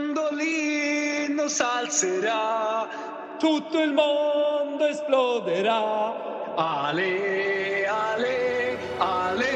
Mandolino s'alzerà, tutto il mondo esploderà. Ale, ale, ale,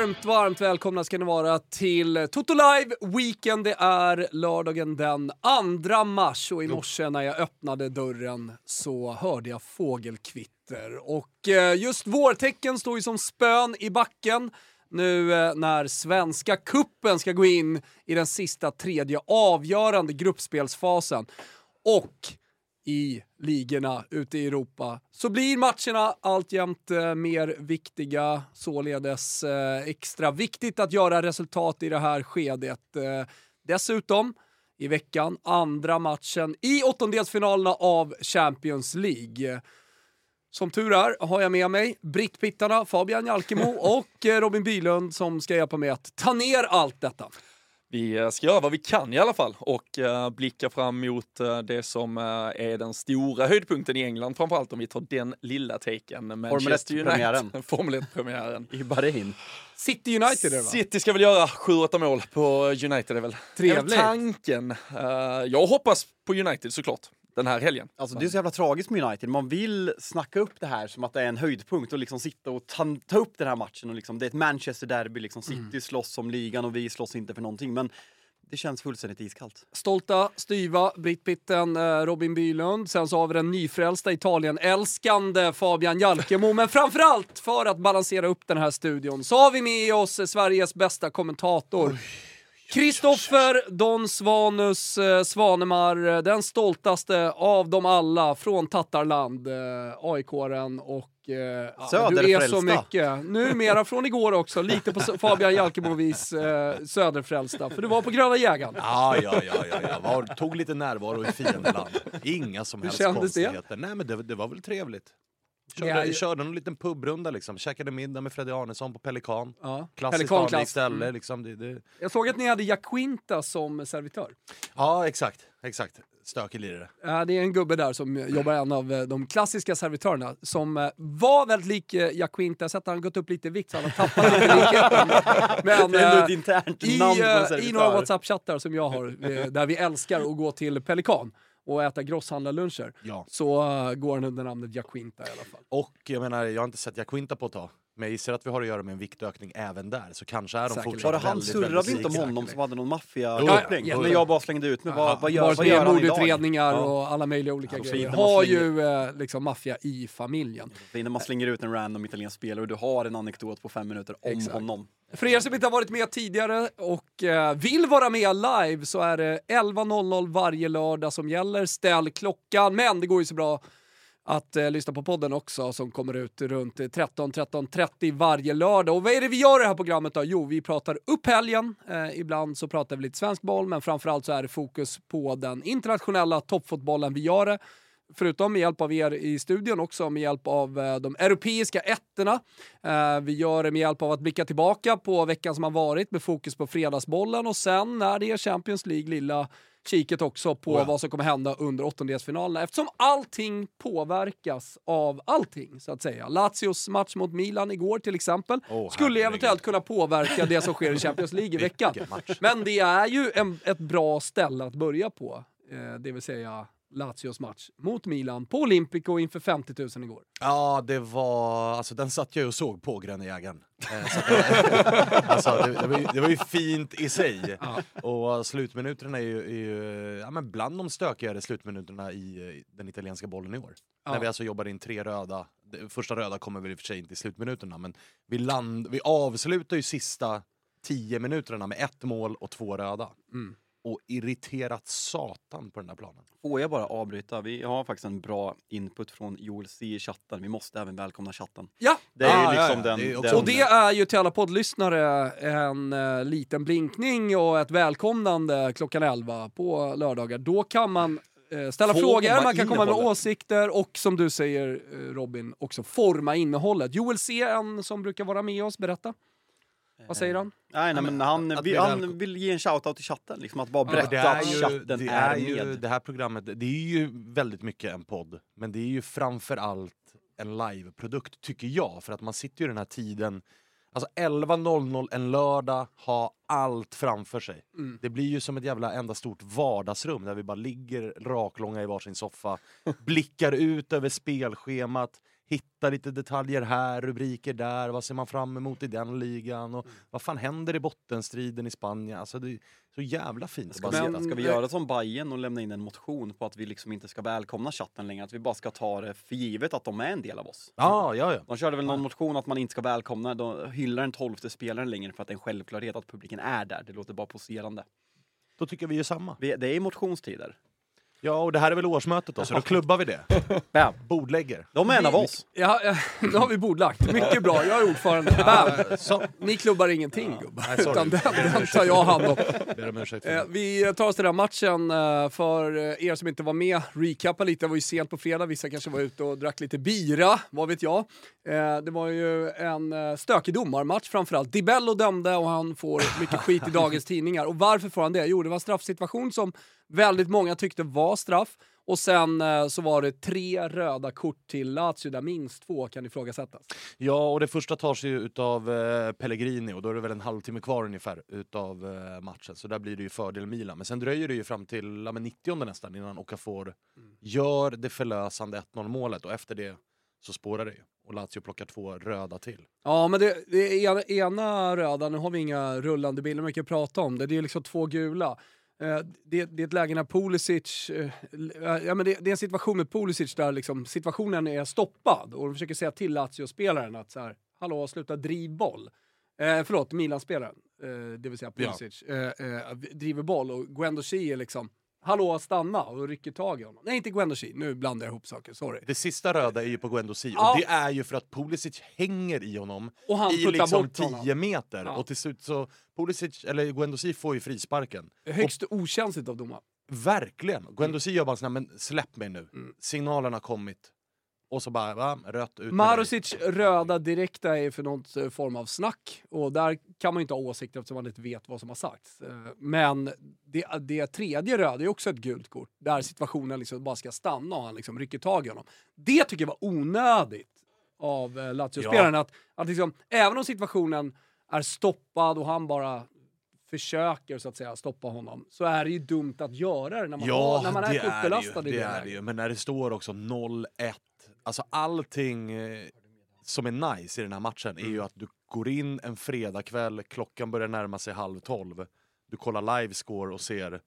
Varmt, varmt välkomna ska ni vara till Toto Live Weekend. Det är lördagen den 2 mars och i morse när jag öppnade dörren så hörde jag fågelkvitter. Och eh, just vårtecken står ju som spön i backen nu eh, när Svenska Kuppen ska gå in i den sista tredje avgörande gruppspelsfasen. Och i ligorna ute i Europa så blir matcherna alltjämt eh, mer viktiga, således eh, extra viktigt att göra resultat i det här skedet. Eh, dessutom i veckan andra matchen i åttondelsfinalerna av Champions League. Som tur är har jag med mig brittpittarna Fabian Jalkemo och Robin Bylund som ska hjälpa mig att ta ner allt detta. Vi eh, ska göra vad vi kan i alla fall och uh, blicka fram mot uh, det som är den stora höjdpunkten i England framförallt om vi tar den lilla taken. Formel 1-premiären. Formel 1-premiären. I Bahrain. City United är det va? City ska väl göra 7-8 mål på United är väl Trevligt. tanken. jag hoppas på United såklart den här helgen. Alltså det är så jävla tragiskt med United. Man vill snacka upp det här som att det är en höjdpunkt och liksom sitta och ta, ta upp den här matchen och liksom det är ett Manchester derby liksom City Mm. slåss om ligan och vi slåss inte för någonting men det känns fullständigt iskallt. Stolta, styva brittpitten eh, Robin Bylund. Sen så har vi den nyfrälsta Italien-älskande Fabian Jalkemo. Men framförallt för att balansera upp den här studion så har vi med oss Sveriges bästa kommentator. Kristoffer Don Svanus eh, Svanemar, eh, den stoltaste av dem alla från Tattarland, eh, AIK-aren och eh, du är så mycket. Numera från igår också, lite på Fabian Jalkemovis eh, Söderfrälsta, för du var på Gröna Jägaren. Ja, ja, ja, ja, ja. Var, tog lite närvaro i fiendeland. Inga som Hur helst kändes det? konstigheter. Nej, men det, det var väl trevligt. Körde, ju- körde en liten pubrunda liksom. Käkade middag med Freddy Arnesson på Pelikan. Ja. Klassiskt Pelikanklass. vanligt ställe. Mm. Liksom. Det, det... Jag såg att ni hade Jaquinta som servitör. Ja, exakt. exakt. Stökig lirare. Ja, det är en gubbe där som jobbar en av eh, de klassiska servitörerna som eh, var väldigt lik eh, Jaquinta. Jag har sett att han gått upp lite i vikt så han har tappat lite likheten. Men Det är internt i, namn på en i några WhatsApp-chattar som jag har, där vi älskar att gå till Pelikan, och äta grosshandlarluncher Ja. så eh, går han under namnet Jaquinta i alla fall. Och jag menar, jag har inte sett Jaquinta på ett tag. Men jag gissar att vi har att göra med en viktökning även där. Så kanske är de Säkert. fortsatt Var det han väldigt, surrade väldigt inte om honom som hade någon maffiakoppling? ja, Men jag bara slängde ut mig. Vad, vad gör, Varit vad med gör han idag? mordutredningar Ja. och alla möjliga olika Ja, så grejer. fint när man Har slänger- ju eh, liksom maffia i familjen. Det är när man slänger ut en random italiensk spelare och du har en anekdot på fem minuter om Exakt. honom. För er som inte har varit med tidigare och eh, vill vara med live så är det 11.00 varje lördag som gäller. Ställ klockan, men det går ju så bra att eh, lyssna på podden också som kommer ut runt eh, 13 13.30 varje lördag. Och vad är det vi gör i det här programmet då? Jo, vi pratar upp helgen. Eh, ibland så pratar vi lite svensk boll, men framförallt så är det fokus på den internationella toppfotbollen. Vi gör det förutom med hjälp av er i studion också med hjälp av eh, de europeiska ettorna. Eh, vi gör det med hjälp av att blicka tillbaka på veckan som har varit med fokus på fredagsbollen och sen när det är Champions League lilla kiket också på Oh ja. vad som kommer hända under åttondelsfinalerna eftersom allting påverkas av allting så att säga. Lazios match mot Milan igår till exempel Åh, skulle eventuellt kunna påverka det som sker i Champions League i veckan. Men det är ju en, ett bra ställe att börja på, eh, det vill säga Lazios match mot Milan på Olympico inför 50 000 igår. Ja, det var... Alltså den satt jag och såg på Gröna jägaren. Eh, det, alltså, det, det, var ju, det var ju fint i sig. Och slutminuterna är ju, är ju ja, men bland de stökigare slutminuterna i eh, den italienska bollen i år. Ja. När vi alltså jobbar in tre röda. Första röda kommer väl i och för sig inte i slutminuterna, men vi, land, vi avslutar ju sista tio minuterna med ett mål och två röda. Mm. Och irriterat satan på den där planen. Får jag bara avbryta? Vi har faktiskt en bra input från Joel C i chatten. Vi måste även välkomna chatten. Ja, Det är Ah, ju ja, liksom ja. den... Det är också- den och det är ju till alla poddlyssnare en eh, liten blinkning och ett välkomnande klockan 11 på lördagar. Då kan man eh, ställa Forma frågor, man kan komma med åsikter och som du säger eh, Robin, också forma innehållet. Joel C, en som brukar vara med oss, berätta. Vad säger han? Nej, nej, men han, att vi, han vill ge en shoutout till chatten. Liksom att bara Ja, berätta det är att ju, chatten det är, är ju, med. det här programmet, det är ju väldigt mycket en podd. Men det är ju framför allt en liveprodukt, tycker jag. För att man sitter ju den här tiden, alltså 11.00 en lördag, ha allt framför sig. Mm. Det blir ju som ett jävla enda stort vardagsrum där vi bara ligger raklånga i varsin soffa, blickar ut över spelschemat, hittar lite detaljer här, rubriker där, vad ser man fram emot i den ligan och vad fan händer i bottenstriden i Spanien? Alltså det är så jävla fint. Ska. Men- ska vi göra som Bayern och lämna in en motion på att vi liksom inte ska välkomna chatten längre? Att vi bara ska ta det för givet att de är en del av oss? Ja, ja, ja. De körde väl någon motion att man inte ska välkomna, de hyllar den tolfte spelaren längre för att det är en självklarhet att publiken är där. Det låter bara poserande. Då tycker vi ju samma. Vi, det är motionstider. Ja, och det här är väl årsmötet då, så då klubbar vi det. Bam! Bordlägger. De är en av oss. Ja, ja, nu har vi bordlagt. Mycket bra, jag är ordförande. Bam! Så, Ni klubbar ingenting gubbar, Nej, sorry. utan den, den tar jag hand om. Eh, vi tar oss till den här matchen. Eh, för eh, er som inte var med, recappa lite. Det var ju sent på fredag, vissa kanske var ute och drack lite bira, vad vet jag. Eh, det var ju en stökig domarmatch framförallt. Di Bello dömde och han får mycket skit i dagens tidningar. Och varför får han det? Jo, det var en straffsituation som väldigt många tyckte var straff. Och sen eh, så var det tre röda kort till Lazio där minst två kan ifrågasättas. Ja, och det första tas ju utav eh, Pellegrini och då är det väl en halvtimme kvar ungefär utav eh, matchen. Så där blir det ju fördel Milan. Men sen dröjer det ju fram till ja, men 90 nästan innan Okafor gör det förlösande 1-0 målet och efter det så spårar det ju. Och Lazio plockar två röda till. Ja, men det, det ena, ena röda, nu har vi inga rullande bilder man kan prata om det, det är liksom två gula. Eh, det, det är ett läge när Pulisic, eh, ja, men det, det är en situation med Pulisic där liksom situationen är stoppad och de försöker säga till Lazio-spelaren att så här, hallå sluta driv boll. Eh, förlåt, Milan-spelaren, eh, det vill säga Ja. Pulisic, eh, eh, driver boll och Guendouzi är liksom, hallå stanna och rycker tag i honom. Nej, inte Guendouzi, nu blandar jag ihop saker, sorry. Det sista röda är ju på Guendouzi Ja. och det är ju för att Pulisic hänger i honom Och han i liksom bort honom. 10 meter. Ja. Och till slut så, Pulisic, eller Guendouzi får ju frisparken. Högst okänsligt av domaren. Verkligen! Guendouzi gör bara sån här, men släpp mig nu. Mm. Signalen har kommit. Och så bara, va, rött ut. Marusic röda direkta är för någon eh, form av snack och där kan man ju inte ha åsikter eftersom man inte vet vad som har sagts. Eh, Men det, det tredje röda är också ett gult kort där situationen liksom bara ska stanna och han liksom rycker tag i honom. Det tycker jag var onödigt av eh, Lazio-spelaren. Att, att liksom, även om situationen är stoppad och han bara försöker så att säga stoppa honom så är det ju dumt att göra det när man, Ja, har, när man är är uppbelastad i Det det är det ju. Men när det står också 0-1, alltså allting eh, som är nice i den här matchen är Mm. ju att du går in en fredagkväll, klockan börjar närma sig halv tolv, du kollar livescore och ser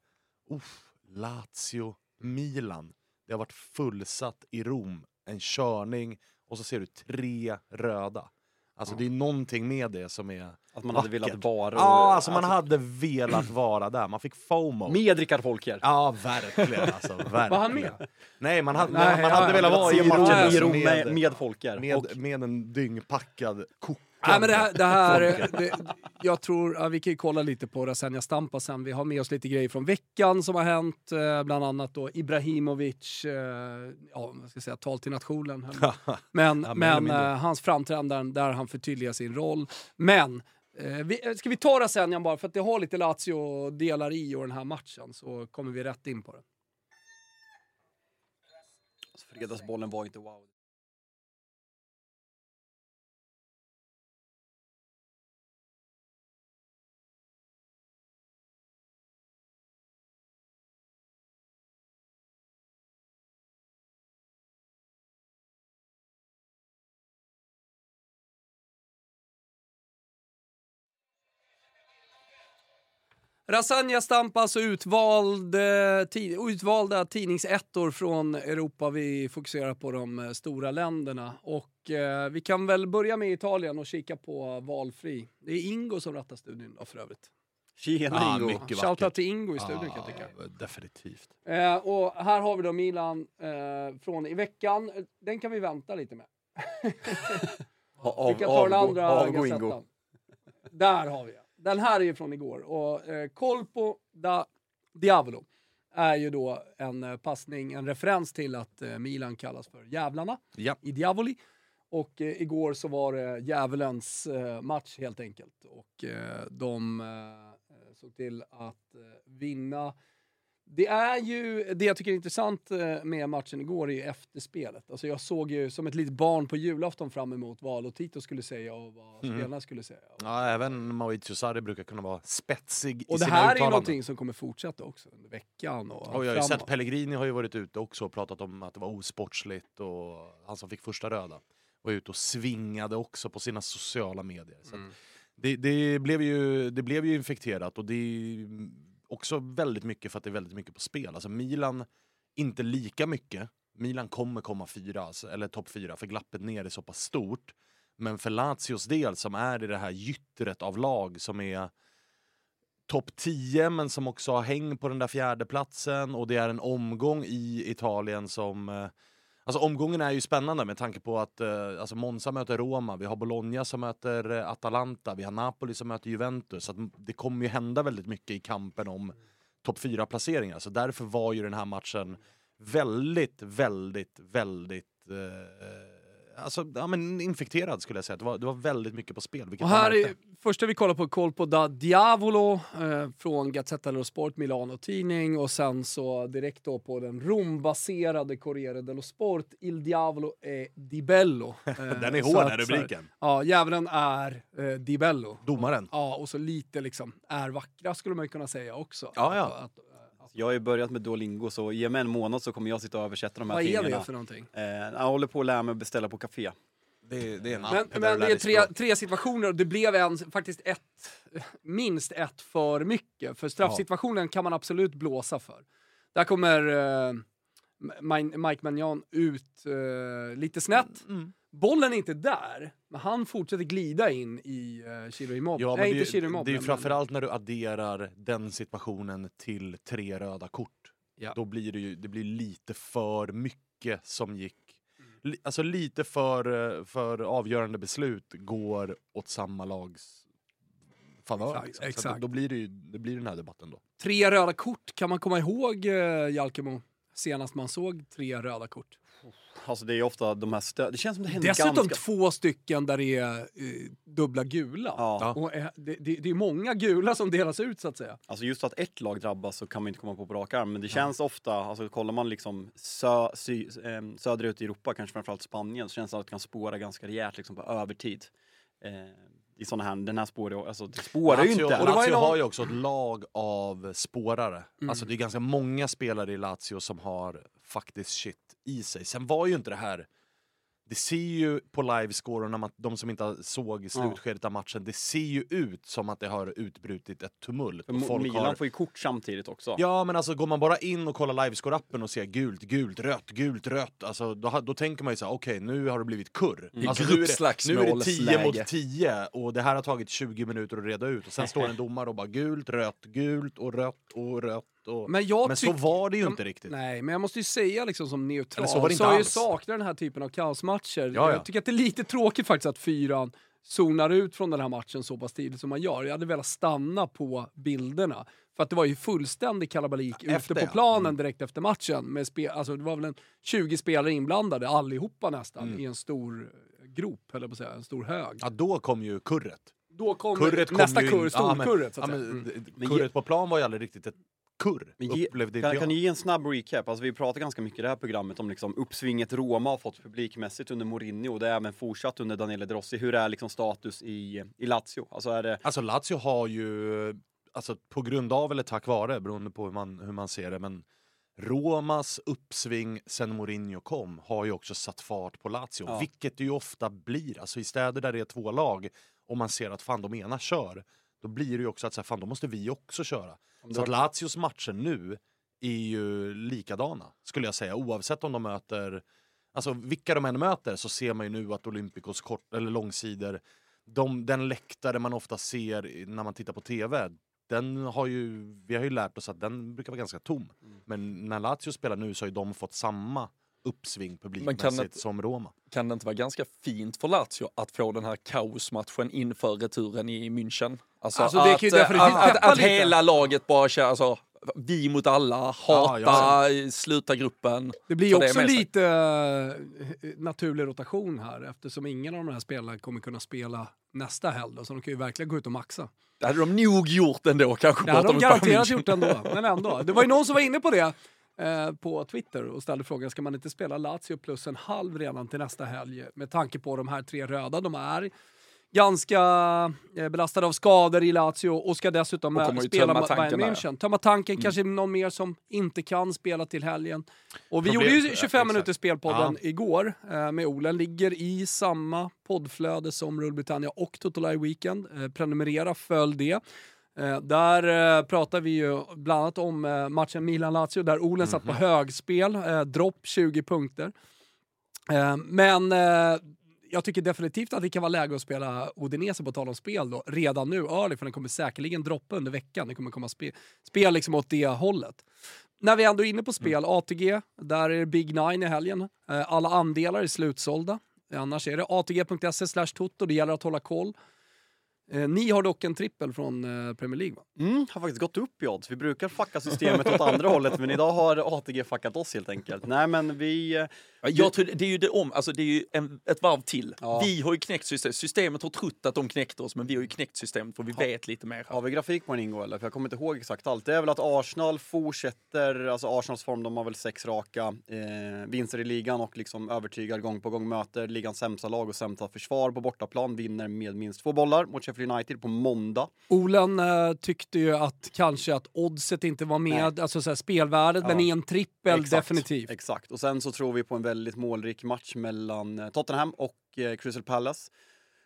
Uff, Lazio, Milan. Det har varit fullsatt i Rom, en körning och så ser du tre röda. Alltså det är någonting med det som är Att man hade vackert. velat vara... Ja, alltså man hade velat vara där. Man fick FOMO. Med Rickard Folker. Ja, verkligen alltså. Verkligen. Var han med? Nej, man hade, man, hade velat vara var i matchen Rom med, med, med Folker. med, och, med en dyngpackad kokande Nej, men det här, det här det, jag tror, ja, vi kan ju kolla lite på Rasenja Stampa sen. Vi har med oss lite grejer från veckan som har hänt. Eh, bland annat då Ibrahimovic, eh, ja vad ska jag säga, tal till nationen. Men, Ja, men mindre. eh, hans framträdanden där han förtydligar sin roll. Men eh, vi, eh, ska vi ta Rasenja bara för att det har lite Lazio delar i och den här matchen så kommer vi rätt in på det. Alltså, fredagsbollen var inte wow. Rasanja Stampa, alltså utvald, utvalda tidningsettor från Europa. Vi fokuserar på de eh, stora länderna. Och eh, vi kan väl börja med Italien och kika på valfri. Det är Ingo som rattar studion då för övrigt. Tjena Ja, Ingo! mycket Shoutout till Ingo i studion kan jag tycka. Definitivt. Eh, och här har vi då Milan eh, från i veckan. Den kan vi vänta lite med. Av, Vi kan ta den andra avgå Ingo. Där har vi Den här är ju från igår. Och eh, Colpo da Diavolo är ju då en eh, passning, en referens till att eh, Milan kallas för Jävlarna Ja. i Diavoli. Och eh, igår så var det djävulens eh, match helt enkelt. Och eh, de eh, såg till att vinna. Det är ju, det jag tycker är intressant eh, med matchen igår är ju efterspelet. Alltså jag såg ju som ett litet barn på julafton fram emot vad Lotito skulle säga och vad Mm. spelarna skulle säga. Ja, även Maurizio Sarri brukar kunna vara spetsig i Och det sina här är ju uttalanden. någonting som kommer fortsätta också under veckan och Och jag har ju sett. Pellegrini har ju varit ute också och pratat om att det var osportsligt och han som fick första röda var ute och svingade också på sina sociala medier. Så Mm. det, det, blev ju, det blev ju infekterat och det också väldigt mycket för att det är väldigt mycket på spel. Alltså Milan, inte lika mycket. Milan kommer komma fyra, alltså, eller topp fyra, för glappet ner är så pass stort. Men för Lazios del, som är i det här gyttret av lag som är topp 10 men som också har häng på den där fjärdeplatsen och det är en omgång i Italien som eh, Alltså omgången är ju spännande med tanke på att eh, alltså Monza möter Roma, vi har Bologna som möter eh, Atalanta, vi har Napoli som möter Juventus. Så att det kommer ju hända väldigt mycket i kampen om topp 4-placeringar. Så därför var ju den här matchen väldigt, väldigt, väldigt eh, alltså, ja, men infekterad skulle jag säga. Det var, det var väldigt mycket på spel. Vilket Och här är första vi kollar på Colpo da Diavolo eh, från Gazzetta dello Sport, Milano Tidning och sen så direkt då på den Rombaserade Corriere dello Sport, Il Diavolo e Di Bello. Eh, Den är hård den rubriken. Ja, djävulen är eh, Di Bello. Domaren. Ja, och så lite liksom är vackra skulle man ju kunna säga också. Ja, ja. Att, att, Jag har ju börjat med Duolingo så ge mig en månad så kommer jag sitta och översätta de här vad är det för någonting? Eh, jag håller på att lära mig att beställa på café. Det, det är en app Men, men det är tre, tre situationer och det blev en, faktiskt ett, minst ett för mycket. För straffsituationen kan man absolut blåsa för. Där kommer eh, Mi- Mike Magnan ut eh, lite snett. Mm. Bollen är inte där, men han fortsätter glida in i uh, Chiro Immobile. Ja, Nej, det, inte Chiro Immobile. det är men- framförallt när du adderar den situationen till tre röda kort. Ja. Då blir det ju det blir lite för mycket som gick. Mm. Alltså lite för, eh, för avgörande beslut går åt samma lags favör. Exakt, liksom. Exakt. Då blir det ju det blir den här debatten då. Tre röda kort, kan man komma ihåg uh, Jalkemo? Senast man såg tre röda kort. Alltså det är ju ofta de här stö- Det känns som det händer Dessutom ganska... två stycken där det är eh, dubbla gula. Ja. Och, eh, det, det, det är många gula som delas ut så att säga. Alltså just att ett lag drabbas så kan man inte komma på på rak arm. Men det känns ofta, alltså kollar man liksom sö, sy, eh, söderut i Europa, kanske framförallt Spanien, så känns det att det kan spåra ganska rejält liksom på övertid. Eh, i såna här, den här spåret. Alltså det spårar ju Lazio, inte. Och det var ju Lazio någon- har ju också ett lag av spårare. Mm. Alltså det är ganska många spelare i Lazio som har faktiskt shit i sig. Sen var ju inte det här det ser ju på livescore, när man, de som inte såg slutskedet av matchen, det ser ju ut som att det har utbrutit ett tumult. Och folk Milan har, får ju kort samtidigt också. Ja men alltså går man bara in och kollar livescore-appen och ser gult, gult, rött, gult, rött. Alltså då, då tänker man ju så här: okej nu har det blivit kurr. I Alltså, nu, är det, nu är det 10 gruppslagsmålsläge. mot 10 och det här har tagit 20 minuter att reda ut. Och sen står en domare och bara gult, rött, gult och rött och rött. Och... Men, Men så var det ju Ja, inte riktigt. Nej, men jag måste ju säga liksom som neutral, Eller så var det inte har jag saknat den här typen av kaosmatcher. Ja, ja. Jag tycker att det är lite tråkigt faktiskt att fyran zonar ut från den här matchen så pass tidigt som man gör. Jag hade velat stanna på bilderna. För att det var ju fullständig kalabalik Efter, ute på ja. planen Mm. direkt efter matchen. Med spe- alltså, det var väl en 20 spelare inblandade, allihopa nästan, Mm. i en stor grop, höll jag på att säga, en stor hög. Ja, då kom ju kurret. Då kom kurret kom nästa kurr, in- ja, men- storkurret så att ja, men, Mm. Kurret på plan var ju aldrig riktigt ett kurr, Men ge, upplevde kan, inte kan jag. du ge en snabb recap? Alltså vi pratar ganska mycket i det här programmet om liksom uppsvinget Roma har fått publikmässigt under Mourinho och det är även fortsatt under Daniele De Rossi. Hur är liksom status i, i Lazio? Alltså är det... Alltså Lazio har ju, alltså på grund av eller tack vare, beroende på hur man, hur man ser det, men Romas uppsving sen Mourinho kom har ju också satt fart på Lazio, Ja. vilket det ju ofta blir. Alltså i städer där det är två lag och man ser att fan de ena kör, då blir det ju också att så här, fan då måste vi också köra. Så att Lazios matcher nu är ju likadana, skulle jag säga, oavsett om de möter Alltså vilka de än möter så ser man ju nu att Olympicos kort, eller långsidor de, den läktare man ofta ser när man tittar på TV, den har ju, vi har ju lärt oss att den brukar vara ganska tom. Mm. Men när Lazio spelar nu så har ju de fått samma uppsving publikmässigt kan det- som Roma. Kan det inte vara ganska fint för Lazio att få den här kaosmatchen inför returen i München? Alltså, Alltså, det kan att, att, att, att hela laget bara kör, alltså, vi mot alla, hata, Ja, sluta gruppen. Det blir det också sig. lite eh, naturlig rotation här eftersom ingen av de här spelarna kommer kunna spela nästa helg. Då, så de kan ju verkligen gå ut och maxa. Det hade de nog gjort ändå kanske. Det hade de garanterat gjort ändå, men ändå. Det var ju någon som var inne på det eh, på Twitter och ställde frågan, ska man inte spela Lazio plus en halv redan till nästa helg med tanke på de här tre röda de är? Ganska eh, belastade av skador i Lazio och ska dessutom Och ju spela mot Bayern München. Tömma tanken, kanske någon mer som inte kan spela till helgen. Och vi Problem- gjorde ju ja, 25 exakt. minuter spelpodden Ja. igår eh, med Olen. Ligger i samma poddflöde som Rule Britannia och Total Weekend. Eh, prenumerera, följ det. Eh, där eh, pratar vi ju bland annat om eh, matchen Milan-Lazio där Olen satt på högspel, eh, dropp 20 punkter. Men jag tycker definitivt att det kan vara läge att spela Udinese på tal om spel då, redan nu, early, för den kommer säkerligen droppa under veckan. Det kommer komma spe spel liksom åt det hållet. När vi ändå är inne på spel, ATG, där är det Big Nine i helgen. Alla andelar är slutsålda. Annars är det atg.se slash toto, det gäller att hålla koll. Eh, ni har dock en trippel från eh, Premier League va? Mm, har faktiskt gått upp i odds. Vi brukar fucka systemet åt andra hållet, men idag har ATG fuckat oss helt enkelt. Nej, men vi... eh, Ja, Jag tror det är ju det om, alltså det är ju en, ett varv till. Ja. Vi har ju knäckt systemet. Systemet har trott att de knäckte oss, men vi har ju knäckt systemet för vi vet lite mer. Har vi grafik på den Ingo eller? För jag kommer inte ihåg exakt allt. Det är väl att Arsenal fortsätter, alltså Arsenals form, de har väl sex raka eh, vinster i ligan och liksom övertygar gång på gång, möter ligans sämsta lag och sämsta försvar på bortaplan, vinner med minst två bollar mot Sheffield United på måndag. Olen eh, tyckte ju att kanske att oddset inte var med, alltså så här, spelvärdet, Ja. men i en trippel Exakt, definitivt. Exakt. Och sen så tror vi på en väldigt målrik match mellan eh, Tottenham och eh, Crystal Palace.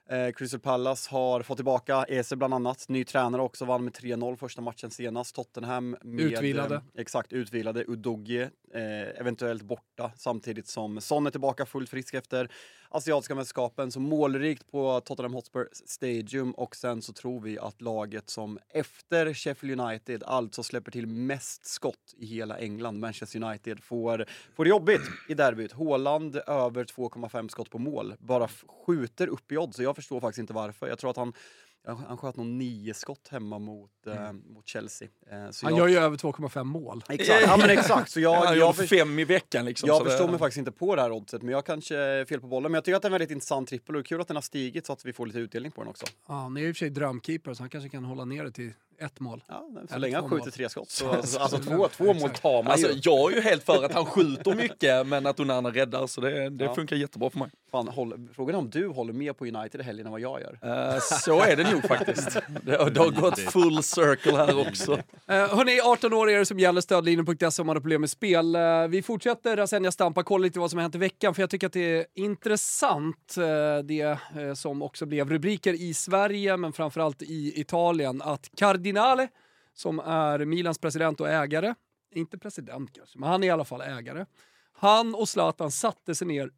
Eh, Crystal Palace har fått tillbaka Ese bland annat, ny tränare också, vann med 3-0 första matchen senast. Tottenham med... Utvilade. Eh, exakt, utvilade. Udogie eh, eventuellt borta samtidigt som Son är tillbaka fullt frisk efter asiatiska mästerskapen. Så målrikt på Tottenham Hotspur Stadium och sen så tror vi att laget som efter Sheffield United alltså släpper till mest skott i hela England, Manchester United, får, får det jobbigt i derbyt. Haaland över 2,5 skott på mål, bara skjuter upp i odds. Så jag förstår faktiskt inte varför. Jag tror att han han sköt nog nio skott hemma mot, eh, mot Chelsea. Eh, så Han jag, gör ju över 2,5 mål. Exakt, ja men exakt. Så Jag, jag, jag jag, för, fem i veckan liksom. jag så det- förstår mig faktiskt inte på det här oddset, men jag kanske är fel på bollen. Men jag tycker att det är en väldigt intressant trippel och det är kul att den har stigit så att vi får lite utdelning på den också. Ja, han är ju i och för sig drömkeeper så han kanske kan hålla ner det till ett mål. Ja, så länge han skjuter mål. tre skott. Så- Så, alltså, alltså så- två, två mål tar man Alltså, ju. jag är ju helt för att han skjuter mycket, men att Onana räddar, så det, det Ja. funkar jättebra för mig. Fan, håll, frågan är om du håller med på United i helgen än vad jag gör. Eh, så är det nog faktiskt. Det, har- det har gått full circle här också. Eh, hörni, 18 år är det som gäller, stödlinjen.se om man har problem med spel. Eh, vi fortsätter Rasenja Stampa, kolla lite vad som har hänt i veckan, för jag tycker att det är intressant, eh, det som också blev rubriker i Sverige, men framförallt i Italien, att Cardinale, som är Milans president och ägare, inte president kanske, men han är i alla fall ägare, han och Zlatan satte sig ner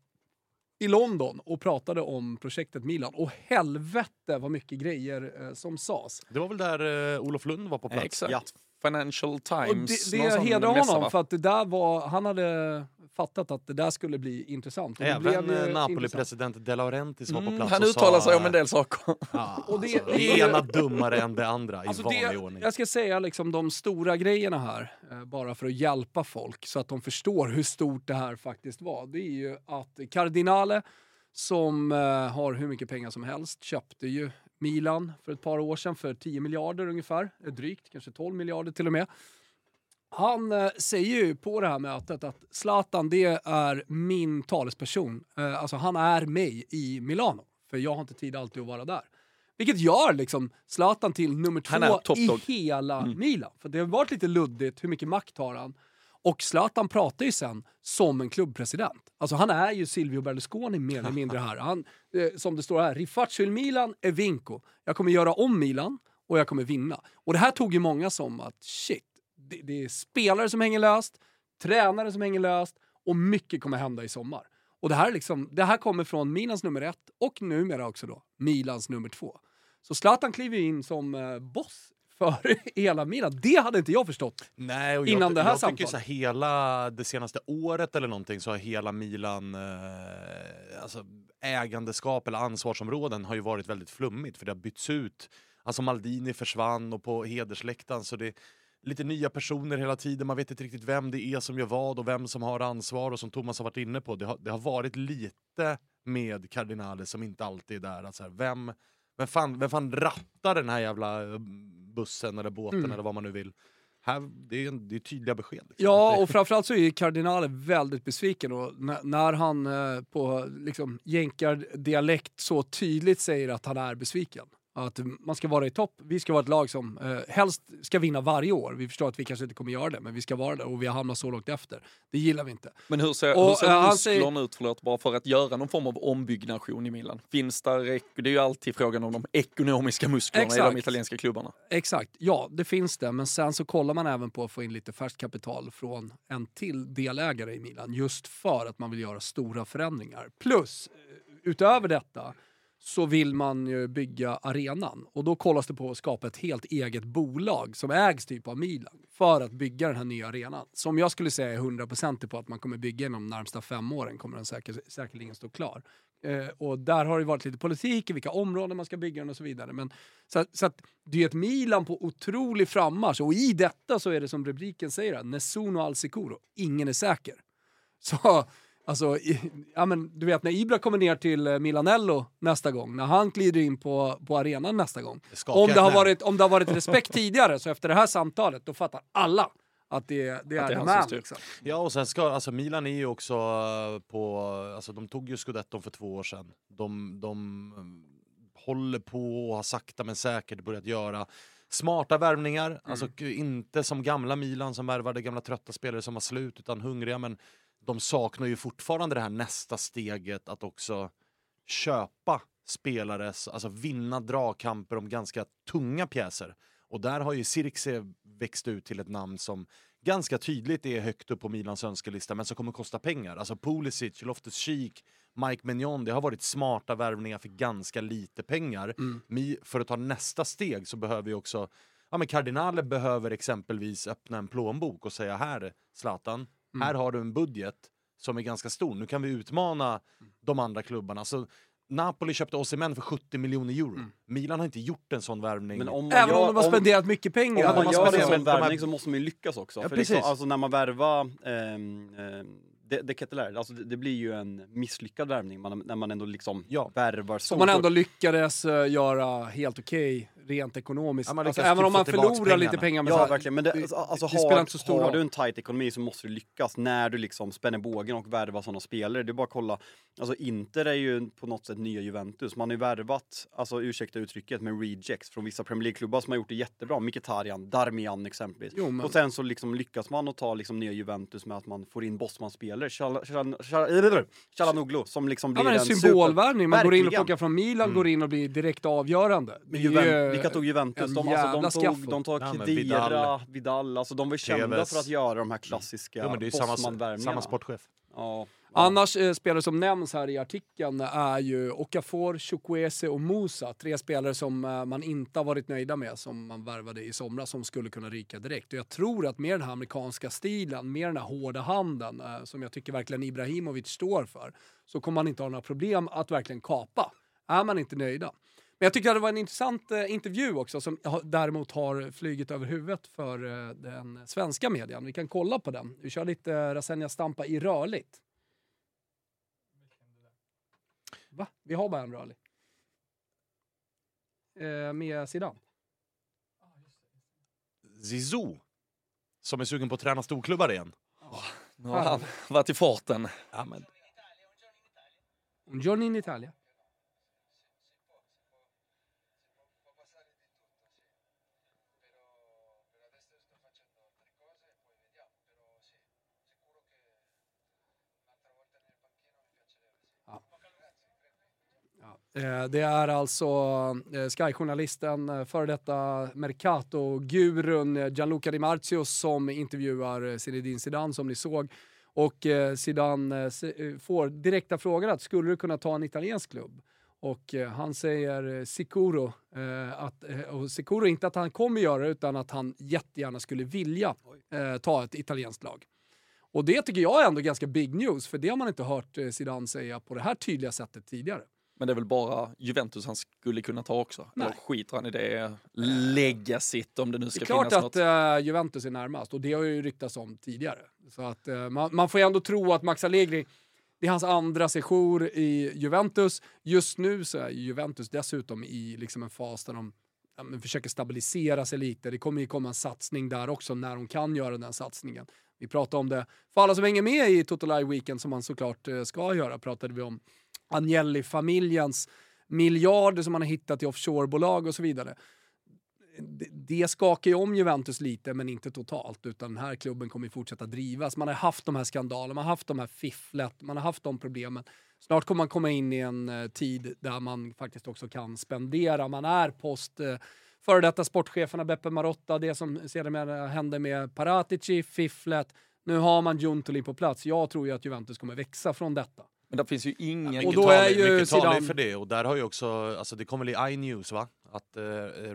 i London och pratade om projektet Milan. Och helvete vad mycket grejer eh, som sades. Det var väl där eh, Olof Lund var på plats? Exakt. Ja. Financial Och Times. det någon det sån hedrar honom va? för att det där var, han hade fattat att det där skulle bli intressant. Och det Även eh. Napoli-president De Laurentiis var på Mm, plats han och uttalar sig om en del saker. Ja, Och det- alltså, det- det ena dummare än det andra Alltså i vanlig det, ordning. jag ska säga liksom de stora grejerna här, eh, bara för att hjälpa folk så att de förstår hur stort det här faktiskt var. Det är ju att Cardinale, som eh, har hur mycket pengar som helst, köpte ju Milan för ett par år sedan för 10 miljarder ungefär, eh, drygt, kanske 12 miljarder till och med. Han eh, säger ju på det här mötet att Zlatan, det är min talesperson. Eh, alltså han är mig i Milano, för jag har inte tid alltid att vara där. Vilket gör liksom Zlatan till nummer två i hela Milan. För det har varit lite luddigt, hur mycket makt har han? Och Zlatan pratar ju sen som en klubbpresident. Alltså han är ju Silvio Berlusconi mer eller mindre här. Han, eh, som det står här, Rifaccio il Milan e vinco. Jag kommer göra om Milan och jag kommer vinna. Och det här tog ju många som att shit, det, det är spelare som hänger löst, tränare som hänger löst och mycket kommer hända i sommar. Och det här, liksom, det här kommer från Milans nummer ett och numera också då Milans nummer två. Så Zlatan kliver ju in som eh, boss för hela Milan. Det hade inte jag förstått. Nej, och innan jag, det här jag tycker samtalet. så här, hela det senaste året eller någonting så har hela Milan, eh, alltså ägandeskap eller ansvarsområden har ju varit väldigt flummigt för det har bytts ut. Alltså Maldini försvann och på hedersläktaren så det lite nya personer hela tiden. Man vet inte riktigt vem det är som gör vad och vem som har ansvar och som Thomas har varit inne på. Det har, det har varit lite med Cardinale som inte alltid är där. Alltså här, vem, vem, fan, vem fan rattar den här jävla eh, bussen eller båten Mm. eller vad man nu vill? Här, det, är, det är tydliga besked. Liksom. Ja, och framförallt så är ju Cardinale väldigt besviken och när, när han eh, på liksom, jänkardialekt så tydligt säger att han är besviken. Att man ska vara i topp. Vi ska vara ett lag som eh, helst ska vinna varje år. Vi förstår att vi kanske inte kommer göra det, men vi ska vara det och vi har hamnat så lågt efter. Det gillar vi inte. Men hur ser, Och, hur ser eh, musklerna ut förlåt, bara för att göra någon form av ombyggnation i Milan? Finns där, det är ju alltid frågan om de ekonomiska musklerna i Exakt. de italienska klubbarna. Exakt, ja det finns det. Men sen så kollar man även på att få in lite färskt kapital från en till delägare i Milan. Just för att man vill göra stora förändringar. Plus, eh, utöver detta, så vill man ju bygga arenan. Och då kollas det på att skapa ett helt eget bolag som ägs typ av Milan. För att bygga den här nya arenan. Som jag skulle säga är 100% på att man kommer bygga inom de närmsta fem åren. Kommer den säker, säkerligen stå klar. Eh, och där har det varit lite politik i vilka områden man ska bygga den och så vidare. Men, så, att- så att det är ett Milan på otrolig frammarsch och i detta så är det som rubriken säger, här, Nessuno al sicuro. Ingen är säker. Så, alltså, i, ja, men, du vet när Ibra kommer ner till eh, Milanello nästa gång, när han glider in på, på arenan nästa gång. skakar Om det, har varit, om det har varit respekt tidigare, så efter det här samtalet, då fattar alla att det, det är det är han man. som. Liksom. Ja, och sen ska, alltså Milan är ju också eh, på, alltså de tog ju scudetton för två år sedan. De, de eh, håller på och har sakta men säkert börjat göra smarta värvningar. Alltså k- inte som gamla Milan som värvade gamla trötta spelare som var slut, utan hungriga. Men de saknar ju fortfarande det här nästa steget att också köpa spelare, alltså vinna dragkamper om ganska tunga pjäser. Och där har ju Sirkse växt ut till ett namn som ganska tydligt är högt upp på Milans önskelista men som kommer kosta pengar. Alltså Pulisic, Loftus-Cheek, Mike Mignon, det har varit smarta värvningar för ganska lite pengar. Mi, för att ta nästa steg så behöver ju också Ja men Cardinale behöver exempelvis öppna en plånbok och säga här Zlatan, här har du en budget som är ganska stor. Nu kan vi utmana de andra klubbarna. Så Napoli köpte Osimhen för 70 miljoner euro. Milan har inte gjort en sån värvning. Men om man Även gör, om de har spenderat mycket Om pengar. man man gör en sån de här- värvning så måste man ju lyckas också. Ja, för liksom, precis. alltså när man värvar ehm, ehm, de, de Keteler, alltså det, det blir ju en misslyckad värvning man, när man ändå liksom Ja. värvar Som man ändå lyckades eh, göra helt okej rent ekonomiskt. Ja, alltså, lyckas även om man förlorar lite pengarna. pengar. Men Ja, så här, verkligen. Men det, det- alltså, det har, spelar inte så stor har du en tight ekonomi så måste du lyckas när du liksom spänner bågen och värvar sådana spelare. Det är bara att kolla. Alltså Inter är ju på något sätt nya Juventus. Man har ju värvat, alltså ursäkta uttrycket, men rejects från vissa Premier League-klubbar som har gjort det jättebra. Mkhitaryan, Darmian exempelvis. Jo, men- Och sen så liksom lyckas man att ta liksom nya Juventus med att man får in Bosman-spelare. Chal- Chal- Chal- Chalanoglu som liksom Ja, blir men en symbolvärvning. Man går in och Verkligen. plockar från Milan, går in och blir direkt avgörande. Det Men är ju Juven- vilka tog Juventus? en De, alltså, de, tog, skaffo. de tog Khedira, Vidal. Vidal. alltså de var kända Tevez. för att göra de här klassiska Jo, men det är samma, samma sportchef. Ja. Annars eh, spelare som nämns här i artikeln är ju Okafor, Chukwueze och Musa. Tre spelare som eh, man inte har varit nöjda med, som man värvade i somras, som skulle kunna ryka direkt. Och jag tror att med den här amerikanska stilen, med den här hårda handen, eh, som jag tycker verkligen Ibrahimovic står för, så kommer man inte ha några problem att verkligen kapa. Är man inte nöjda. Men jag tyckte att det var en intressant eh, intervju också som ha- däremot har flugit över huvudet för eh, den svenska medien. Vi kan kolla på den. Vi kör lite eh, Rasenja Stampa i rörligt. Va? Vi har bara en rörlig. Eh, med Zidane. Zizou, som är sugen på att träna storklubbar igen. Nu har han varit i farten. Ja, men Un giorno in Italia. Det är alltså eh, Sky-journalisten, eh, före detta Mercato-gurun eh, Gianluca Di Marzio som intervjuar eh, Zinedine Zidane som ni såg. Och eh, Zidane eh, eh, får direkta frågor att skulle du kunna ta en italiensk klubb? Och eh, han säger eh, Sicuro, eh, att, eh, och Sicuro inte att han kommer göra det utan att han jättegärna skulle vilja eh, ta ett italienskt lag. Och det tycker jag är ändå ganska big news, för det har man inte hört eh, Zidane säga på det här tydliga sättet tidigare. Men det är väl bara Juventus han skulle kunna ta också? Nej. Eller skiter han i det legacyt om det nu Det ska är klart finnas att något? eh, Juventus är närmast och det har ju ryktats om tidigare. Så att eh, man, man får ju ändå tro att Max Allegri, det är hans andra sejour i Juventus. Just nu så är Juventus dessutom i liksom en fas där de ja, men försöker stabilisera sig lite. Det kommer ju komma en satsning där också när de kan göra den satsningen. Vi pratade om det, för alla som hänger med i Total Live Weekend som man såklart eh, ska göra, pratade vi om Agnelli-familjens miljarder som man har hittat i offshorebolag och så vidare det, det skakar ju om Juventus lite, men inte totalt. Utan den här klubben kommer ju fortsätta drivas. Man har haft de här skandalerna, man har haft de här fifflet, man har haft de problemen. Snart kommer man komma in i en eh, tid där man faktiskt också kan spendera. Man är post eh, före detta sportcheferna Beppe Marotta, det som sedermera hände med Paratici, fifflet. Nu har man Juntoli på plats. Jag tror ju att Juventus kommer växa från detta. Men det finns ju ingen... Och då talar- är ju mycket talar Zidane- för det och där har ju också, alltså det kom väl i iNews va? Att eh,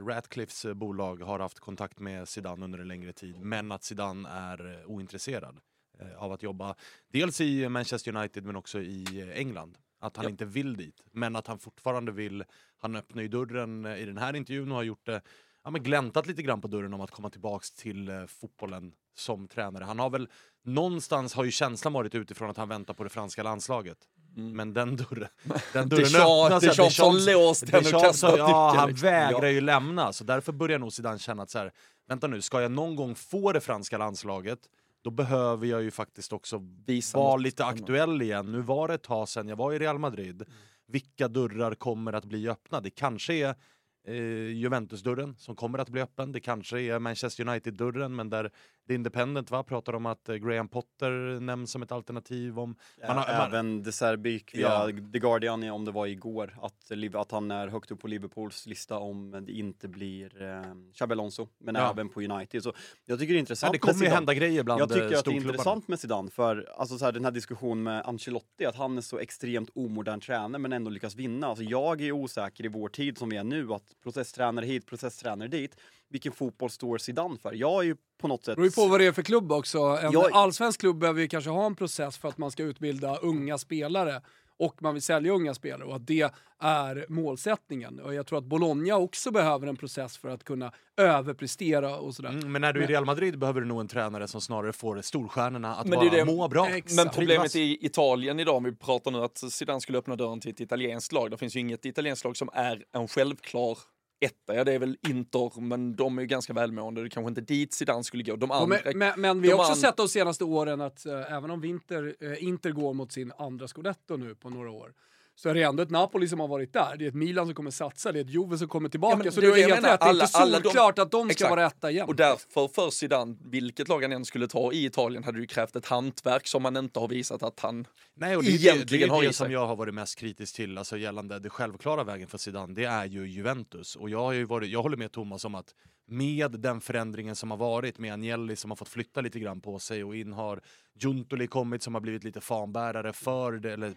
Ratcliffes eh, bolag har haft kontakt med Zidane under en längre tid men att Zidane är eh, ointresserad eh, av att jobba dels i Manchester United men också i eh, England. Att han Ja. inte vill dit men att han fortfarande vill, han öppnar ju dörren i den här intervjun och har gjort det Ja, men gläntat lite grann på dörren om att komma tillbaks till eh, fotbollen som tränare. Han har väl någonstans har ju känslan varit utifrån att han väntar på det franska landslaget. Men den dörren, den dörren öppnas. Deschamps låst den och kastat har- Ja, nyckeln, han vägrar ju lämna. Så därför börjar nog Zidane känna att så här, vänta nu, ska jag någon gång få det franska landslaget, då behöver jag ju faktiskt också Visa vara lite annat. aktuell igen. Nu var det ett tag sedan jag var i Real Madrid. Mm. Vilka dörrar kommer att bli öppna? Det kanske är eh, Juventus-dörren som kommer att bli öppen. Det kanske är Manchester United-dörren, men där The Independent va, pratar om att eh, Graham Potter nämns som ett alternativ. Om, man har, man, Även De Serbi gick via Ja. The Guardian, om det var igår, att, att han är högt upp på Liverpools lista om det inte blir eh, Xabi Alonso, men Ja. även på United. Så jag tycker det är ja, intressant det kommer ju hända grejer bland Jag tycker eh, att det är intressant med Zidane för alltså så här, den här diskussionen med Ancelotti, att han är så extremt omodern tränare men ändå lyckas vinna. Alltså jag är osäker i vår tid som vi är nu, att processtränare hit, processtränare dit. Vilken fotboll står Zidane för? Jag är ju på något sätt... Det beror ju på vad det är för klubb också. En Jag- allsvensk klubb behöver ju kanske ha en process för att man ska utbilda unga spelare och man vill sälja unga spelare och att det är målsättningen. Och jag tror att Bologna också behöver en process för att kunna överprestera och sådär. Mm, men när du är i Real Madrid behöver du nog en tränare som snarare får storstjärnorna att Men bara det- må bra. Exakt. Men problemet i Italien idag, om vi pratar nu att Zidane skulle öppna dörren till ett italienskt lag, det finns ju inget italienskt lag som är en självklar etta, ja det är väl Inter, men de är ju ganska välmående. Det är kanske inte dit Zidane skulle gå. De andra, men, men, men vi har också sett de senaste åren att eh, även om eh, Inter går mot sin andra scudetto nu på några år, så är det ändå ett Napoli som har varit där. Det är ett Milan som kommer satsa, det är ett Juve som kommer tillbaka. Ja, men så det du det jag helt menar. rätt, det är inte Alla- alla de- solklart att de ska Exakt. vara etta igen. Och därför för Zidane, vilket lag han än skulle ta i Italien, hade det ju krävt ett hantverk som han inte har visat att han Nej, och det, är det, det, egentligen är har det i som jag har varit mest kritisk till, alltså gällande det självklara vägen för Zidane, det är ju Juventus. Och jag, har ju varit, jag håller med Thomas om att med den förändringen som har varit, med Agnelli som har fått flytta lite grann på sig och in har Giuntoli kommit som har blivit lite fanbärare för det, eller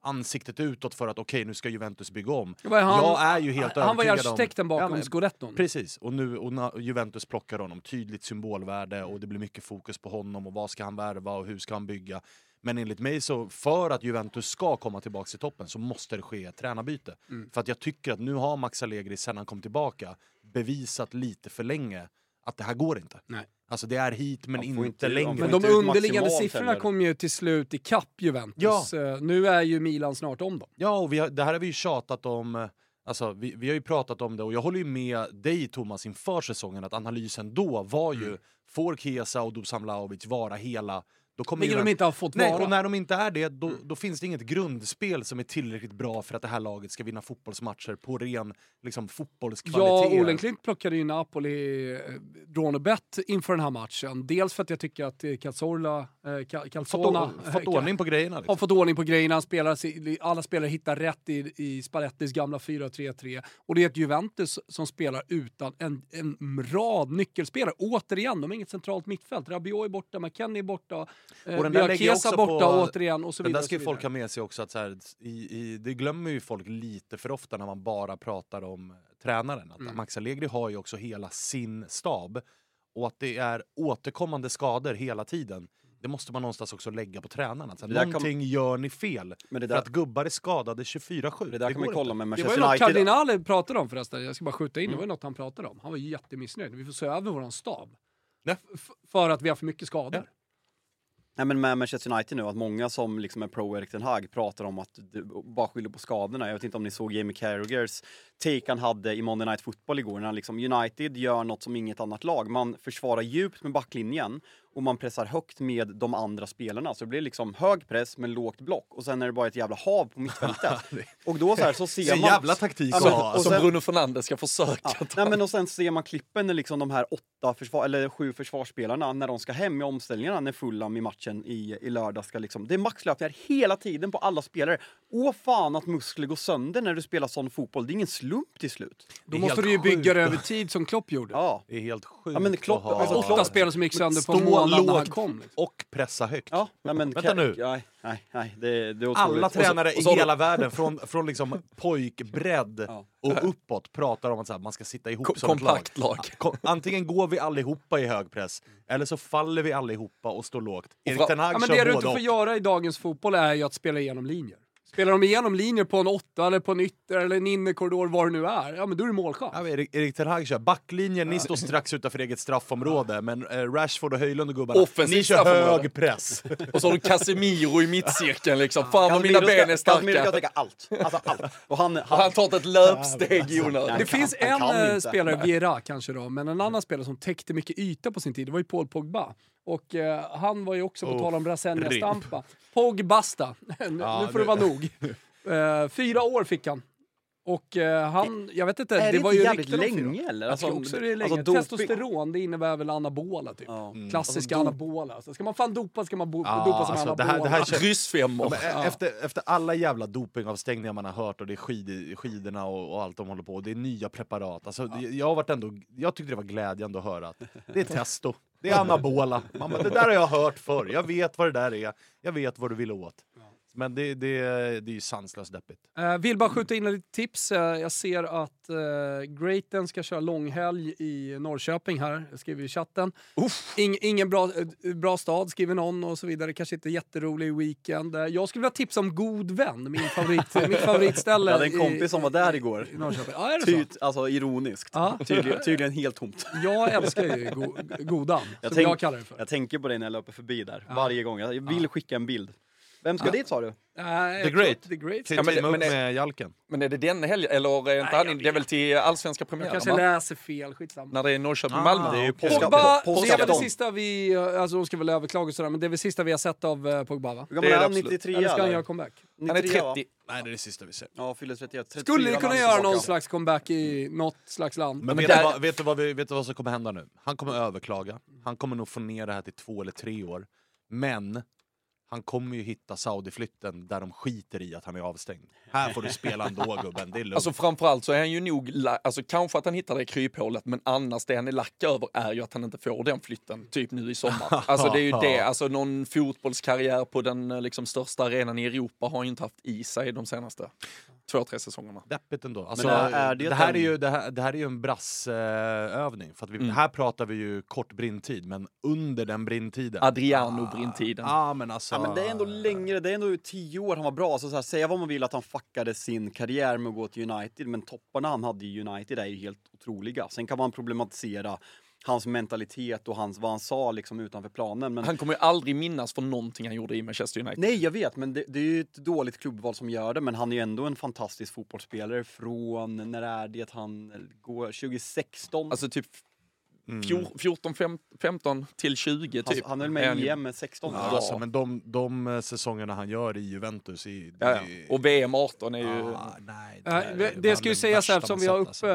ansiktet utåt för att okej, nu ska Juventus bygga om. Han- jag är ju helt han var ju arkitekten bakom Ja, men- scudetton. Precis, och nu och Juventus plockar honom, tydligt symbolvärde och det blir mycket fokus på honom och vad ska han värva och hur ska han bygga. Men enligt mig så, för att Juventus ska komma tillbaka till toppen så måste det ske ett tränarbyte. Mm. För att jag tycker att nu har Max Allegri sen han kom tillbaka bevisat lite för länge att det här går inte. Nej. Alltså det är hit men inte inte- längre. Men de underliggande siffrorna heller. kom ju till slut i kapp Juventus. Eh, Nu är ju Milan snart om dem. Ja, och vi har, det här har vi ju tjatat om. eh, Alltså, vi, vi har ju pratat om det och jag håller ju med dig Thomas inför säsongen att analysen då var ju Mm. får Chiesa och Dusan Vlahovic vara hela då kommer Vilket de inte har fått Nej, vara. och när de inte är det, då, då finns det inget grundspel som är tillräckligt bra för att det här laget ska vinna fotbollsmatcher på ren liksom, fotbollskvalitet. Ja, Olenklint plockade ju Napoli eh, Dronebet inför den här matchen. Dels för att jag tycker att eh, eh, Ca- fått, Calzona or- fått eh, ordning på grejerna. har Liksom. fått ordning på grejerna. Spelar, alla spelare hittar rätt i, i Spallettis gamla 4-3-3. Och det är ett Juventus som spelar utan en, en rad nyckelspelare. Återigen, de har inget centralt mittfält. Rabiot är borta, McKennie är borta, eh, Och den vi där har också borta på- återigen och så Men vidare. där ska ju folk ha med sig också att så här, i, i, det glömmer ju folk lite för ofta när man bara pratar om tränaren. Att Mm. Max Allegri har ju också hela sin stab och att det är återkommande skador hela tiden. Det måste man någonstans också lägga på tränarna. Det där kan- någonting gör ni fel. Men det För där, att gubbar är skadade 24-7. det där kan man går kolla inte. med Det var ju något. Cardinale pratade om förresten, jag ska bara skjuta in, det var Mm. ju något han pratade om. Han var ju jättemissnöjd. Vi får se över våran stab. Ja. F- för att vi har för mycket skador. Nej, men med Manchester United nu, att många som liksom är pro Erik Ten Hag pratar om att du bara skyller på skadorna. Jag vet inte om ni såg Jamie Carragers take han hade i Monday Night Football igår när han liksom United gör något som inget annat lag. Man försvarar djupt med backlinjen och man pressar högt med de andra spelarna. Så det blir liksom hög press men lågt block och sen är det bara ett jävla hav på mittfältet. och då så här så ser en man... jävla taktik Ja, men- och som sen- Bruno Fernandes ska försöka Ja, ta. nej, men och sen ser man klippen när liksom de här åtta försvar, eller sju försvarsspelarna när de ska hem i omställningarna när Fulham i matchen i, i lördag ska liksom... Det är maxlöpningar hela tiden på alla spelare. Åh fan att muskler går sönder när du spelar sån fotboll. Det är ingen slump till slut. Det Då måste du ju bygga det över tid som Klopp gjorde. Ja. Det är helt sjukt Ja, men Klopp- att ha... alltså, Åtta Klopp- spelare som gick sönder på Stå en månad när han kom. liksom. och pressa högt. Ja, nej, men, Vänta nu. Nej, nej, nej det, det. Alla Och så- tränare och så i hela världen, från, från liksom pojkbredd Ja. och uppåt, pratar om att så här, man ska sitta ihop Kom- som ett lag. Antingen går vi allihopa i hög press, eller så faller vi allihopa och står lågt. Erik Ten Hag Ja, men det du inte får och. göra i dagens fotboll är ju att spela igenom linjer. Spelar de igenom linjer på en åtta eller på en ytter eller en innerkorridor, var det nu är, ja men då är det målchans. Ja, Erik, Erik Ten Hag kör backlinjen, ni står strax utanför eget straffområde, men eh, Rashford och Höjlund och gubbarna, Offensivt ni kör hög press. Och så har du Casemiro i mittcirkeln liksom. Fan vad mina Casemiro ben är Casemiro ska starka. täcka allt. Alltså allt. Och han, Har han, han tagit ett löpsteg i onödan? Det kan- finns en kan inte. spelare, Viera kanske då, men en annan spelare som täckte mycket yta på sin tid, det var ju Paul Pogba. Och eh, han var ju också, på Oh, tal om Brasenia rip. Stampa, Pogbasta. nu, Ja, nu får det vara nog. Eh, fyra år fick han. Och eh, han, jag vet inte, är det det var ju jävligt länge eller? Tror också det är länge. alltså, Testosteron, det innebär väl anabola typ. Ja. Klassiska Alltså, anabola. Så ska man fan dopa ska man bo- Ja, dopa som alltså, anabola. det här- det här känns- Ryssfemmor. Men, eh, efter, efter alla jävla dopingavstängningar man har hört och det är skid, skidorna och, och allt de håller på och det är nya preparat. Alltså, det- jag, har varit ändå, jag tyckte det var glädjande att höra att det är testo, det är anabola. Man bara, det där har jag hört förr, jag vet vad det där är, jag vet vad du vill åt. Men det, det, det är ju sanslöst deppigt. Eh, vill bara skjuta in lite tips. Eh, jag ser att eh, Greaten ska köra långhelg i Norrköping här, jag skriver i chatten. Ing, ingen bra, eh, bra stad skriver någon och så vidare. Kanske inte jätterolig weekend. Eh, jag skulle vilja tipsa om God Vän, min favorit, mitt favoritställe. Jag hade en i- kompis som var där igår. i Norrköping. Ja, är det så? Ty, alltså ironiskt. Ja. Tydligen, tydligen helt tomt. Jag älskar ju go, Godan, Jag som tänk- jag kallar det för. Jag tänker på dig när jag löper förbi där, varje gång. Jag vill skicka en bild. Vem ska dit sa du? Nej, The jag tror Great. The Great. Kan Ja, men men det- med Jalken. Men är det den helgen? Eller är inte han, det är väl till allsvenska Jag premiären? kanske va? läser fel, skitsamma. När det är Norrköping-Malmö? Ah, Det är ju Pogba, det är väl det sista vi, eh, alltså de ska väl överklaga och sådär, men det är väl sista vi har sett av eh, Pogba va? Hur gammal Det är han? absolut. 93 Eller ska han göra comeback? Han är 93, va? 30. Nej, det är det sista vi ser. Ja, fyller 31. 34 Skulle ni kunna göra någon tillbaka. slags comeback i något slags land? Men, men vet, där- du vad, vet, du vad vi, vet du vad som kommer hända nu? Han kommer överklaga, han kommer nog få ner det här till två eller tre år. Men han kommer ju hitta Saudi-flytten där de skiter i att han är avstängd. Här får du spela ändå gubben, det är lugnt. Alltså framförallt så är han ju nog, alltså kanske att han hittar det kryphålet, men annars det han är lack över är ju att han inte får den flytten, typ nu i sommar. Alltså det är ju det, alltså någon fotbollskarriär på den eh, liksom största arenan i Europa har han ju inte haft i sig de senaste två, tre säsongerna. Deppigt ändå. Alltså, är- är det det, här en- är ju, det, här, det här är ju en brassövning. för att vi, Mm. Här pratar vi ju kort brintid, men under den brintiden. Adriano-brintiden. Ja, men alltså... Ja, men det är ändå längre, det är ändå tio år han var bra. Så, så här, säga vad man vill att han fuckade sin karriär med att gå till United, men topparna han hade i United är ju helt otroliga. Sen kan man problematisera hans mentalitet och hans, vad han sa liksom utanför planen. Men... Han kommer ju aldrig minnas för någonting han gjorde i Manchester United. Nej, jag vet, men det, det är ju ett dåligt klubbval som gör det. Men han är ju ändå en fantastisk fotbollsspelare från, när är det han går, 2016? Alltså typ Mm. fjor- 14, fem- 15 till 20 han, typ. han är väl Är med i EM med 16? Ja, alltså, men de, de eh, säsongerna han gör i Juventus... I, Ja, ja. Och VM 18 är ju... Ah, nej, Eh, är det, bland ska ju det sägas eftersom vi har uppe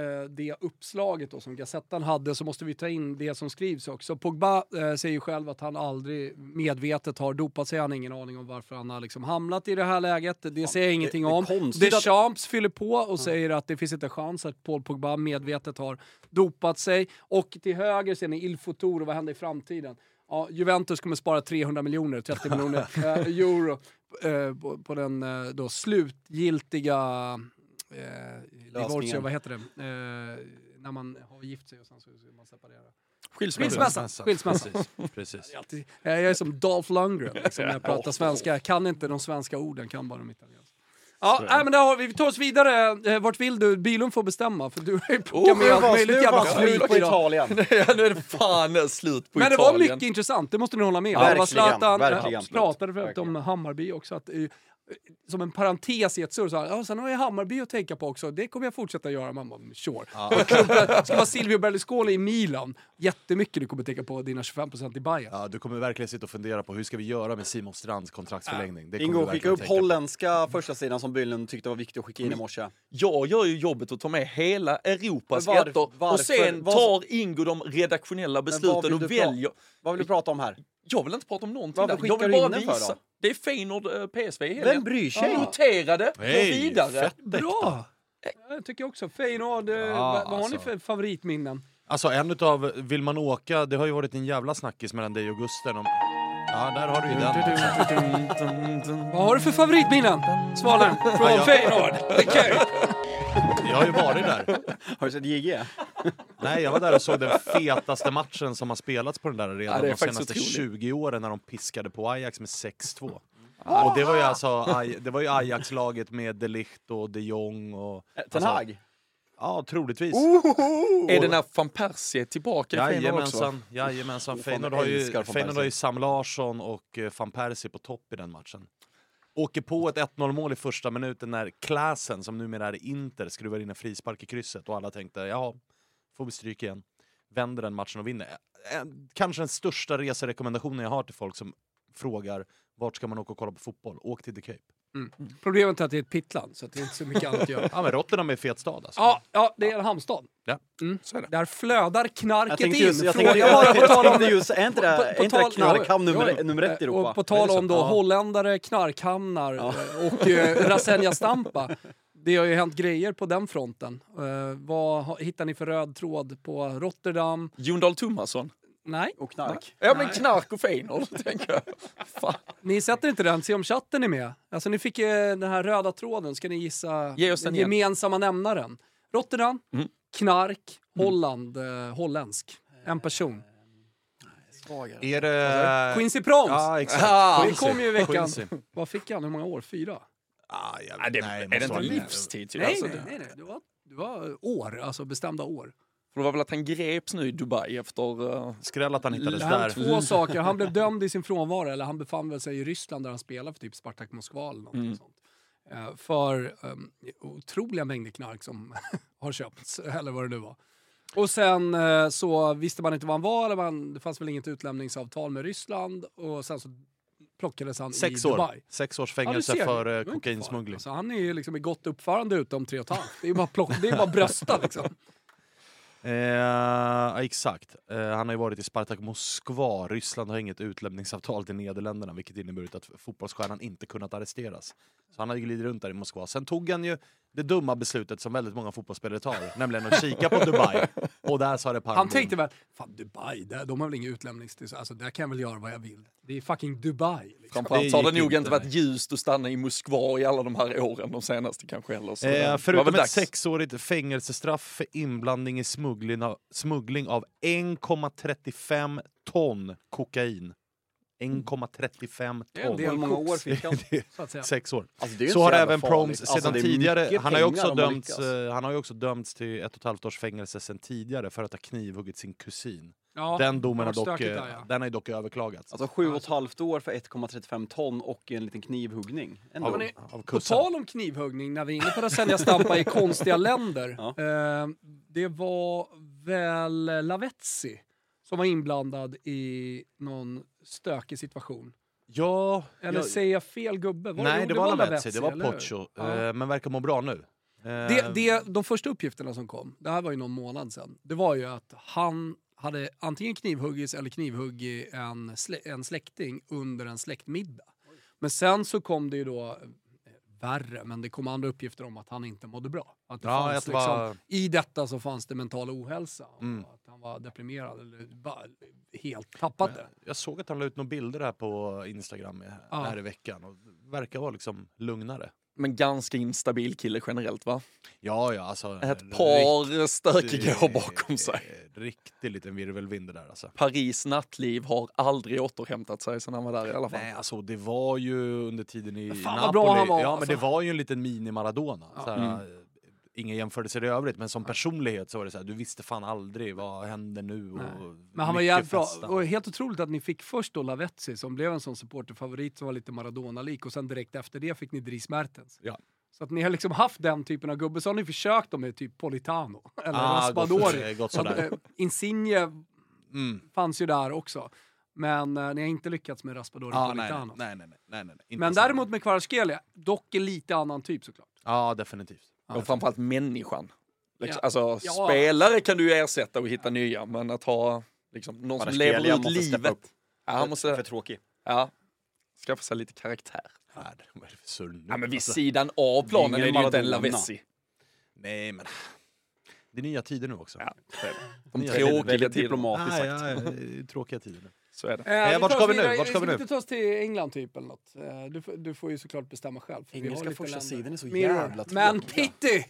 eh, det uppslaget då, som Gazettan hade så måste vi ta in det som skrivs också. Pogba eh, säger ju själv att han aldrig medvetet har dopat sig. Han har ingen aning om varför han har liksom hamnat i det här läget. Det säger jag ingenting det om. konstigt att- Deschamps fyller på och säger att det finns inte chans att Paul Pogba medvetet har dopat sig. Och till höger ser ni Il Futuro, vad händer i framtiden? Ja, Juventus kommer spara 300 miljoner, 30 miljoner eh, euro eh, på, på den eh, då slutgiltiga eh, divorcio, vad heter det? Eh, när man har gift sig och sen så man separerar. Skilsmässa. Skilsmässa. Skilsmässa. Precis, precis. Alltid- Jag är som Dolph Lundgren liksom, när jag pratar svenska. Jag kan inte de svenska orden, kan bara de italienska. Ja, nej, men där har vi, vi tar oss vidare. Eh, vart vill du? Bylund får bestämma, för du har ju plockat med allt möjligt jävla skit på. Italien. Ja, nu är det fan slut på Men det var Italien. mycket intressant, det måste ni hålla med om. Verkligen, Zlatan verkligen. pratade för övrigt om Verkligen. Hammarby också. Att, eh, som en parentes i ett surr, så här, ja, sen har jag Hammarby att tänka på också. Det kommer jag fortsätta göra. Man bara, sure. Och klubben ska vara Silvio Berlusconi i Milan. Jättemycket du kommer tänka på dina 25% i Bayern. Ja, du kommer verkligen sitta och fundera på hur ska vi göra med Simon Strands kontraktsförlängning. Det kommer Ingo, skicka upp tänka på. holländska första sidan som Bylund tyckte var viktig att skicka in i morse. Jag gör ju jobbet att ta med hela Europas varför- rätter och sen tar Ingo de redaktionella besluten och väljer. Vad vill du prata om här? Jag vill inte prata om någonting Varför där. Jag vill du bara in den för visa. då? Det är Feyenoord eh, PSV i helgen. Vem bryr sig? Noterade, Hej, vidare. fett. Bra! Jag tycker också. Feyenoord, eh, vad, vad har ni alltså. för favoritminnen? Alltså en utav, vill man åka, det har ju varit en jävla snackis mellan dig och Gusten om... Ja, där har du ju den. Vad har du för favoritminnen? Svalen från Ja, Feyenoord. Jag har ju varit där. Har du sett JG? Nej, jag var där och såg den fetaste matchen som har spelats på den där arenan Ja, det är de faktiskt senaste otroligt. 20 åren när de piskade på Ajax med 6-2. Och det var ju alltså det var ju Ajax-laget med De Ligt och De Jong och... Ten alltså, Hag? Ja, troligtvis. Är den här van Persie tillbaka i Feyenoord också? Jajamensan, Feyenoord har, Feyenoord ju Sam Larsson och eh, van Persie på topp i den matchen. Åker på ett 1-0 mål i första minuten när Klasen, som numera är Inter, skruvar in en frispark i krysset och alla tänkte ja, får vi stryk igen. Vänder den matchen och vinner. Eh, eh, kanske den största reserekommendationen jag har till folk som frågar vart ska man åka och kolla på fotboll? Åk till The Cape. Problemet är att det är ett pittland, så att det är inte så mycket annat att göra. Ja men Rotterdam är en fet stad alltså. Ja, ja, det är en hamnstad. Ja. Mm. Så är det. Där flödar knarket in. just, jag Fråga tänkte, bara på tal om... tänkte just, är inte det, på- på inte det tal- knarkhamn ja, nummer, ja. nummer ett i Europa? Och på tal det om då Ja. holländare, knarkhamnar eh, och eh, Rasenja Stampa. Det har ju hänt grejer på den fronten. Eh, vad hittar ni för röd tråd på Rotterdam? Jon Dahl Tomasson. Nej, Och knark. Ja men knark och Feyenoord, tänker jag. Fan. ni sätter inte den. Se om chatten är med. Alltså ni fick eh, den här röda tråden. Ska ni gissa Ge oss den igen. gemensamma nämnaren? Rotterdam, Mm. knark, Holland, eh, holländsk. En person. Är det... Quincy Proms! Ja exakt. Ah, det kom ju i veckan. Quincy. Vad fick han? Hur många år? Fyra? Ah, jag, Ja, det, nej, är det inte livstid? Typ? Nej, Alltså, nej, nej, nej. Det var, det var år, alltså bestämda år. För det var väl att han greps nu i Dubai efter... eh, Skräll att han hittades där. två saker. Han blev dömd i sin frånvaro, eller han befann väl sig i Ryssland där han spelade för typ Spartak Moskva eller något Mm. sånt. Eh, För um, otroliga mängder knark som har köpts, eller vad det nu var. Och sen eh, så visste man inte vad han var, eller man, det fanns väl inget utlämningsavtal med Ryssland och sen så plockades han Sex i år. Dubai. Sex års Ja, fängelse ser. för var inte kokainsmuggling. Alltså, han är ju liksom i gott uppförande ute om tre och ett halvt. Det är bara, plock, det är bara brösta liksom. Eh, exakt. Eh, han har ju varit i Spartak Moskva. Ryssland har inget utlämningsavtal till Nederländerna vilket inneburit att fotbollsstjärnan inte kunnat arresteras. Så han har ju glidit runt där i Moskva. Sen tog han ju det dumma beslutet som väldigt många fotbollsspelare tar, nämligen att kika på Dubai. Och där sa det pang Han tänkte väl, fan Dubai, där, de har väl inget utlämningstillstånd, alltså där kan jag väl göra vad jag vill. Det är fucking Dubai. Liksom. Framförallt har det nog inte, varit ljust att stanna i Moskva i alla de här åren, de senaste kanske heller. Så Eh, förutom ett dags. sexårigt fängelsestraff för inblandning i smuggling av, smuggling av 1,35 ton kokain. 1,35 Det är en ton. del många år fick han? Så att säga. Sex år. Alltså, det är Så har även. Proms Alltså, sedan är tidigare, han har, ju också dömts, eh, han har ju också dömts till ett och ett halvt års fängelse sedan tidigare för att ha knivhuggit sin kusin. Ja, den domen har dock, eh, där, ja. den har ju dock överklagats. Alltså sju och ett halvt år för 1,35 ton och en liten knivhuggning. Ändå. av, det- av På tal om knivhuggning, när vi är inne på att sälja stampa i konstiga länder. Ja. Eh, det var väl Lavetzi som var inblandad i någon stökig situation. Ja, Eller jag, säger jag fel gubbe? Var, nej jo, det var Lavetzi, det var? Pocho, Ja. eh, men verkar må bra nu. Eh, Det, det, de första uppgifterna som kom, det här var ju någon månad sedan, det var ju att han hade antingen knivhuggits eller knivhuggit en, slä, en släkting under en släktmiddag. Men sen så kom det ju då värre, men det kom andra uppgifter om att han inte mådde bra. Att det Ja, fanns liksom, var- I detta så fanns det mental ohälsa. och Mm. Att han var deprimerad eller bara helt tappat det. Jag såg att han la ut några bilder här på Instagram eh, Ja. här i veckan och verkar vara liksom lugnare. Men ganska instabil kille generellt va? Ja, ja, alltså... Ett par stökiga år riktig- bakom sig. Riktig liten virvelvind det där alltså. Paris nattliv har aldrig återhämtat sig sedan han var där i alla fall. Nej, alltså det var ju under tiden i fan vad Napoli. bra han var, ja, men alltså. det var ju en liten mini-Maradona. Ja. Såhär, Inga jämförelser i övrigt, men som personlighet så var det så här, du visste fan aldrig vad händer nu. Och Nej. Men han var jävligt bra. Och helt otroligt att ni fick först då Lavetzi som blev en sån supporterfavorit som var lite Maradona-lik och sen direkt efter det fick ni Dries Mertens. Ja. Så att ni har liksom haft den typen av gubbe, så har ni försökt dem med typ Politano eller Ah, Raspadori. gått sådär. Eh, Insigne Mm. fanns ju där också. Men eh, ni har inte lyckats med Raspadori och Ah, nej, Politano. nej, nej, nej, nej, nej, inte Men så. däremot med Kvaratskhelia, dock en lite annan typ såklart. Ja, definitivt. Och framförallt människan. Liksom, Ja. Alltså Ja. spelare kan du ersätta och hitta nya, men att ha liksom, någon som lever ut livet. Ja, han måste För tråkig. ja, skaffa sig lite karaktär. Nej, vad är det för surr? Ja, men vid Alltså, sidan av planen Det är det ju inte en. Lavezzi. Nej, men det är nya tider nu också. Ja, De tråkiga Väldigt tiderna. diplomatiskt sagt. ja, ja, det är tråkiga tider nu. Så är det. Eh, vart tar ska vi nu? vidare. Vart ska vi nu? inte ta oss till England typ eller något? Eh, Du, får- du får ju såklart bestämma själv. Engelska första sidan är så Mirror. jävla Men tråkiga. Pitti!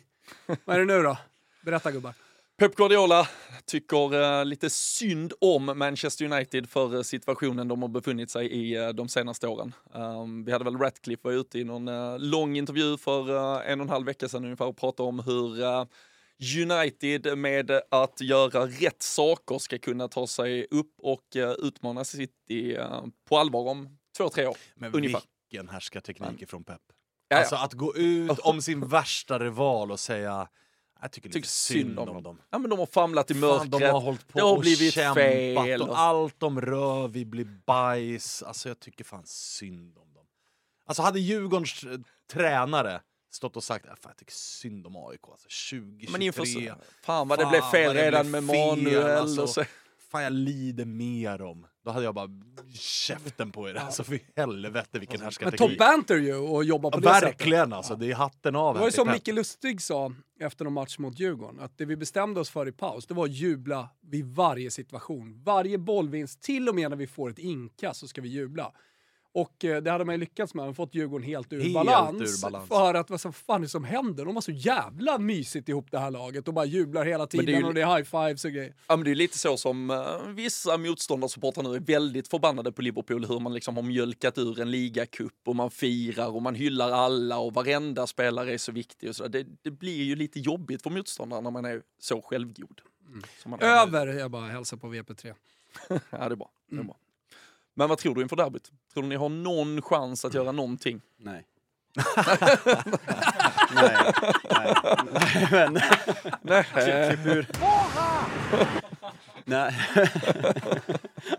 Vad är det nu då? Berätta gubbar. Pep Guardiola tycker eh, lite synd om Manchester United för eh, situationen de har befunnit sig i eh, de senaste åren. Um, vi hade väl Ratcliffe var ute i någon eh, lång intervju för eh, en och en halv vecka sedan ungefär och pratade om hur eh, United med att göra rätt saker ska kunna ta sig upp och eh, utmana City eh, på allvar om två, tre år. Men Ungefär. vilken härskarteknik ifrån Pep. Ja, ja. Alltså att gå ut om sin värsta rival och säga jag tycker Tycker synd om dem. Ja, men de har famlat i Fan, mörkret. de har hållit på det har och blivit kämpat fel. och allt de rör vid blir bajs. Alltså jag tycker fan synd om dem. Alltså hade Djurgårdens eh, tränare stått och sagt att jag tycker synd om AIK, alltså 2023. Men inför, fan vad det blev fel det redan blev med fel, Manuel. alltså. och så. Fan jag lider mer om. Då hade jag bara käften på er. Alltså för helvete vilken Men härskarteknik. top banter ju och jobba på Ja, det sättet. verkligen alltså, det är hatten av Det var ju som. Micke Lustig sa efter någon match mot Djurgården, att det vi bestämde oss för i paus, det var att jubla vid varje situation. Varje bollvinst, till och med när vi får ett inkast så ska vi jubla. Och eh, det hade man ju lyckats med, man fått Djurgården helt ur, Helt balans, ur balans. För att vad som fan är det som händer? De har så jävla mysigt ihop det här laget och bara jublar hela det är tiden ju- och det är high fives och grejer. Ja, men det är lite så som uh, vissa motståndarsupportrar nu är väldigt förbannade på Liverpool, hur man liksom har mjölkat ur en ligacup och man firar och man hyllar alla och varenda spelare är så viktig och så. Det, det blir ju lite jobbigt för motståndaren när man är så självgod. Man Över, jag bara hälsar på VP3. Ja, det är bra. Det Mm. är bra. Men vad tror du inför derbyt? Tror du ni har någon chans att göra någonting? Nej. nej, nej, nej, men... Nej. Klipp ur. Nej.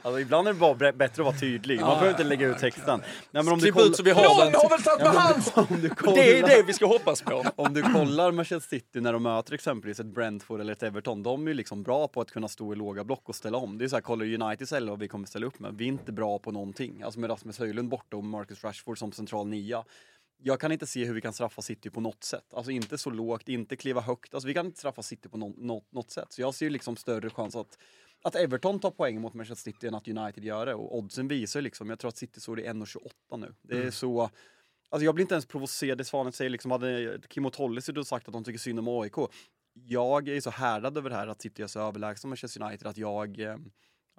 alltså, ibland är det bara bättre att vara tydlig. Man behöver inte lägga ut texten. Nej, men om du Klipp koll- ut så vi har Någon den. har väl satt med du kollar, Det är det vi ska hoppas på. om du kollar Manchester City när de möter exempelvis ett Brentford eller ett Everton, de är ju liksom bra på att kunna stå i låga block och ställa om. Det är så här, kollar Uniteds eller vad vi kommer ställa upp med. Vi är inte bra på någonting. Alltså med Rasmus Höjlund borta och Marcus Rashford som central nia. Jag kan inte se hur vi kan straffa City på något sätt. Alltså inte så lågt, inte kliva högt. Alltså vi kan inte straffa City på nå- nå- något sätt. Så jag ser liksom större chans att, att Everton tar poäng mot Manchester City än att United gör det. Och oddsen visar liksom, jag tror att City står i 1,28 nu. Det är så... Alltså jag blir inte ens provocerad. Det Svanet säger liksom, hade Kim och Tolle suttit och sagt att de tycker synd om AIK. Jag är så härdad över det här att City är så överlägsna Manchester United att jag, eh,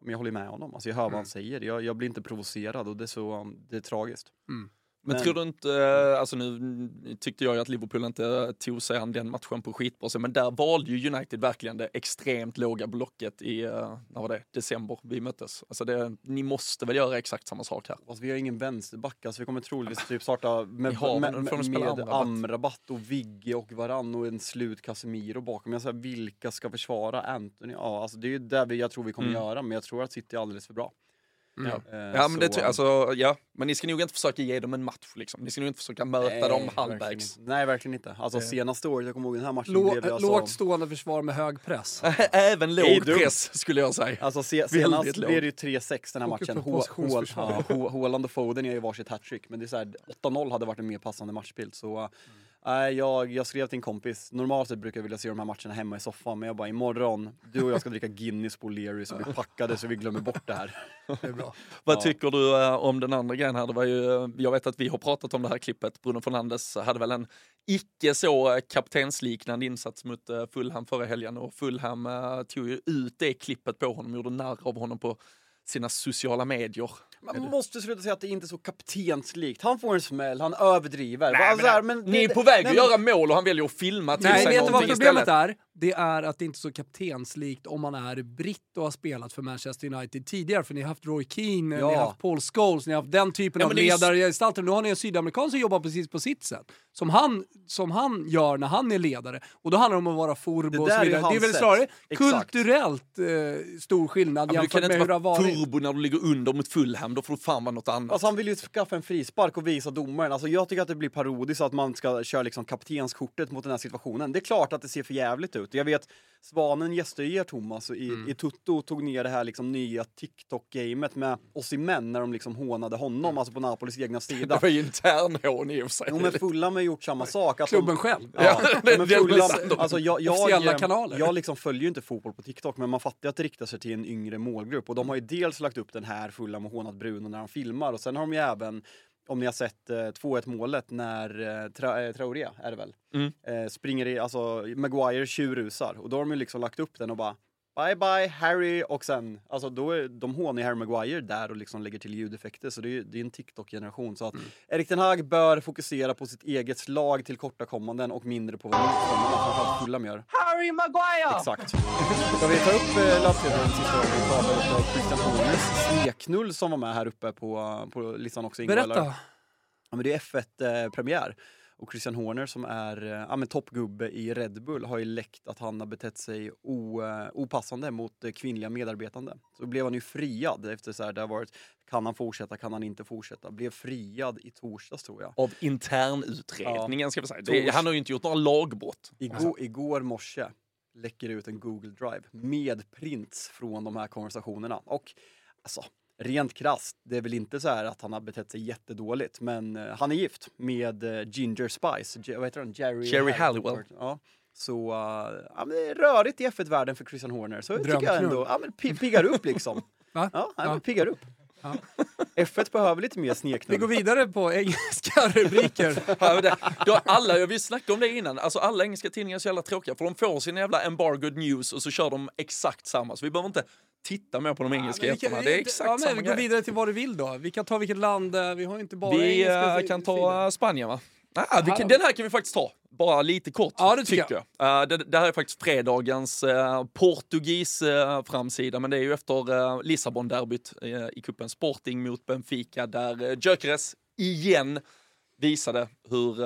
men jag håller med honom. Alltså jag hör vad han säger. Jag, jag blir inte provocerad och det är så, det är tragiskt. Men, Men- tror du inte, alltså nu tyckte jag ju att Liverpool inte tog sig an den matchen på skitbra sätt, men där valde ju United verkligen det extremt låga blocket i, eh, när var det, december vi möttes. Alltså det, ni måste väl göra exakt samma sak här. Alltså vi har ingen vänsterback, alltså vi kommer troligtvis typ starta med, har, med, med, med Amrabat. Amrabat och Vigge och Varann och en slut Casemiro bakom. Jag säger, vilka ska försvara Anthony? Ja, alltså det är ju det vi, jag tror vi kommer Mm. göra, men jag tror att City är alldeles för bra. Ja. Eh, Ja men, det, ty- alltså, ja, men ni ska nog inte försöka ge dem en match liksom. Ni ska nog inte försöka möta nej, dem halvvägs. Nej, verkligen inte. Alltså senaste året, jag kommer ihåg den här matchen Lå, blev alltså... Lågt stående försvar med hög press. Även låg press skulle jag säga. Alltså se, senast blev det ju 3-6 den här matchen. Haaland och Foden är ju varsitt hattrick, men det är så här, 8-0 hade varit en mer passande matchbild. Så äh, jag, jag skrev till en kompis, normalt sett brukar jag vilja se de här matcherna hemma i soffan, men jag bara imorgon, du och jag ska dricka Guinness på O'Leary så vi packade så vi glömmer bort det här. Det är bra. Vad Ja. tycker du eh, om den andra grejen här? Det var ju, eh, jag vet att vi har pratat om det här klippet. Bruno Fernandes hade väl en icke så eh, kaptensliknande insats mot Fulham förra helgen och Fulham tog ju ut det klippet på honom, gjorde narr av honom på sina sociala medier. Man måste sluta säga att det inte är så kaptenslikt. Han får en smäll, han överdriver. Nej, Alltså, men, här, men ni är på väg nej, att göra mål och han väljer att filma till Nej, sig vet du vad problemet istället. är? Det är att det inte är så kaptenslikt om man är britt och har spelat för Manchester United tidigare. För ni har haft Roy Keane, Ja. ni har haft Paul Scholes, ni har haft den typen Ja, av är ledargestalter. Nu har ni en sydamerikan som jobbar precis på sitt sätt. Som han, som han gör när han är ledare. Och då handlar det om att vara forbo Det och så är vidare. Det är väl snarare Exakt. kulturellt eh, stor skillnad Ja, du jämfört kan med inte hur det har vara varit. turbo när du ligger under mot Fulham, då får du fan vara något annat. Alltså han vill ju skaffa en frispark och visa domaren. Alltså jag tycker att det blir parodiskt att man ska köra liksom kaptenskortet mot den här situationen. Det är klart att det ser för jävligt ut. Jag vet, Svanen gästade ju er Thomas i, Mm. i Tutto och tog ner det här liksom nya TikTok-gamet med Osimhen när de liksom hånade honom, alltså på Napolis egna det sida. var ju internhån i och för sig. Jo men Fulham har gjort samma sak. Att Klubben de, själv. Ja, Ja, det- men det- Fulham, det- alltså jag, jag, kanaler. jag liksom följer ju inte fotboll på TikTok men man fattar ju att det riktar sig till en yngre målgrupp och de har ju dels lagt upp den här Fulham och hånat Bruno när han filmar och sen har de ju även om ni har sett eh, 2-1 målet när eh, Tra eh, Traoré, är det väl, Mm. eh, springer i, alltså Maguire tjurrusar och då har de ju liksom lagt upp den och bara Bye bye Harry och sen, alltså då är, de hånar ju Harry Maguire där och liksom lägger till ljudeffekter så det är det är en TikTok-generation så att Erik Ten Hag bör fokusera på sitt eget slag till kortakommanden och mindre på vad motståndarna, framförallt Fulham gör. Harry Maguire! Exakt. Ska vi ta upp eh, sista gången vi om Christian Horners smeknull som var med här uppe på, på listan också? Ingvar? Berätta. Ja, men det är F1-premiär. Och Christian Horner som är eh, ja, men toppgubbe i Red Bull har ju läckt att han har betett sig o, eh, opassande mot eh, kvinnliga medarbetande. Så blev han ju friad efter så här, det har varit, kan han fortsätta, kan han inte fortsätta? Blev friad i torsdags tror jag. Av internutredningen ska vi säga. Det, han har ju inte gjort några lagbrott. Igår, igår morse läcker ut en Google Drive med prints från de här konversationerna. Och alltså, rent krasst, det är väl inte så här att han har betett sig jättedåligt, men eh, han är gift med eh, Ginger Spice, Ge- vad heter han? Jerry, Jerry Halliwell. Ja. Så uh, ja, men det är rörigt i F1-världen för Christian Horner, så jag tycker jag ändå, ja men pi- piggar upp liksom. Va? Ja, ja. Ja. men piggar upp. Ja. F1 behöver lite mer Vi sneknull. går vidare på engelska rubriker. Ja, men det, då alla, vi snackade om det innan, alltså alla engelska tidningar är så jävla tråkiga för de får sin jävla embargoed news och så kör de exakt samma. Så vi behöver inte titta mer på de engelska Men vi kan- ettorna. Det är exakt ja, men samma Vi går grej. vidare till vad du vill då. Vi kan ta vilket land, eh, vi har inte bara Vi engelska eh, kan ta Spanien va? Ah, vi kan, den här kan vi faktiskt ta. Bara lite kort, Ja, det tycker jag. Uh, det, det, här är faktiskt fredagens uh, portugis uh, framsida, men det är ju efter Lissabon-derbyt i kuppen Sporting mot Benfica, där Gyökeres igen visade hur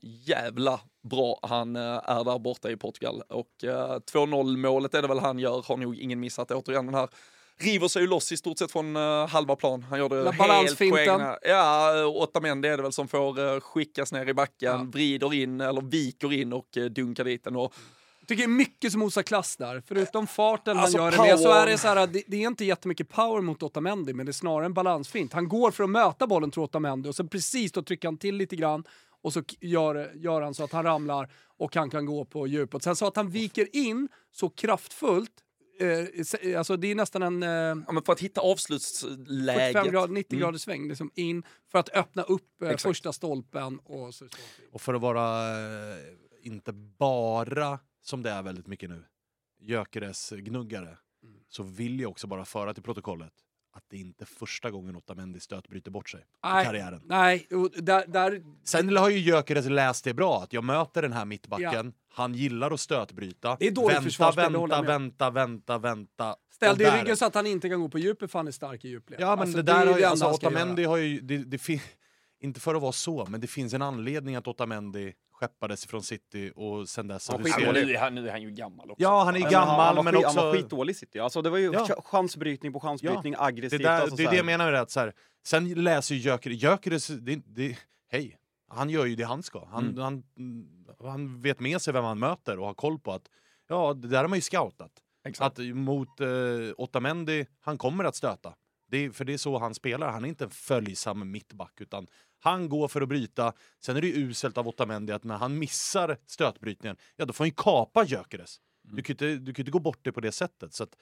jävla bra han är där borta i Portugal. Och uh, 2-0 målet är det väl han gör, har nog ingen missat. Återigen den här river sig ju loss i stort sett från uh, halva plan. Han gör det helt på egna... Ja, Otamendi är det väl som får uh, skickas ner i backen, Ja. vrider in eller viker in och uh, dunkar dit den. Och, tycker det är mycket som osar klass där. Förutom farten Alltså, han gör det med så är det så här, det, det är inte jättemycket power mot Otamendi, men det är snarare en balansfint. Han går för att möta bollen tror Otamendi och så precis då trycker han till lite grann och så gör, gör han så att han ramlar och han kan gå på djupet. Sen så att han viker in så kraftfullt, eh, alltså det är nästan en eh, ja, men för att hitta 45 avslutsläget. grad, 90 graders sväng liksom in för att öppna upp eh, första stolpen och så så. Och för att vara eh, inte bara, som det är väldigt mycket nu, Gyökeres gnuggare, så vill jag också bara föra till protokollet att det inte är första gången Otamendi stötbryter bort sig i Nej. karriären. Nej, där, där Sen har ju Gyökeres läst det bra, att jag möter den här mittbacken, han gillar att stötbryta. Det är dåligt vänta, det vänta, vänta, vänta, vänta. Ställ dig i ryggen så att han inte kan gå på djupet för han är stark i djupled. Ja men Alltså, det där är har ju, alltså Otamendi har ju, det, det inte för att vara så, men det finns en anledning att Otamendi skeppades från City och sen dess... Han det. nu, är han, nu är han ju gammal också. Ja, han är gammal han, han, men var, skit- han var också... skitdålig i City. Alltså, det var ju Ja. ch- chansbrytning på chansbrytning, Det, aggressivt. där, alltså, det är det jag menar med att så här, sen läser ju Gyökeres, Gyökeres, det, det, hej, han gör ju det han ska. Han, Mm. han, han vet med sig vem han möter och har koll på att, ja det där har man ju scoutat. Exakt. Att mot eh, Otamendi, han kommer att stöta. Det är, för det är så han spelar, han är inte en följsam mittback utan han går för att bryta. Sen är det ju uselt av Otamendi att när han missar stötbrytningen, ja då får han ju kapa Gyökeres. Du kan inte, du kan ju inte gå bort det på det sättet. Så att,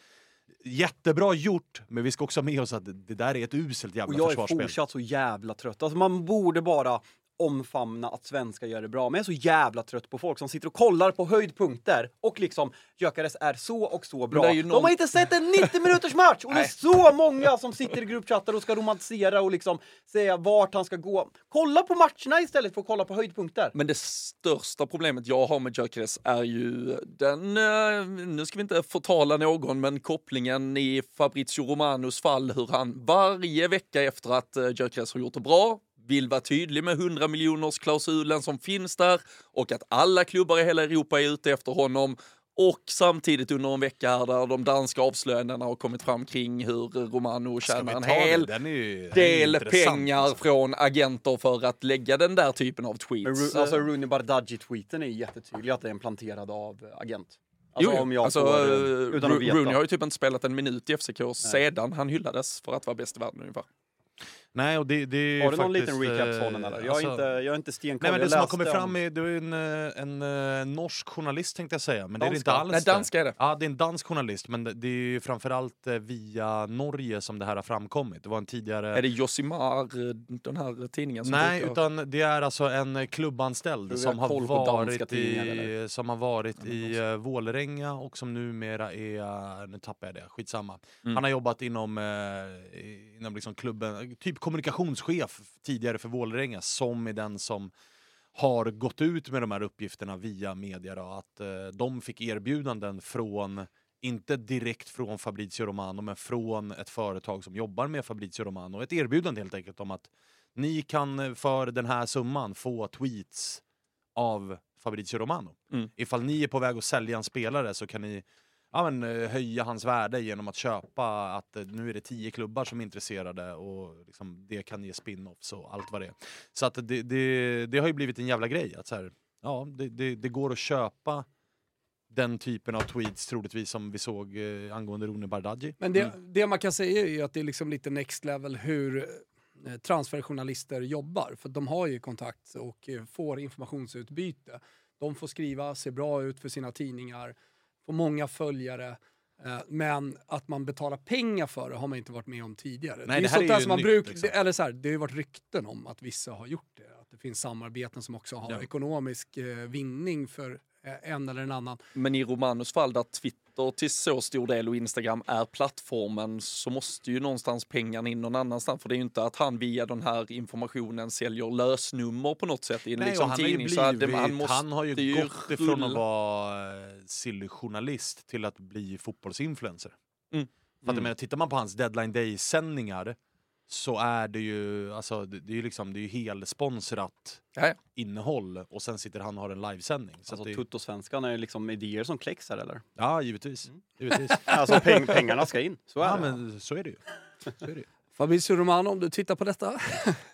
jättebra gjort, men vi ska också ha med oss att det, där är ett uselt Och jävla jag är försvarsspel. fortsatt så jävla trött. Alltså man borde bara omfamna att svenskar gör det bra. Men jag är så jävla trött på folk som sitter och kollar på höjdpunkter och liksom Gyökeres är så och så bra. ju De någon- har inte sett en 90 minuters match! Och det är så många som sitter i gruppchattar och ska romantisera och liksom säga vart han ska gå. Kolla på matcherna istället för att kolla på höjdpunkter. Men det största problemet jag har med Gyökeres är ju den, eh, nu ska vi inte förtala någon, men kopplingen i Fabrizio Romanos fall, hur han varje vecka efter att eh, Gyökeres har gjort det bra, vill vara tydlig med 100 miljoners klausulen som finns där och att alla klubbar i hela Europa är ute efter honom. Och samtidigt under en vecka här där de danska avslöjandena har kommit fram kring hur Romano tjänar en hel Den är ju- den är del pengar alltså. från agenter för att lägga den där typen av tweets. Men Ru- alltså Rooney Bardghji-tweeten är jättetydlig att det är en planterad av agent. Alltså jo, om jag alltså, får, eh. Rooney har ju typ inte spelat en minut i FCK sedan han hyllades för att vara bäst i världen ungefär. Nej, och det, det är Har du någon faktiskt, liten recap eh, sån eller? Jag är alltså- inte, jag är inte stenkoll. Nej men det som har kommit fram är, det är en, eh, en, eh, norsk journalist tänkte jag säga, men det är det inte Danska? alls. Nej, det. danska är det. Ja, det är en dansk journalist, men det, är ju framförallt eh, via Norge som det här har framkommit. Det var en tidigare... Är det Josimar, eh, den här tidningen? Som Nej, brukar- utan det är alltså en eh, klubbanställd som har danska varit, tidningar, i, eller? som har varit i uh, Vålerenga och som numera är, eh, nu tappar jag det, skitsamma. Mm. Han har jobbat inom, eh, inom liksom klubben, typ kommunikationschef tidigare för Vålerenga som är den som har gått ut med de här uppgifterna via media. Då, att eh, de fick erbjudanden från, inte direkt från Fabrizio Romano, men från ett företag som jobbar med Fabrizio Romano. Ett erbjudande helt enkelt om att ni kan eh, för den här summan få tweets av Fabrizio Romano. Mm. Ifall ni är på väg att sälja en spelare så kan ni ja, men, eh, höja hans värde genom att köpa att eh, nu är det tio klubbar som är intresserade och liksom, det kan ge spin-offs och allt vad det är. Så att det, det, det har ju blivit en jävla grej. Att så här, ja, det, det, det går att köpa den typen av tweets troligtvis som vi såg eh, angående Rune Bardghji. Men det, det man kan säga är ju att det är liksom lite next level hur eh, transferjournalister jobbar. För de har ju kontakt och får informationsutbyte. De får skriva, se bra ut för sina tidningar, får många följare. eh, Men att man betalar pengar för det har man inte varit med om tidigare. Nej, det är det här sånt är där som man nytt, bruk, liksom. eller så här, det har ju varit rykten om att vissa har gjort det. Att det finns samarbeten som också har Ja. ekonomisk eh, vinning för en eller en annan. Men i Romanus fall där Twitter till så stor del och Instagram är plattformen så måste ju någonstans pengarna in någon annanstans. För det är ju inte att han via den här informationen säljer lösnummer på något sätt i en Nej, liksom han, har tidning. Så hade, blivit, han, måste han har ju ju gått ifrån att rulla. vara eh, silly journalist till att bli fotbollsinfluencer. Mm. För att, menar, tittar man på hans deadline day-sändningar så är det ju, alltså, det, det är ju liksom, det är ju helsponsrat Ja, ja. innehåll och sen sitter han och har en livesändning. Så Alltså det, Tuttosvenskan är ju liksom idéer som kläcks här eller? ja, givetvis. givetvis. Alltså peng, pengarna ska in, så är ja, det. men så är det ju. Så är det ju. Fabrizio Romano, om du tittar på detta.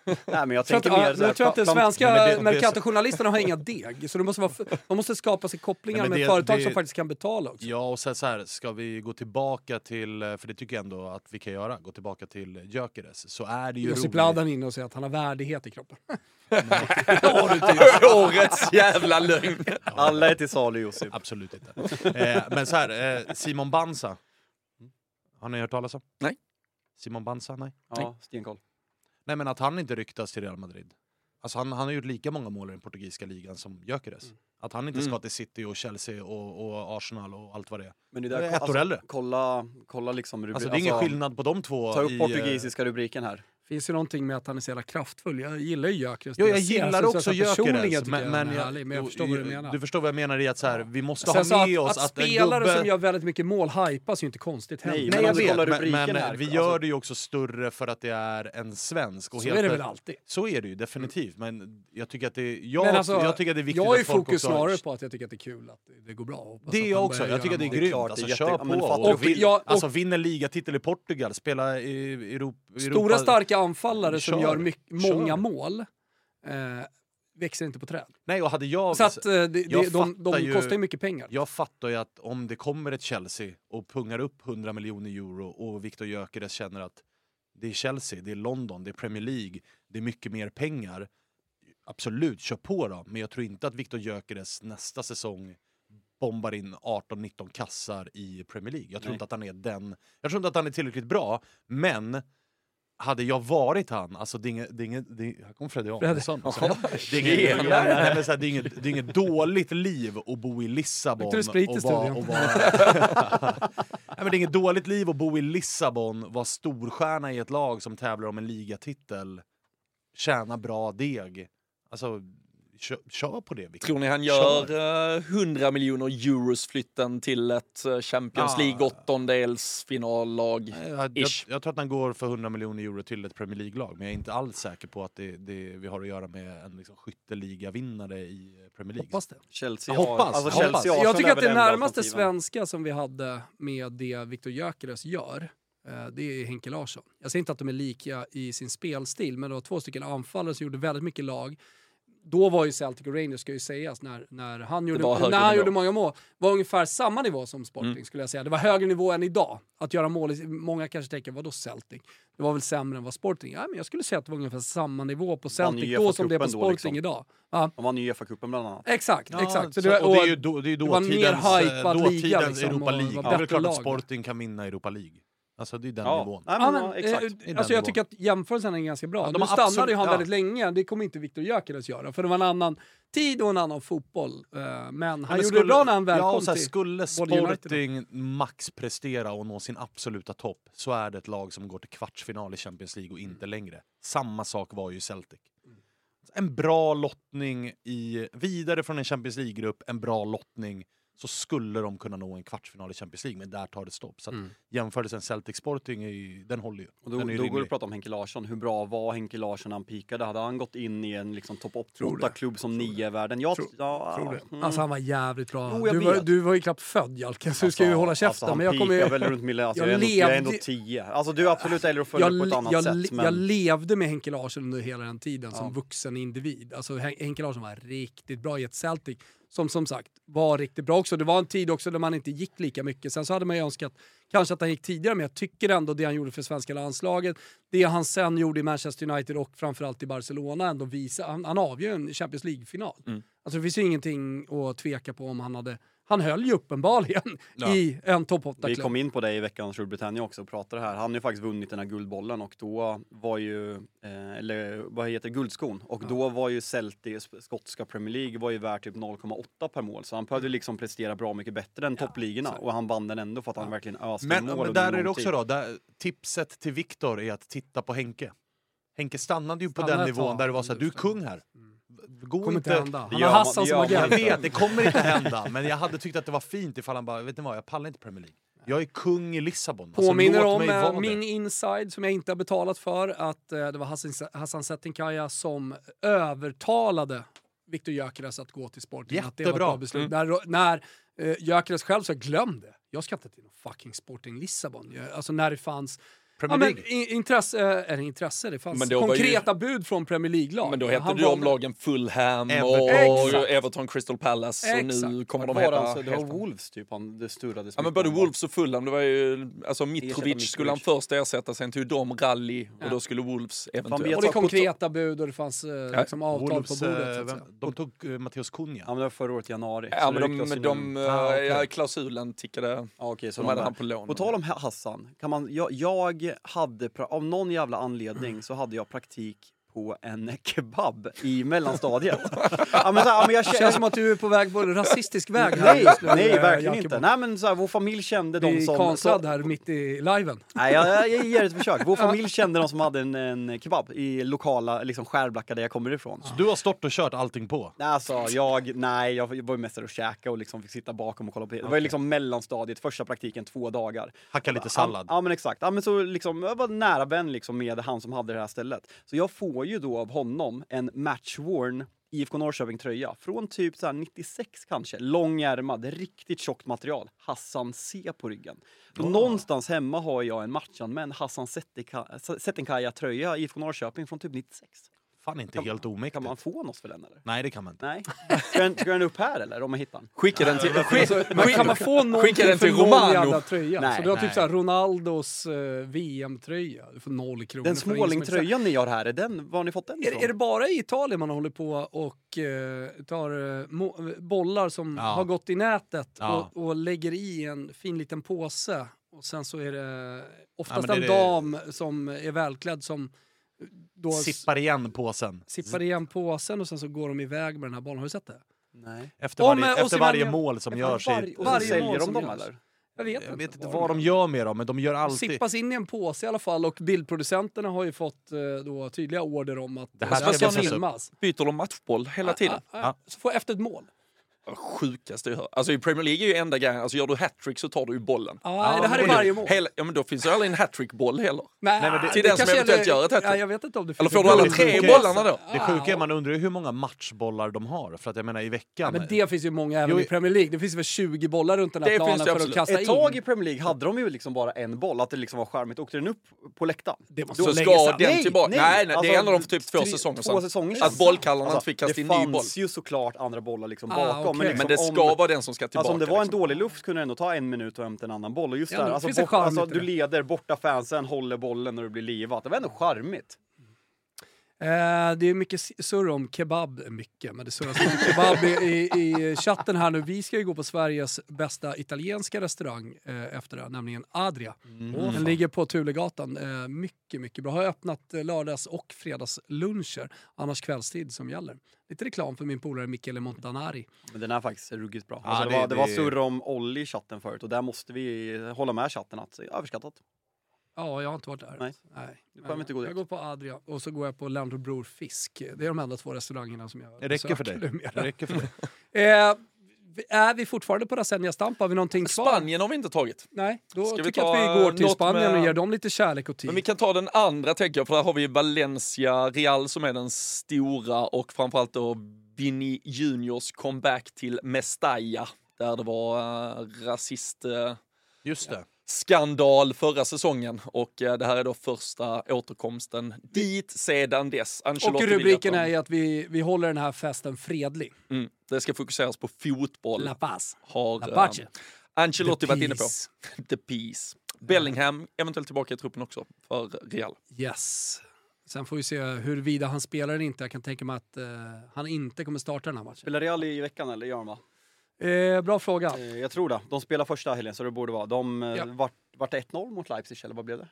Nej men jag Jag tänker ja, mer jag tror att de fram- svenska det- det- Mercato-journalisterna har inga deg, så det måste vara, man måste skapa sig kopplingar Nej, men med det- företag det- som faktiskt kan betala också. Ja, och sen så här, ska vi gå tillbaka till, för det tycker jag ändå att vi kan göra, gå tillbaka till Gyökeres, så är det ju Josip roligt. Ladan inne och säger att han har värdighet i kroppen. Årets jävla lögn! Alla är till salu Josip. Absolut inte. Eh, men så här, eh, Simon Banza. Har ni hört talas om? Nej. Simon Banza? Nej. Ja, stenkoll. Nej men att han inte ryktas till Real Madrid. Alltså han, han har gjort lika många mål i den portugisiska ligan som Gyökeres. Att han inte ska Mm. till City och Chelsea och, och Arsenal och allt vad det är. Men det Det är där, ett år alltså, äldre. Kolla, kolla liksom rubri- Alltså det är ingen skillnad på de två. Ta upp i, eh, portugisiska rubriken här. Finns ju någonting med att han är så jävla kraftfull. Jag gillar ju Gyökeres. Jo, jag gillar alltså, också Gyökeres. jag Men, men, jag, härlig, men jag jo, förstår vad du jo, menar. Du förstår vad jag menar i att så här, vi måste Sen så ha med att, oss att, att, spelare gubbe... som gör väldigt mycket mål hypas ju inte konstigt heller. Nej, Nej Men jag om du vet, men, men här, vi alltså- gör det ju också större för att det är en svensk. Och Så helt är det väl alltid. Så är det ju definitivt, men jag tycker att det, jag, alltså, jag tycker att det är viktigt jag är fokus snarare på att jag tycker att det är kul att det- det går bra. Det är jag också, jag tycker att det är grymt. det alltså, kör på. alltså vinner ligatitel i Portugal, spela i Europa... Stora starka anfallare som gör Kör. många mål eh, växer inte på träd. Nej, och hade jag... Så att eh, det, det, jag de, de ju- kostar ju mycket pengar. Jag fattar ju att om det kommer ett Chelsea och pungar upp 100 miljoner euro och Viktor Gyökeres känner att det är Chelsea, det är London, det är Premier League, det är mycket mer pengar. Absolut, kör på då. Men jag tror inte att Viktor Gyökeres nästa säsong bombar in 18-19 kassar i Premier League. Jag tror Nej. inte att han är den... Jag tror inte att han är tillräckligt bra, men hade jag varit han, alltså det är inget... Det är inget det är, här kommer Freddy Arnesson. Det är inget, nej, men så här, det är inget, det är inget dåligt liv att bo i Lissabon. Och vara- studion? och vara- nej, men det är inget dåligt liv att bo i Lissabon, vara storstjärna i ett lag som tävlar om en ligatitel, tjäna bra deg. Alltså, kör, kör på det Victor. Tror ni han gör eh, 100 miljoner euros flytten till ett eh, Champions Ja. League åttondelsfinallag? Nej, Jag, jag, jag tror att han går för 100 miljoner euro till ett Premier League-lag, men jag är inte alls säker på att det, det vi har att göra med en liksom, skytteligavinnare i Premier League. Hoppas det. Chelsea, Jag hoppas, alltså, jag Chelsea hoppas. Jag tycker att det närmaste svenska som vi hade med det Viktor Gyökeres gör, eh, det är Henke Larsson. Jag säger inte att de är lika i sin spelstil, men det var två stycken anfallare som gjorde väldigt mycket lag. Då var ju Celtic och Rangers, ska ju sägas, när, när han, gjorde, var när han nivå. gjorde många mål, var ungefär samma nivå som Sporting Mm. skulle jag säga. Det var högre nivå än idag. Att göra mål, många kanske tänker, vadå Celtic? Det var väl sämre än vad Sporting? Ja, men jag skulle säga att det var ungefär samma nivå på Celtic då som det är på då, Sporting liksom. idag. Ja, De vann ju Uefa-cupen bland annat. exakt, Ja, exakt. Så det, och det är och- ju då, det är det var mer dåtidens, eh, liga, dåtidens liksom, Europa och League. var Det är väl klart lag. att Sporting kan vinna Europa League. Alltså det är den Ja, nivån. Ja, men, men, ja, exakt. eh, den alltså jag nivån. tycker att jämförelsen är ganska bra. Ja, de nu stannade absolut- ju han ja. väldigt länge, det kommer inte Viktor Gyökeres göra, för det var en annan tid och en annan fotboll. Eh, Men han Men gjorde skulle- det bra när han väl ja, kom och så här, till... Skulle Sporting max prestera och nå sin absoluta topp så är det ett lag som går till kvartsfinal i Champions League och inte längre. Samma sak var ju Celtic. En bra lottning i, vidare från en Champions League-grupp, en bra lottning, så skulle de kunna nå en kvartsfinal i Champions League, men där tar det stopp. Så att Mm. jämförelsen Celtic-Sporting, är ju- den håller ju. Och då, ju då går det att prata om Henke Larsson. Hur bra var Henke Larsson när han pikade? Hade han gått in i en liksom, topp Tror det. 8-klubb som nio i världen? Jag, Tror- ja, Tror det. mm. Alltså han var jävligt bra. Jo, du, var, du var ju knappt född Jalken, så du ska ju Alltså, hålla käften. Alltså, han men jag kommer ju... väl runt millen, alltså, jag jag, är ändå, jag är ändå levde- 10. Alltså du är absolut äldre och följer jag, på ett annat jag, sätt. Men... jag levde med Henke Larsson under hela den tiden som Ja. vuxen individ. Alltså Hen- Henke Larsson var riktigt bra i ett Celtic som som sagt var riktigt bra också. Det var en tid också där man inte gick lika mycket. Sen så hade man ju önskat kanske att han gick tidigare, men jag tycker ändå det han gjorde för svenska landslaget, det han sen gjorde i Manchester United och framförallt i Barcelona ändå visar, han, han avgör en Champions League-final. Mm. Alltså det finns ju ingenting att tveka på om han hade Han höll ju uppenbarligen Ja. i en topp Vi 8-klubb. kom in på det i veckans Storbritannien också och pratade här. Han har ju faktiskt vunnit den här guldbollen och då var ju, eh, eller vad heter guldskon. Och då var ju Celtic, skotska Premier League, var ju värt typ 0,8 per mål. Så han behövde liksom prestera bra mycket bättre än toppligorna och han vann den ändå för att han verkligen öste Men, mål men där är det också tid. då, där, tipset till Viktor är att titta på Henke. Henke stannade ju på Stanna den nivån där det var så här, du är kung här. Gå kommer inte inte... hända. Han har Hassan som Jag agent. inte. vet, det kommer inte hända. Men jag hade tyckt att det var fint ifall han bara, vet ni vad, jag pallar inte Premier League. Jag är kung i Lissabon. Alltså, Påminner låt om eh, min inside som jag inte har betalat för att eh, det var Hassan, Hassan Setinkaya som övertalade Viktor Gyökeres att gå till Sporting. Att det var ett Jättebra. bra beslut. När, när eh, Gyökeres själv sa glöm det. Jag ska inte till någon fucking Sporting Lissabon. Jag- Alltså när det fanns Premier ja, men, League. i- intresse, eh, eller intresse, det fanns Men då var ju- konkreta bud från Premier League-lag. Men då hette det ju om lagen Fulham Everton. och Exakt. Everton Crystal Palace och nu Exakt. kommer de heta... det, alltså, det var Wolves typ han, det sturrades Ja men både. Wolves och Fulham, det var ju, alltså Mitrovic skulle han först ersätta, sen tog de rally Ja. och då skulle Wolves eventuellt. Och det konkreta bud och det fanns eh, liksom avtal Wolves, på bordet. eh, vem- de tog uh, Matteus Cunha. Ja men det var förra året i januari. Ja men det de, de, nu. Ah, okej. ja, klausulen tickade, Ja, okej, så de de hade han på lån. På tal om Hassan, kan man, jag hade, av någon jävla anledning så hade jag praktik på en kebab i mellanstadiet. ja, men så här, men jag Det känns som att du är på väg på en rasistisk väg. här Nej, nej eh, verkligen inte. Nej men så här, vår familj kände de som... konstlad här mitt i liven. nej, jag, jag, ger ett försök. Vår familj kände de som hade en, en kebab i lokala liksom, Skärblacka där jag kommer ifrån. Du har stått och kört allting på. Nej, Alltså, jag, nej, jag var ju mest där och käka och liksom fick sitta bakom och kolla på. Det var ju liksom mellanstadiet, första praktiken, två dagar. Hacka lite sallad. Ja, ja men exakt. Ja, men så liksom, jag var nära vän liksom med han som hade det här stället. Så jag får ju då av honom en matchworn IFK Norrköping-tröja från typ så här 96 kanske. Långärmad, riktigt tjockt material. Hassan C på ryggen. Så någonstans hemma har jag en matchanmänd Hassan Setinkaya-tröja IFK Norrköping från typ 96. Fan inte Kan- helt omäktigt. Kan man få något för den eller? Nej det kan man inte. Nej. Ska den, ska den upp här eller om man hittar den? Skicka den till... Men kan man få någonting skicka den för till någon Romano. jävla tröja? Nej, så du har typ nej. såhär Ronaldos eh, VM-tröja. Får noll kronor. Den för smålingtröjan ni har här, är den, var har ni fått den ifrån? Är, är det bara i Italien man håller på och eh, tar må, bollar som Ja. har gått i nätet Ja. och, och lägger i en fin liten påse och sen så är det oftast en det det- dam som är välklädd som då Sippar igen påsen. sippar igen påsen och sen så går de iväg med den här bollen. Har du sett det? Nej. Efter Om, varje, eh, efter Osimhen varje gör- mål som görs i... varje- Och så Varje säljer mål de som dem eller? Jag vet Jag vet inte vad de gör med dem, men de gör alltid... Sippas in i en påse i alla fall och bildproducenterna har ju fått eh, då, tydliga order om att Det här ska filmas. Byter de matchboll hela tiden? Ah, ah, ah. Så får efter ett mål. Sjukaste jag hört. Alltså i Premier League är ju enda grejen, alltså gör du hattrick så tar du ju bollen. Ah, det här är varje mål. Hela, ja men då finns det aldrig en hattrickboll heller. Nej, men det- Till den som eventuellt gäller- gör ett hattrick. Ja, jag vet inte om det Eller får du ett alla tre sjuka- bollarna då? Det sjuka är man undrar ju hur många matchbollar de har. För att jag menar i veckan... Ja, men det finns ju många även Jo, i Premier League. Det finns väl 20 bollar runt den här Det planen finns det för att kasta Ett in. tag i Premier League hade de ju liksom bara en boll, att det liksom var charmigt. Åkte den upp på läktaren? Det måste Så ska den tillbaka? Nej, nej, Alltså, det ändrade de för typ två säsonger sedan. Att bollkallarna Alltså, inte fick kasta det in ny boll. fanns ju såklart andra bollar liksom Ah, bakom. Men, liksom Men det ska om, vara den som ska tillbaka. Alltså om det var en liksom. dålig luft kunde det ändå ta en minut och hämta en annan boll. Och just Ja, där, alltså, bort, alltså, du leder, borta fansen håller bollen när det blir livat. Det var ändå charmigt. Eh, det är mycket surr om kebab, mycket, men det surras mycket kebab i, i, i chatten här nu. Vi ska ju gå på Sveriges bästa italienska restaurang eh, efter det här, nämligen Adria. Den ligger på Tulegatan. Eh, mycket, mycket bra. Har öppnat eh, lördags och fredagsluncher, annars kvällstid som gäller. Lite reklam för min polare Michele Montanari. Men den är faktiskt ruggigt bra. Ja, Alltså, det, det- var, det var det- surr om Olli i chatten förut och där måste vi hålla med chatten att överskattat. Ja, jag har inte varit där. Nej. Nej. Du behöver inte gå jag dit. går på Adria och så går jag på Land Bror Fisk. Det är de enda två restaurangerna som jag Det räcker för dig. numera. Det räcker för dig. Eh, är vi fortfarande på Rasenja Stamp? Har vi någonting kvar? Spanien har vi inte tagit. Nej, då Ska vi tycker jag att vi går till Spanien med- och ger dem lite kärlek och tid. Men vi kan ta den andra tänker jag, för där har vi Valencia Real som är den stora och framförallt då Vini Juniors comeback till Mestalla. Där det var uh, rasist... eh, Just det. Skandal förra säsongen och eh, det här är då första återkomsten dit sedan dess. och Ancelotti vill rubriken är att vi, vi håller den här festen fredlig. Mm, det ska fokuseras på fotboll. La Paz. har La eh, Pace. Ancelotti varit inne på. The Peace. Bellingham eventuellt tillbaka i truppen också för Real. Yes. Sen får vi se huruvida han spelar eller inte. Jag kan tänka mig att eh, han inte kommer starta den här matchen. Spelar Real i veckan eller gör va? Eh, bra fråga. Eh, Jag tror det. De spelar första helgen så det borde vara. De, eh, Ja. vart, vart det 1-0 mot Leipzig eller vad blev det?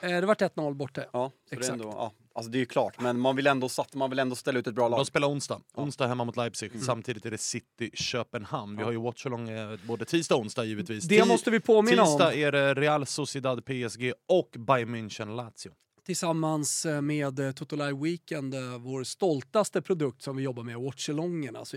Eh, det vart 1-0 borta. Ja, så det är Exakt. ändå, ja, alltså det är ju klart, men man vill ändå, satt, man vill ändå ställa ut ett bra lag. De spelar onsdag. Onsdag hemma mot Leipzig. Mm. Samtidigt är det City Köpenhamn. Vi har ju watchalong eh, både tisdag och onsdag givetvis. Det Ti- måste vi påminna om. Tisdag är det Real Sociedad PSG och Bayern München Lazio. Tillsammans eh, med Toto Live Weekend, vår stoltaste produkt som vi jobbar med, Watchalongen. Alltså,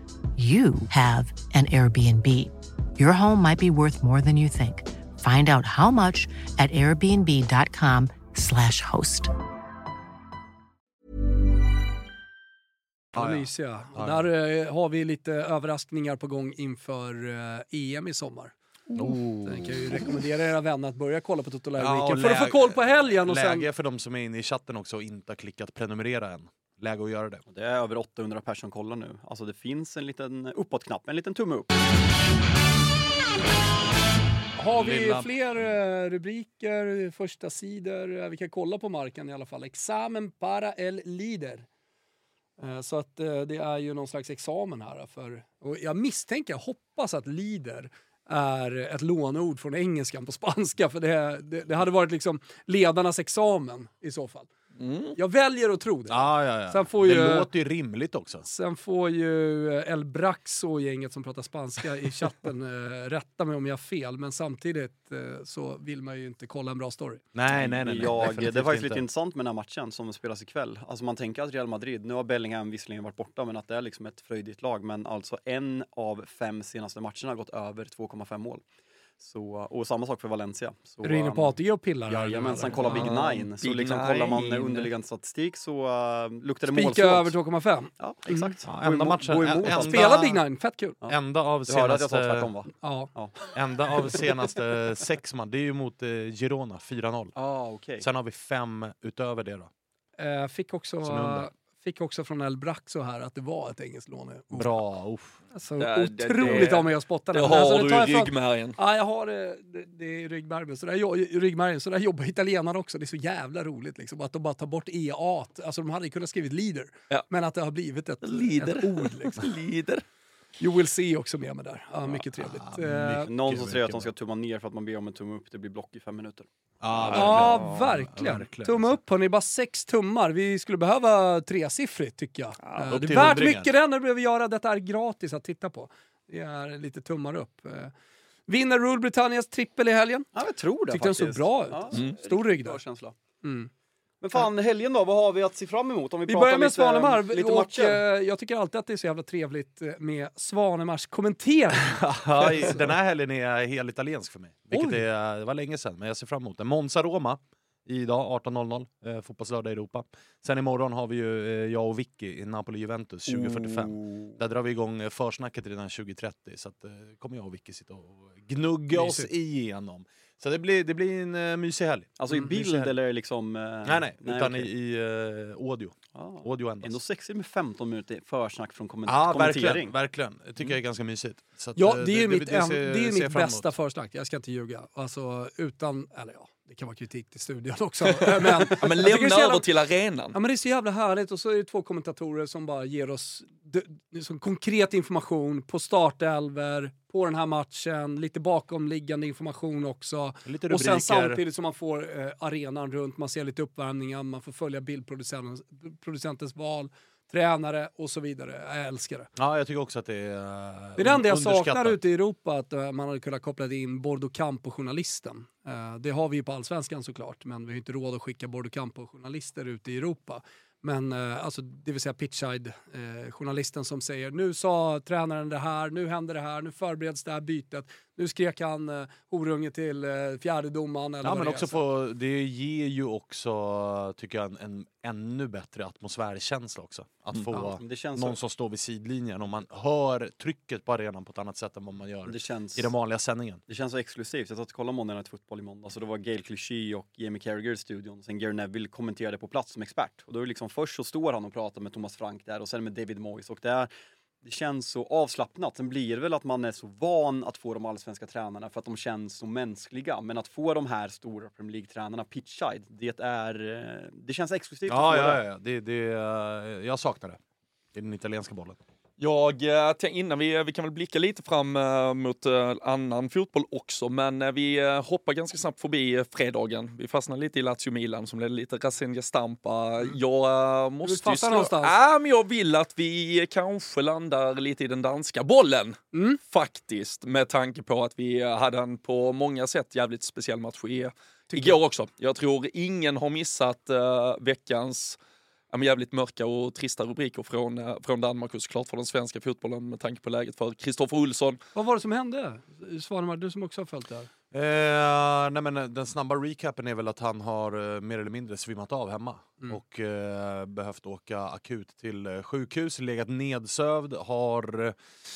you have an Airbnb. Your home might be worth more than you think. Find out how much at airbnb.com/slash host. Vad ja. Där eh, har vi lite överraskningar på gång inför eh, EM i sommar. Oh. Sen kan jag ju rekommendera era vänner att börja kolla på Toto Ja, för att få koll på helgen. Och sen, Läge för de som är inne i chatten också och inte har klickat prenumerera än. Läge att göra det. Det är över 800 personer som kollar nu. Alltså det finns en liten uppåt-knapp, en liten tumme upp. har vi Lilla- fler eh, rubriker, första sidor eh, Vi kan kolla på marken i alla fall. Examen para el lider. Eh, Så att det är ju någon slags examen här. För, och jag misstänker, jag hoppas att lider är ett lånord från engelskan på spanska. För det, det, det hade varit liksom ledarnas examen i så fall. Jag väljer att tro det. Ja, ja, ja. Sen får det ju- låter ju rimligt också. Sen får ju eh, El Braxo och gänget som pratar spanska i chatten eh, rätta mig om jag har fel. Men samtidigt eh, så vill man ju inte kolla en bra story. Nej, nej, nej. nej Jag, det är faktiskt inte. lite intressant med den här matchen som spelas ikväll. Alltså man tänker att Real Madrid, nu har Bellingham visserligen varit borta, men att det är liksom ett fröjdigt lag. Men alltså en av fem senaste matcherna har gått över 2,5 mål. Så, och samma sak för Valencia. Så, Är du inne på ATG och pillar? Jajamensan, kolla Big Ja, Nine. Så Big liksom kollar man Nine. underliggande statistik så uh, luktar det Spika målslås. över 2,5. Ja, exakt. Ja, Gå enda matchen- gå emot enda-. Spela Big Nine, fett kul. Ja. Enda av Du hörde att jag sa senaste, tvärtom va? Ja. Ja, enda av senaste sex man, det är ju mot eh, Girona, 4-0. ah, okej. Sen har vi fem utöver det då. Eh, fick, också, Som är under. Fick också från El Braxo här att det var ett engelskt lån. Bra, uff. Alltså, Det- det- otroligt det- av mig att spotta Det. Alltså, har tar jag du i ryggmärgen. Ja, jag har det, det, det är i ryggmärgen. Så där, ryggmärgen. Så där jobbar italienarna också. Det är så jävla roligt. Liksom. Att de bara tar bort EA. Alltså de hade ju kunnat skrivit leader. Ja. Men att det har blivit ett, Lider. ett ord. Liksom. Lider. You will see också med mig där. Ja, mycket trevligt. Ja, Eh, mycket, Någon som säger att de ska bra. tumma ner för att man ber om en tumme upp, det blir block i fem minuter. Ja, verkligen. Tumme alltså. upp hörni, bara sex tummar. Vi skulle behöva tresiffrigt tycker jag. Eh, upp det är till värt mycket det när du behöver göra. Detta är gratis att titta på. Det är lite tummar upp. Eh, Vinner Rule Britannias trippel i helgen? Ja, jag tror det Tyckte den faktiskt. såg bra ut. Ja, Mm. Stor rygg bra där. känsla. Mm. Men fan, helgen då? Vad har vi att se fram emot? Om vi, Vi pratar börjar med lite, Svanemar lite och eh, jag tycker alltid att det är så jävla trevligt eh, med Svanemars kommentering. Den här helgen är helt italiensk för mig. Vilket är, det var länge sedan, men jag ser fram emot det. Monza-Roma idag 18.00, eh, fotbollslördag i Europa. Sen imorgon har vi ju eh, jag och Vicky i Napoli-Juventus 2045. Oh. Där drar vi igång eh, försnacket redan 2030, så att, eh, kommer jag och Vicky sitta och gnugga oss Mysigt. igenom. Så det blir, det blir en uh, mysig helg. Alltså i Mm, bild helg. eller liksom... eh, Nej, nej, utan okej. i, i uh, audio. Ja. Audio endast. Ändå sexigt med 15 minuter försnack från komment- Ja, kommentering. verkligen. verkligen. Det tycker jag är ganska mysigt. Så att, Ja, det är ju mitt, ser- det är ser ju jag mitt bästa försnack, jag ska inte ljuga. Alltså utan, eller ja, det kan vara kritik till studion också. Men, Ja, men lämna jävla- över till arenan. Ja men det är så jävla härligt och så är det två kommentatorer som bara ger oss liksom konkret information på startelver, på den här matchen, lite bakomliggande information också. Och sen samtidigt som man får eh, arenan runt, man ser lite uppvärmningar, man får följa bildproducentens producentens val, tränare och så vidare. Jag älskar det. Ja, jag tycker också att det är uh, Det är det enda jag saknar ute i Europa, att eh, man hade kunnat koppla in Bordo Campo-journalisten. Eh, det har vi ju på Allsvenskan såklart, men vi har inte råd att skicka Bordo Campo-journalister ut i Europa. Men alltså, det vill säga pitchside-journalisten som säger nu sa tränaren det här, nu händer det här, nu förbereds det här bytet, nu skrek han uh, horunge till uh, fjärdedomaren eller Ja, vad men det är. också Så- få, det ger ju också, tycker jag, en, en ännu bättre atmosfärkänsla också. Att Mm. få Ja, det känns någon så. som står vid sidlinjen och man hör trycket på arenan på ett annat sätt än vad man gör Det känns, i den vanliga sändningen. det känns så exklusivt. Jag satt och kollade Monday Night Football i måndags och det var Gail Clichy och Jamie Carragher i studion. och Sen Gary Neville kommenterade på plats som expert. Och då är det liksom först så står han och pratar med Thomas Frank där och sen med David Moyes. Och det, är, det känns så avslappnat. Sen blir det väl att man är så van att få de allsvenska tränarna för att de känns så mänskliga. Men att få de här stora Premier League-tränarna pitchside, det är... eh, Det känns exklusivt. Ja, ja, ja. Det, det, eh, jag saknar det. I den italienska bollen. Jag, eh, innan vi, vi kan väl blicka lite fram eh, mot eh, annan fotboll också, men eh, vi eh, hoppar ganska snabbt förbi eh, fredagen. Vi fastnar lite i Lazio-Milan som blev lite Rasenja Stampa. Jag eh, måste ju någonstans? Ja, men jag vill att vi kanske landar lite i den danska bollen. Mm. Faktiskt, med tanke på att vi eh, hade en på många sätt jävligt speciell match i, igår också. Jag tror ingen har missat eh, veckans ja, men jävligt mörka och trista rubriker från, eh, från Danmark och såklart från den svenska fotbollen med tanke på läget för Kristoffer Olsson. Vad var det som hände? Svanemar, du som också har följt det här. Eh, nej men eh, den snabba recapen är väl att han har eh, mer eller mindre svimmat av hemma Mm. och eh, behövt åka akut till eh, sjukhus, legat nedsövd, har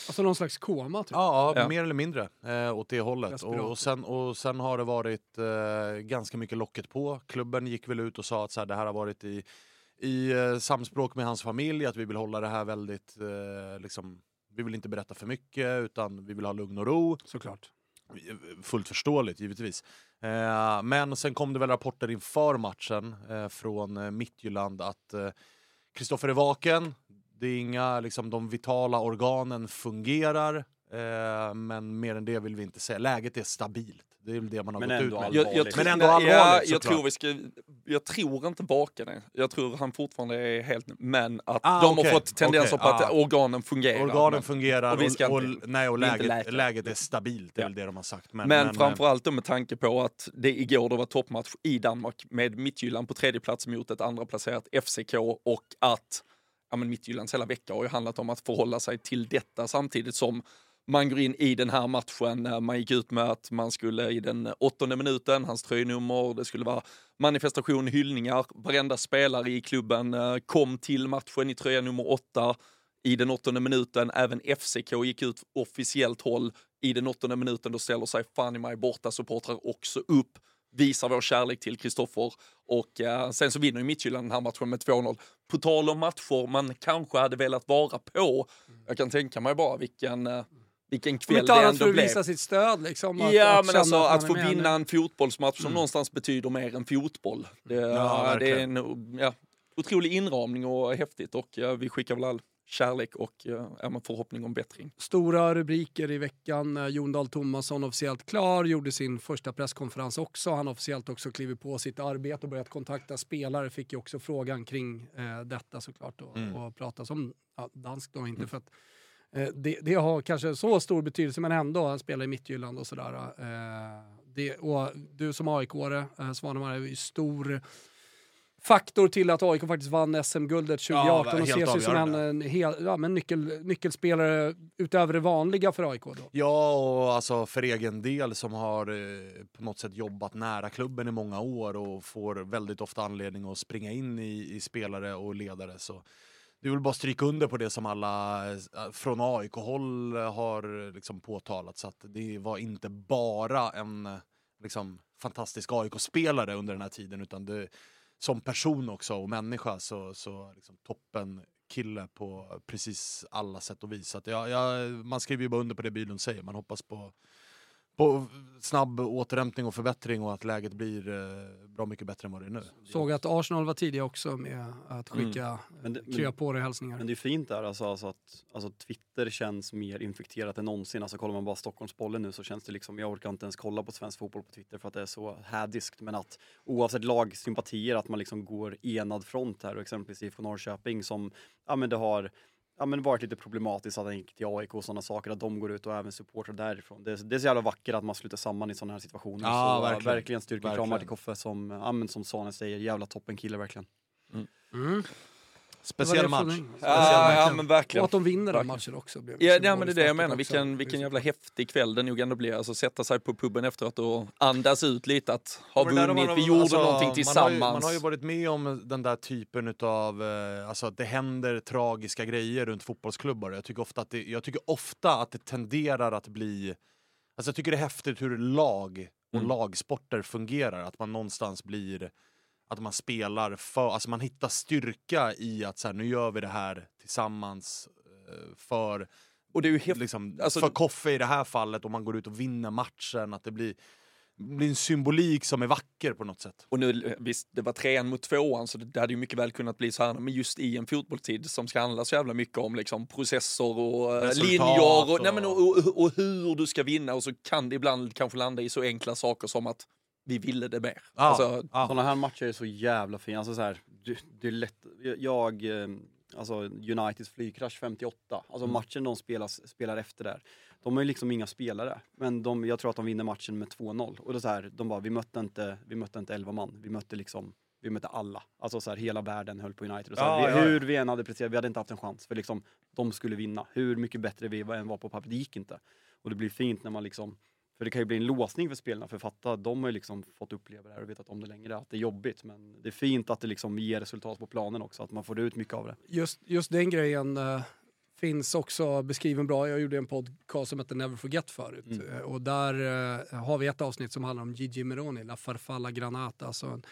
Alltså någon slags koma typ. Ja, Ja. mer eller mindre eh, åt det hållet. Och, och, sen, och sen har det varit eh, ganska mycket locket på. Klubben gick väl ut och sa att så här, det här har varit i, i eh, samspråk med hans familj, att vi vill hålla det här väldigt, eh, liksom, vi vill inte berätta för mycket utan vi vill ha lugn och ro. Såklart. Fullt förståeligt givetvis. Eh, men sen kom det väl rapporter inför matchen eh, från eh, Midtjylland att eh, Kristoffer är vaken, det är inga, liksom, de vitala organen fungerar, eh, men mer än det vill vi inte säga. Läget är stabilt, det är väl det man har Men gått ut ändå med. Jag, jag, Men ändå ja, allvarligt, jag, såklart. tror vi ska, jag tror inte vaken är. Jag tror han fortfarande är helt... Men att Ah, de okej, har fått tendenser okej, på att ah. organen fungerar. Organen men, fungerar och och, och, inte- nej, och läget, läget är stabilt, det är Ja. väl det de har sagt. Men, men, eh, framförallt då med tanke på att det igår då var toppmatch i Danmark med Midtjylland på tredje plats mot ett andra placerat FCK och att ja, men Midtjyllands hela vecka har ju handlat om att förhålla sig till detta samtidigt som man går in i den här matchen. Man gick ut med att man skulle i den åttonde minuten, hans tröjnummer, det skulle vara manifestation, hyllningar. Varenda spelare i klubben eh, kom till matchen i tröja nummer åtta i den åttonde minuten. Även FCK gick ut officiellt håll i den åttonde minuten. Då ställer sig fan i mig borta supportrar också upp visar vår kärlek till Kristoffer och eh, sen så vinner ju Midtjylland den här matchen med 2-0. På tal om matcher man kanske hade velat vara på. Jag kan tänka mig bara vilken, eh, vilken Om kväll inte det annat ändå för att blev. visa sitt stöd liksom. Att, Ja, att men alltså att är få vinna en fotbollsmatch som någonstans betyder mer än fotboll. Det, Ja, det är en ja, otrolig inramning och häftigt och ja, vi skickar väl all kärlek och ja, förhoppning om bättring. Stora rubriker i veckan. Eh, Jon Dahl Tomasson officiellt klar, gjorde sin första presskonferens också. Han har officiellt också klivit på sitt arbete och börjat kontakta spelare. Fick ju också frågan kring eh, detta såklart och, Mm. och pratas om ja, dansk då, inte för att det, det har kanske så stor betydelse men ändå, han spelar i Midtjylland och sådär. Eh, det, och du som AIK-are, eh, Svanemar, är ju stor faktor till att AIK faktiskt vann SM-guldet 2018 och helt ses ju som en, en hel, ja, men nyckel, nyckelspelare utöver det vanliga för AIK. Då. Ja, och alltså för egen del som har eh, på något sätt jobbat nära klubben i många år och får väldigt ofta anledning att springa in i, i spelare och ledare. Så det vill bara stryka under på det som alla eh, från AIK-håll eh, har eh, liksom påtalat. Så att det var inte bara en, liksom, fantastisk AIK-spelare under den här tiden utan det, som person också och människa så, så liksom, toppen kille på precis alla sätt och vis. Så att jag, jag, man skriver ju bara under på det Bylund säger, man hoppas på på snabb återhämtning och förbättring och att läget blir eh, bra mycket bättre än vad det är nu. Såg att Arsenal var tidiga också med att skicka Men det- men- krya på dig hälsningar. Men det är fint där alltså, alltså att alltså, Twitter känns mer infekterat än någonsin. Alltså kollar man bara Stockholmsbollen nu så känns det liksom, jag orkar inte ens kolla på svensk fotboll på Twitter för att det är så hädiskt. Men att oavsett lagsympatier att man liksom går enad front här och exempelvis IFK Norrköping som, ja men det har Ja men varit lite problematiskt att han gick till AIK och sådana saker, att de går ut och även supportrar därifrån. Det, är- det är så jävla vackert att man sluter samman i sådana här situationer. Ja, så verkligen. verkligen styrkekramar till Koffe som, ja men som Sane säger, jävla toppenkille verkligen. Mm. Speciell match. mig. Ja, ja, men verkligen. Och att de vinner den matchen också. Blev Ja, nej, men det är det jag menar. Vilken, vilken jävla häftig kväll det nog ändå blir. Alltså sätta sig på puben efteråt och andas ut lite att ha vunnit, man- vi gjorde alltså, någonting Man har, tillsammans. ju, man har ju varit med om den där typen utav, eh, alltså att det händer tragiska grejer runt fotbollsklubbar. Jag tycker ofta att det, jag tycker ofta att det tenderar att bli, alltså jag tycker det är häftigt hur lag och Mm. lagsporter fungerar. Att man någonstans blir, att man spelar för, alltså man hittar styrka i att så här, nu gör vi det här tillsammans eh, för och det är ju häftigt. liksom, alltså- för Koffe i det här fallet, om man går ut och vinner matchen, att det blir, blir en symbolik som är vacker på något sätt. Och nu, visst, det var trean mot tvåan, så det, det hade ju mycket väl kunnat bli så här, men just i en fotbollstid som ska handla så jävla mycket om liksom processer och eh, Resultat linjer och, och- Nej, men, och, och, och hur du ska vinna och så kan det ibland kanske landa i så enkla saker som att vi ville det mer. Ja, Alltså, ja. Sådana här matcher är så jävla fina. Alltså så här, det, det är lätt. Jag, eh, alltså Uniteds flygkrasch 58, alltså matchen de spelas, spelar efter där. De har ju liksom inga spelare, men de, jag tror att de vinner matchen med 2-0. Och det är så här, de bara, vi mötte inte, vi mötte inte 11 man, vi mötte liksom vi mötte alla. Alltså så här, hela världen höll på United. Och så här, Ja, vi, ja, ja. Hur vi än hade presterat, vi hade inte haft en chans. För liksom, de skulle vinna. Hur mycket bättre vi än var på pappret, det gick inte. Och det blir fint när man liksom för det kan ju bli en låsning för spelarna, för fatta, de har ju liksom fått uppleva det här och vetat om det längre, att det är jobbigt. Men det är fint att det liksom ger resultat på planen också, att man får ut mycket av det. Just, just den grejen eh, finns också beskriven bra. Jag gjorde en podcast som hette Never Forget förut. Mm. Eh, och där eh, har vi ett avsnitt som handlar om Gigi Meroni, La Farfalla Granata. Alltså en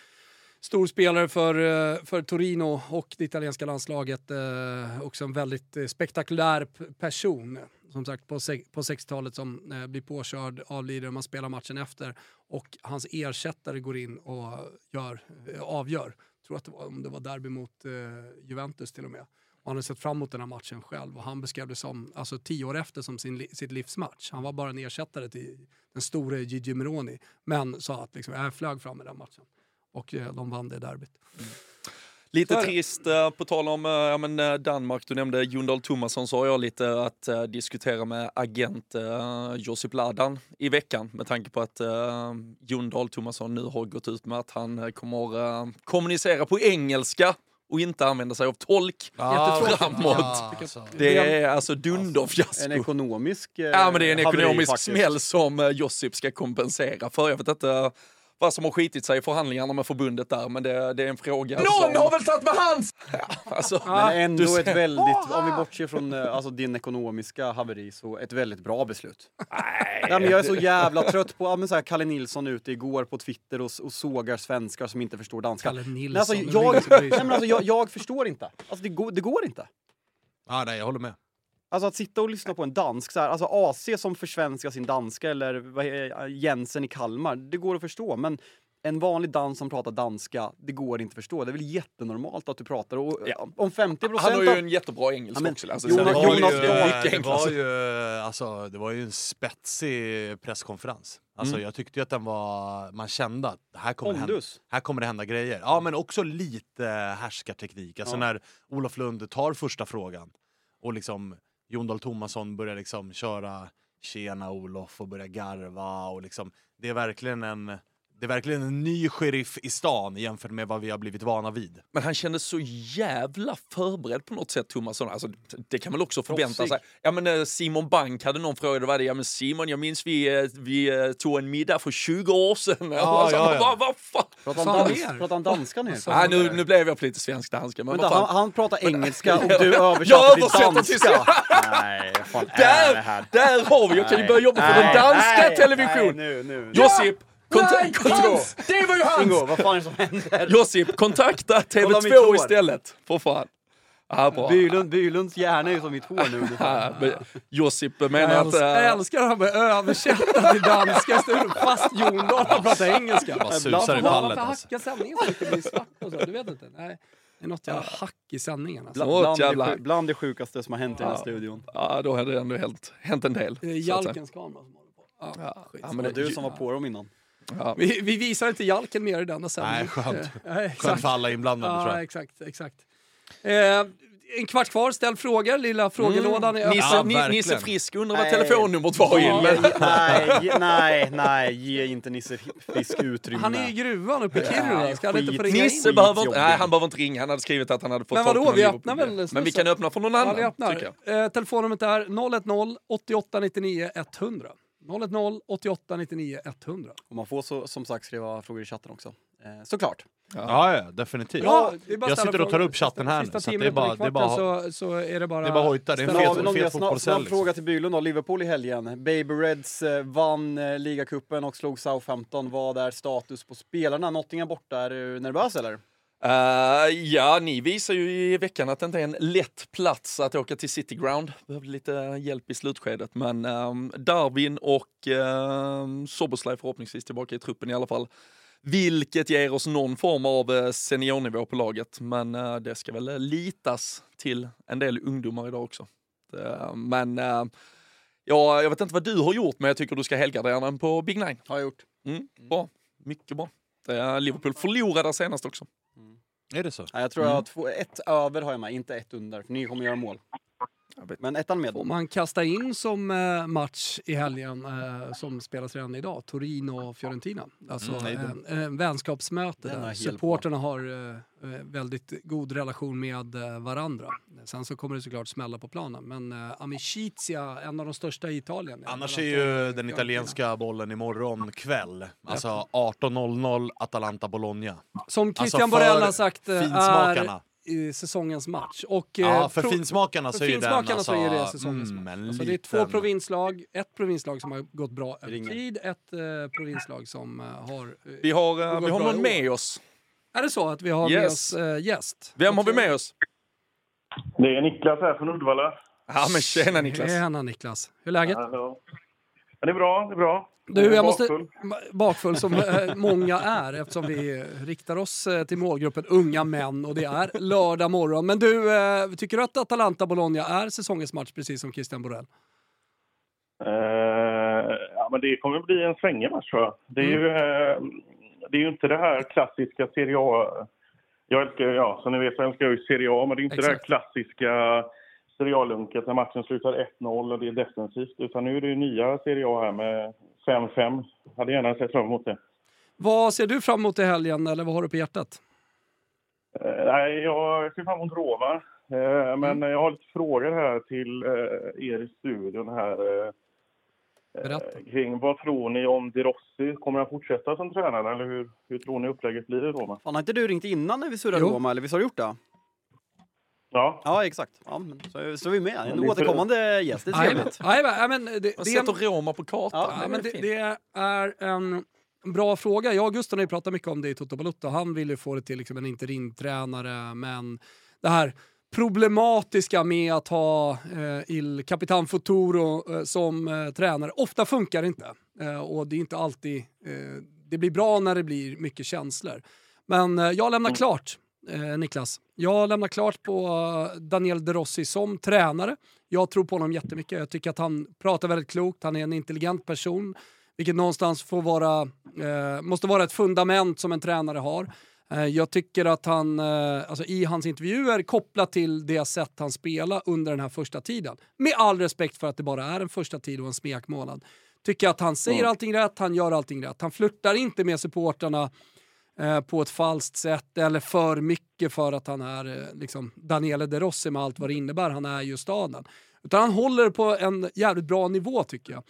stor spelare för, eh, för Torino och det italienska landslaget. Eh, också en väldigt eh, spektakulär person. Som sagt på, på 60-talet som eh, blir påkörd, avlider, man spelar matchen efter och hans ersättare går in och gör, eh, avgör. Jag tror att det var, om det var derby mot eh, Juventus till och med. Och han hade sett fram emot den här matchen själv och han beskrev det som, alltså tio år efter, som sin, sitt livsmatch. Han var bara en ersättare till den store Gigi Meroni. Men sa att liksom, jag flög fram i den matchen. Och eh, de vann det derbyt. Lite är det. trist, eh, på tal om eh, ja, men, Danmark, du nämnde Jon Dahl Tomasson, så har jag lite att eh, diskutera med agent uh, Josip Ladan i veckan med tanke på att uh, Jon Dahl Tomasson nu har gått ut med att han eh, kommer eh, kommunicera på engelska och inte använda sig av tolk. Jättetråkigt. framåt. Ja, alltså. Det är alltså dunderfiasko. En ekonomisk eh, Ja men det är en ekonomisk smäll som eh, Josip ska kompensera för. Jag vet inte vad som har skitit sig i förhandlingarna med förbundet där, men det, det är en fråga Någon som... har väl tagit med hans! Alltså, Men ändå du ett väldigt, om vi bortser från eh, alltså, din ekonomiska haveri, så ett väldigt bra beslut. ja, men jag är så jävla trött på, ja, men så här, Kalle Nilsson ute igår på Twitter och, och sågar svenskar som inte förstår danska. Kalle Nilsson. Nej, alltså, jag, nej, men alltså, jag, jag förstår inte. Alltså, det, går, det går inte. Ja, nej, jag håller med. Alltså att sitta och lyssna på en dansk, så här, alltså AC som försvenskar sin danska eller vad Jensen i Kalmar, det går att förstå. Men en vanlig dans som pratar danska, det går inte att förstå. Det är väl jättenormalt att du pratar. Och, Ja. Om 50 procent Han har ju en jättebra engelska Ja, men också. Alltså, Jonas- Jonas ju- Dahl- det är det, var ju, alltså, det var ju en spetsig presskonferens. Alltså, Mm. Jag tyckte ju att den var, man kände att här kommer, det hända, här kommer det hända grejer. Ja men också lite härskarteknik. Alltså Ja. när Olof Lund tar första frågan och liksom Jon Dahl Tomasson börjar liksom köra tjena Olof och börjar garva och liksom det är verkligen en det är verkligen en ny sheriff i stan jämfört med vad vi har blivit vana vid. Men han kändes så jävla förberedd på något sätt, Thomasson. Alltså, det kan väl också förvänta Proffsig. sig. Ja, men eh, Simon Bank hade någon fråga, det var det, ja men Simon, jag minns vi, eh, vi eh, tog en middag för 20 år sedan. Ja, alltså, ja, ja. Vad, vad fan? Pratar han, dans, mer? pratar han danska nu? Nej, nu, nu blev jag på lite svensk-danska, men Vänta, vad han, han pratar engelska och du översätter till danska? till Nej, fan är det Där, här? där har vi, jag kan ju börja jobba för den Nej, danska nej, televisionen. Nej, nu, nu. Josip, Konta- Ingo! Det var ju hans! Ingo, vad fan är det som händer? Josip, kontakta Kolla mitt TV2 hår. istället. För fan. Ja, bra. Bylund, Bylunds hjärna är ju som mitt hår nu. Ja, men Josip Jag menar att... älskar, jag äh, älskar att han börjar översätta till danska istället, fast Jon Dahl pratar engelska. Bara susar i Varför pallet alltså. hacka sändningen så mycket det blir svart och så? Du vet inte? Nej, det är något jävla hack i sändningen. Alltså. Bland, bland, det, bland det sjukaste som har hänt i den här studion. ja, då har det ändå hänt, hänt en del. Det är. Jalkens kamera som håller på. Ja, Ja, ja, Det men var det, du som var på dem innan. Ja. vi, vi visar inte Jalken mer i denna sändning. Nej, skönt. Eh, nej, Skönt exakt. för alla inblandade tror Ja, jag. exakt, exakt. Eh, en kvart kvar, ställ frågor. Lilla frågelådan är öppen. Nisse, Ja. Nisse Frisk undrar vad telefonnumret var Ge- nej, nej, nej, ge inte Nisse Frisk utrymme. Han är i gruvan uppe i Kiruna. Ska han inte få ringa Nisse in? behöver inte, nej, han behöver inte ringa. Han hade skrivit att han hade fått Men vadå, vi öppnar väl Men vi kan öppna för någon Ja, annan, vi öppnar. tycker jag. Eh, telefonnumret är 010 88 99 100. 010 88 99 100. Och man får så, som sagt skriva frågor i chatten också. Eh, såklart. Ja, ja, definitivt. Ja, jag sitter och tar upp chatten här Sista nu, så det är bara, det är bara, så, så är det bara... det är bara hojta. Det är en fet, fet fotbollshelg. snabb fråga till Bylund då. Liverpool i helgen. Baby Reds eh, vann eh, ligacupen och slog Southampton. Vad är status på spelarna? Nottingham borta. Är du nervös eller? Eh, ja, ni visar ju i veckan att det inte är en lätt plats att åka till City Ground. Behövde lite hjälp i slutskedet, men um, Darwin och um, Soboslaj förhoppningsvis tillbaka i truppen i alla fall. Vilket ger oss någon form av eh, seniornivå på laget, men eh, det ska väl litas till en del ungdomar idag också. Det, men eh, ja, jag vet inte vad du har gjort, men jag tycker du ska helgardera den på Big Nine. Har jag gjort. Mm, bra, mycket bra. Liverpool förlorade senast också. Är det så? Nej, jag tror jag har två, ett över har jag med, inte ett under. För ni kommer göra mål. Men ettan med. Får man kasta in som eh, match i helgen eh, som spelas redan idag, Torino-Fiorentina. Alltså Mm, nej, en, en vänskapsmöte Den har där supporterna har eh, eh, väldigt god relation med eh, varandra. Sen så kommer det såklart smälla på planen, men eh, Amicizia, en av de största i Italien. Annars är ju den italienska bollen imorgon kväll. Alltså 18.00 Atalanta-Bologna. Som Christian Alltså, för Borell har sagt eh, är säsongens match. Och, eh, Ja, för pro- finsmakarna för så är ju den finsmakarna alltså... så är det säsongens mm, match. Alltså det är två provinslag, ett provinslag som har gått bra över tid, ett eh, provinslag som eh, har... eh, Vi har, eh, vi har någon med oss. Är det så att vi har med Yes. oss eh, gäst? Vem har vi med oss? Det är Niklas här från Uddevalla. Ja men tjena Niklas. Tjena Niklas. Hur är läget? Hallå. Ja, det är bra, det är bra. Du, jag måste... Bakfull. Som eh, många är eftersom vi eh, riktar oss eh, till målgruppen unga män och det är lördag morgon. Men du, tycker du att Atalanta-Bologna är säsongens match precis som Christian Borell? Eh, ja, men det kommer bli en svängig match tror jag. Det är, ju, eh, det är ju inte det här klassiska Serie A. Jag älskar, ja, som ni vet så älskar jag ju Serie A, men det är inte det här Exakt. klassiska Serie A-lunket när matchen slutar 1-0 och det är defensivt. Utan nu är det ju nya Serie A här med 5-5. Hade gärna sett fram emot det. Vad ser du fram emot i helgen eller vad har du på hjärtat? Eh, nej, jag ser fram emot Roma. Eh, men jag har lite frågor här till eh, er i studion här. Berätta. kring vad tror ni om De Rossi? Kommer han fortsätta som tränare eller hur, hur tror ni upplägget blir i Roma? Fan, har inte du ringt innan när vi surrade. Roma? Eller visst har du gjort det? Ja, Ja, exakt. Ja, men så, så är vi med. En är återkommande gäst. Det är trevligt. Ja, men det, det, Jag är en, sätter Roma på kartan. Ja, ja, men det, det är en bra fråga. Jag och Gusten har ju pratat mycket om det i Toto Balutta. Han vill ju få det till liksom en interimtränare, men det här problematiska med att ha eh, Il Capitan Futuro eh, som eh, tränare, ofta funkar det inte. Eh, och det är inte alltid, eh, det blir bra när det blir mycket känslor. Men eh, jag lämnar klart, eh, Niklas. Jag lämnar klart på eh, Daniel De Rossi som tränare. Jag tror på honom jättemycket. Jag tycker att han pratar väldigt klokt. Han är en intelligent person, vilket någonstans får vara, eh, måste vara ett fundament som en tränare har. Eh, Jag tycker att han, eh, alltså i hans intervjuer kopplat till det sätt han spelar under den här första tiden, med all respekt för att det bara är en första tid och en smekmånad, tycker att han säger allting rätt, han gör allting rätt. Han flörtar inte med supporterna eh, på ett falskt sätt eller för mycket för att han är eh, liksom Daniele De Rossi med allt vad det innebär. Han är ju staden. Utan han håller på en jävligt bra nivå tycker jag.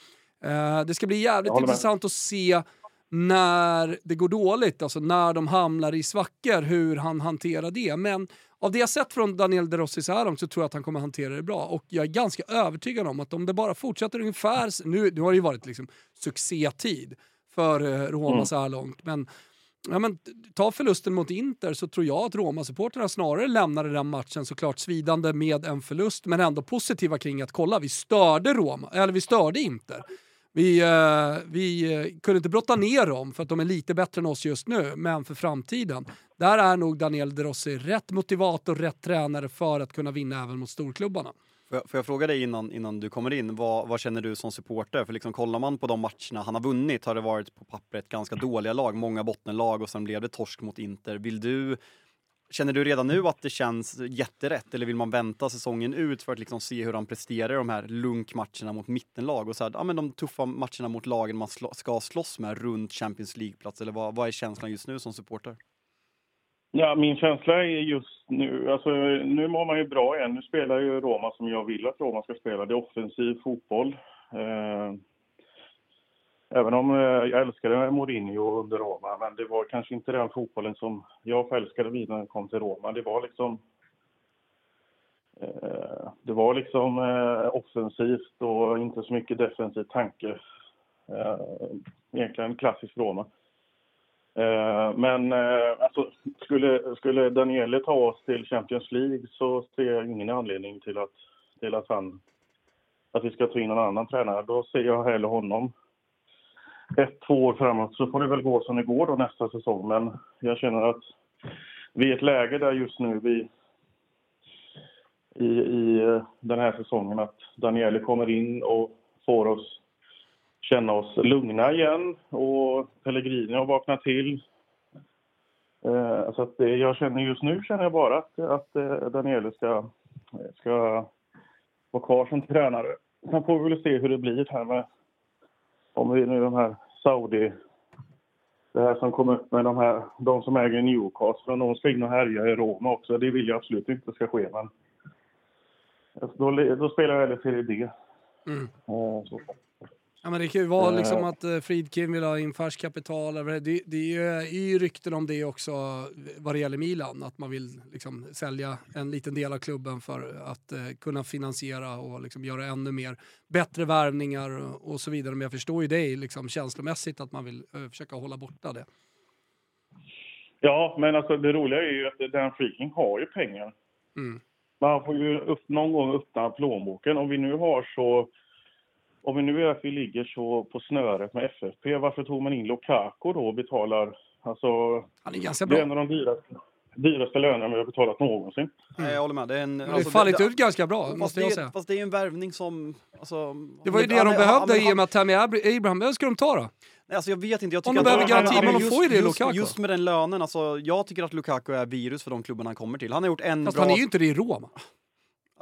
Eh, det ska bli jävligt intressant att se när det går dåligt, alltså när de hamnar i svackor, hur han hanterar det. Men av det jag sett från Daniel De Rossi så här långt så tror jag att han kommer hantera det bra. Och jag är ganska övertygad om att om det bara fortsätter ungefär, nu, nu har det ju varit liksom succétid för Roma Mm. så här långt. Men, ja, men ta förlusten mot Inter så tror jag att Roma-supporterna snarare lämnade den matchen såklart svidande med en förlust men ändå positiva kring att kolla, vi störde Roma, eller vi störde Inter. Vi, eh, vi eh, kunde inte brotta ner dem för att de är lite bättre än oss just nu, men för framtiden. Där är nog Daniel De Rossi rätt motivator, rätt tränare för att kunna vinna även mot storklubbarna. Får jag, får jag fråga dig innan, innan du kommer in, vad, vad känner du som supporter? För liksom kollar man på de matcherna han har vunnit har det varit på pappret ganska dåliga lag, många bottenlag och sen blev det torsk mot Inter. Vill du, känner du redan nu att det känns jätterätt eller vill man vänta säsongen ut för att liksom se hur han presterar i de här lunkmatcherna mot mittenlag och så här, ja, men de tuffa matcherna mot lagen man slå, ska slåss med runt Champions League-plats? Eller vad, vad är känslan just nu som supporter? Ja, min känsla är just nu, alltså nu mår man ju bra igen. Nu spelar ju Roma som jag vill att Roma ska spela. Det är offensiv fotboll. Eh, även om eh, jag älskade Mourinho under Roma, men det var kanske inte den fotbollen som jag förälskade vid när jag kom till Roma. Det var liksom eh, det var liksom eh, offensivt och inte så mycket defensiv tanke. Eh, egentligen klassisk Roma. Eh, men eh, alltså, skulle, skulle Daniele ta oss till Champions League så ser jag ingen anledning till att, till att, han, att vi ska ta in någon annan tränare. Då ser jag hellre honom ett, två år framåt. Så får det väl gå som det går då nästa säsong. Men jag känner att vi är i ett läge där just nu vi i, i eh, den här säsongen att Daniele kommer in och får oss känna oss lugna igen och Pellegrini har vaknat till. Eh, så att det, jag känner just nu känner jag bara att, att eh, Daniele ska, ska vara kvar som tränare. Sen får vi väl se hur det blir här med om vi nu de här Saudi det här som kom upp med de här de som äger Newcastle och någon ska in och härja i Roma också. Det vill jag absolut inte ska ske men då, då spelar jag hellre Serie D. Mm. Eh. Ja, men det kan ju vara Eh. liksom att eh, Friedkin vill ha in färskt kapital. det. Det, det är ju, rykten om det också vad det gäller Milan. Att man vill liksom sälja en liten del av klubben för att eh, kunna finansiera och liksom göra ännu mer bättre värvningar och, och så vidare. Men jag förstår ju dig liksom, känslomässigt att man vill eh, försöka hålla borta det. Ja, men alltså det roliga är ju att Dan Freaking har ju pengar. Mm. Man får ju upp, någon gång öppna plånboken. Om vi nu har så... Om vi nu är att vi ligger så på snöret med FFP, varför tog man in Lukaku då och betalar... Alltså, Han är ganska det är bra. en av de dyraste, dyraste lönerna vi har betalat någonsin. Nej, jag håller med. Det, är en, Det har ju fallit ut ganska bra, måste det, jag är- säga. Fast det är en värvning som... Alltså, Det var ju det de behövde han- i och med att Tammy Abra- Abraham, vem ska de ta då? Nej, alltså jag vet inte. Jag Om tycker de att- behöver garanti, men de får ju det Lukaku. Just med den lönen, alltså, jag tycker att Lukaku är virus för de klubbarna han kommer till. Han har gjort en Fast bra... han är ju inte det i Roma.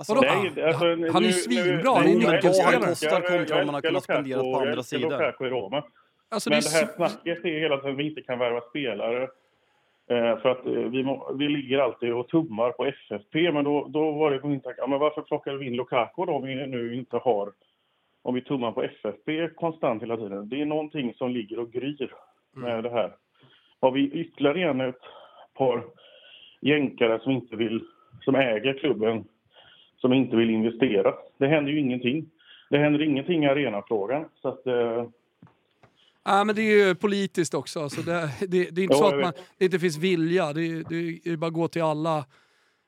Alltså, Vadå? Nej, alltså, han är ju nu- svinbra, han är nyckelspelare. jag Kostar kontra jag om man har kunnat spendera på andra jag älskar sidor. Lukaku i Roma. Alltså, Men det det är här så- snacket är hela tiden att vi inte kan värva spelare. Eh, för att eh, vi, må, vi ligger alltid och tummar på FFP. Men då, då var det min tanke, ja, men varför plockar vi in Lukaku då om vi nu inte har... Om vi tummar på FFP konstant hela tiden. Det är någonting som ligger och gryr med det här. Har vi ytterligare en ett par jänkare som inte vill... Som äger klubben, som inte vill investera. Det händer ju ingenting. Det händer ingenting i arenafrågan. Så att... Eh, Ja, men det är ju politiskt också. Så det, det, det är inte Ja, så att man, det inte finns vilja. Det, det är bara att gå till alla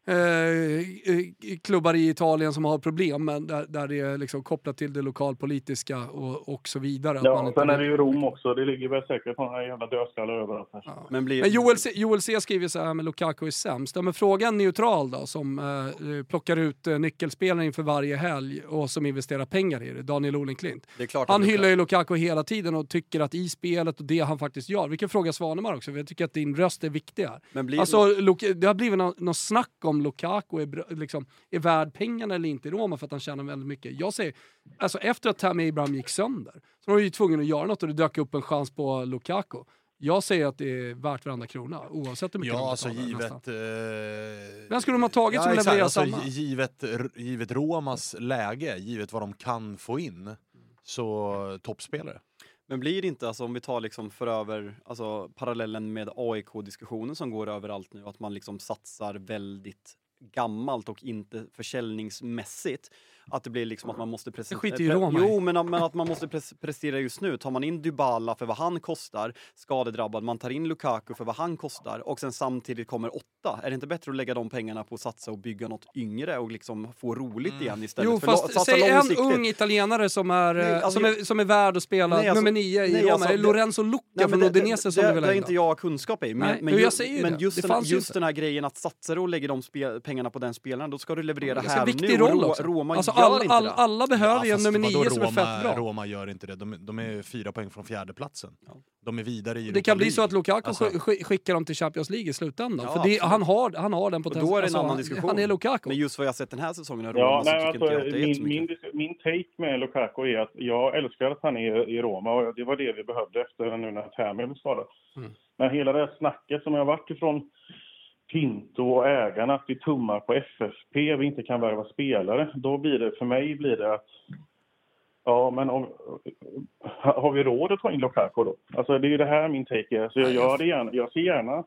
eh, eh, klubbar i Italien som har problem men där, där det är liksom kopplat till det lokalpolitiska och, och så vidare. Att man Ja, inte sen är det ju Rom också. Det ligger väl säkert några jävla dödskallar överallt. Här. Men, blir, Men Joel C, Joel C skriver så här med Lukaku är sämst. Ja, men fråga en neutral då som eh, plockar ut eh, nyckelspelare inför varje helg och som investerar pengar i det. Daniel Olenklint. det är klart Han hyllar ju Lukaku hela tiden och tycker att i spelet och det han faktiskt gör. Vi kan fråga Svanemar också, för jag tycker att din röst är viktig här. Men blir, Alltså, Luk- det har blivit någon snack om Lukaku är, liksom, är värd pengarna eller inte i Roma för att han tjänar väldigt mycket. Jag säger, alltså efter att Tammy Abraham gick sönder, så var du ju tvungen att göra något och det dök upp en chans på Lukaku. Jag säger att det är värt varenda krona, oavsett hur mycket de Ja, alltså betalar, givet... nästan. Eh, Vem skulle de ha tagit som exakt, levererar alltså, samma? gi- Givet, givet Romas läge, givet vad de kan få in, så toppspelare. Men blir det inte, alltså, om vi tar liksom för över alltså, parallellen med AIK-diskussionen som går överallt nu, att man liksom satsar väldigt gammalt och inte försäljningsmässigt att det blir liksom att man måste prestera. Det skiter ju Roma i. Jo, men, men att man måste pres- prestera just nu. Tar man in Dybala för vad han kostar, skadedrabbad, man tar in Lukaku för vad han kostar och sen samtidigt kommer åtta. Är det inte bättre att lägga de pengarna på att satsa och bygga något yngre och liksom få roligt igen istället Jo, för fast satsa säg en ung italienare som är, Nej, eh, alltså, som, är, som är värd att spela Nej, alltså- nummer nio i nej, Roma. alltså, det Lorenzo Lucca Nej, från Udinese som det, du vill det, ha det är in inte jag har kunskap i. Men, Nej, men ju- jag säger ju men just, Det den, just inte. den här grejen att satsar och lägger de pengarna på den spelaren, då ska du leverera här nu. roll Ro- också. Roma Alltså, all, all, det. alla behöver ju en fast nummer nio som är Roma, fett bra. Roma gör inte det. De, de är fyra poäng från fjärdeplatsen. De är vidare i Det Europa kan bli League. så att Lukaku Alltså- sk- sk- skickar dem till Champions League i slutändan. Ja, för det, han, har, han har den potentialen. då är det en Alltså, annan han- diskussion. Han är Lukaku. Men just vad jag har sett den här säsongen av Roma Ja, så nej, tycker alltså, inte jag att det är min, min, min take med Lukaku är att jag älskar att han är i Roma och det var det vi behövde efter nu när Tammy blev skadad. Mm. Men hela det här snacket som har varit ifrån Pinto och ägarna att vi tummar på FFP, vi inte kan värva spelare. Då blir det, för mig blir det att Ja, men om, har vi råd att ta in Lukaku då? Alltså det är ju det här min take är. Så jag, jag, hade gärna, jag ser gärna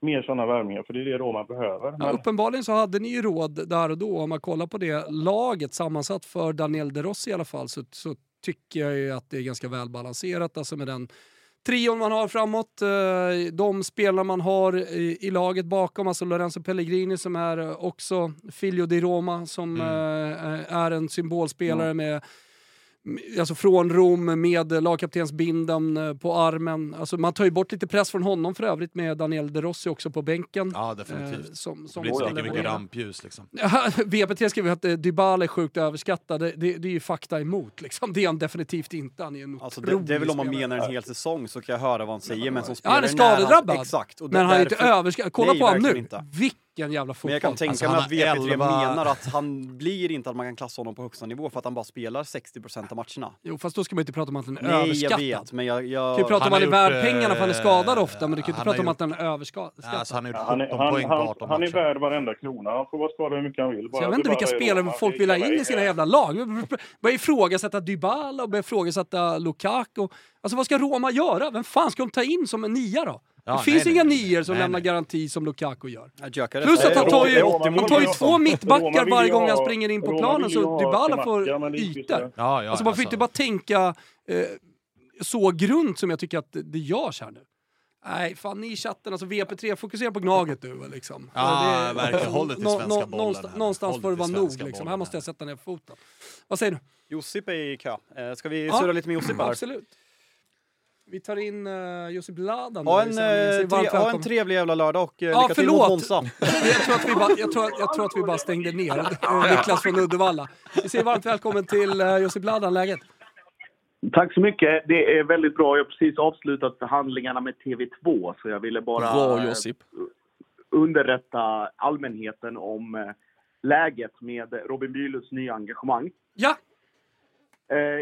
mer sådana värvningar, för det är det Roma behöver. Ja, Men, uppenbarligen så hade ni ju råd där och då. Om man kollar på det laget sammansatt för Daniel De Rossi i alla fall så, så tycker jag ju att det är ganska välbalanserat. Alltså med den trion man har framåt, eh, de spelare man har i, laget bakom, alltså Lorenzo Pellegrini som är eh, också Figlio di Roma som eh, är en symbolspelare med Alltså från Rom med lagkaptensbindeln eh, på armen. Alltså man tar ju bort lite press från honom för övrigt med Daniel De Rossi också på bänken. Ja, definitivt. Eh, som, Det som blir inte lika mycket rampljus liksom. VPT skriver att eh, Dybala är sjukt överskattad. Det, det, det är ju fakta emot. Liksom. Det är han definitivt inte. Han är en Alltså det, det är väl om man menar en hel säsong så kan jag höra vad han säger, men som Ja, han är skadedrabbad. Exakt. och men han är inte därför- överskattad. Kolla Nej, på honom nu. inte. Vilken jävla fotboll. Men jag kan tänka Alltså, mig han att har VP3 elva- menar att han blir inte att man kan klassa honom på högsta nivå för att han bara spelar 60% av matcherna. Jo, fast då ska man inte prata om att han är Nej, jag överskattad. vet, men jag... jag... Du kan ju prata om Han att han är värd gjort, pengarna för han är skadad ofta, men du kan inte han prata har om att gjort- han är överskattad. Alltså, han gjort han, är, 17 han, poäng på han, 18 han är värd varenda krona. Han får vara skadad hur mycket han vill. Så jag vet inte vilka är spelare folk vill ha är in i sina bara- jävla lag. Börja ifrågasätta Dybala och börja ifrågasätta Lukaku. Alltså vad ska Roma göra? Vem fan ska de ta in som en nia då? Ja, det finns nej, inga nior som Nej, lämnar nej. garanti som Lukaku gör. Gyökare Plus att han tar ju, han tar ju två mittbackar varje gång han ha- springer in på Roma planen så Dybala får ytor. så. Ja, ja, Alltså man får inte bara tänka eh, så grunt som jag tycker att det görs här nu. Nej, fan ni i chatten, alltså VP3, fokusera på Gnaget du liksom. Ja, Det- verkligen. Håll dig till svenska nå- bollen någonstans, får det vara nog liksom. Här måste jag sätta ner foten. Vad säger du? Josip är i kö. Eh, Ska vi Ja. surra lite med Josip här? Absolut. Vi tar in uh, Josip Ladan. Ha en. Säger eh, varmt tre, ha en trevlig jävla lördag och eh, Ja, lycka till mot Monza. jag, tror att vi bara, jag, tror, jag tror att vi bara stängde ner Niklas från Uddevalla. Vi säger varmt välkommen till uh, Josip Ladan, läget? Tack så mycket. Det är väldigt bra. Jag har precis avslutat förhandlingarna med TV2 så jag ville bara Bra Josip. underrätta allmänheten om läget med Robin Bylunds nya engagemang. Ja,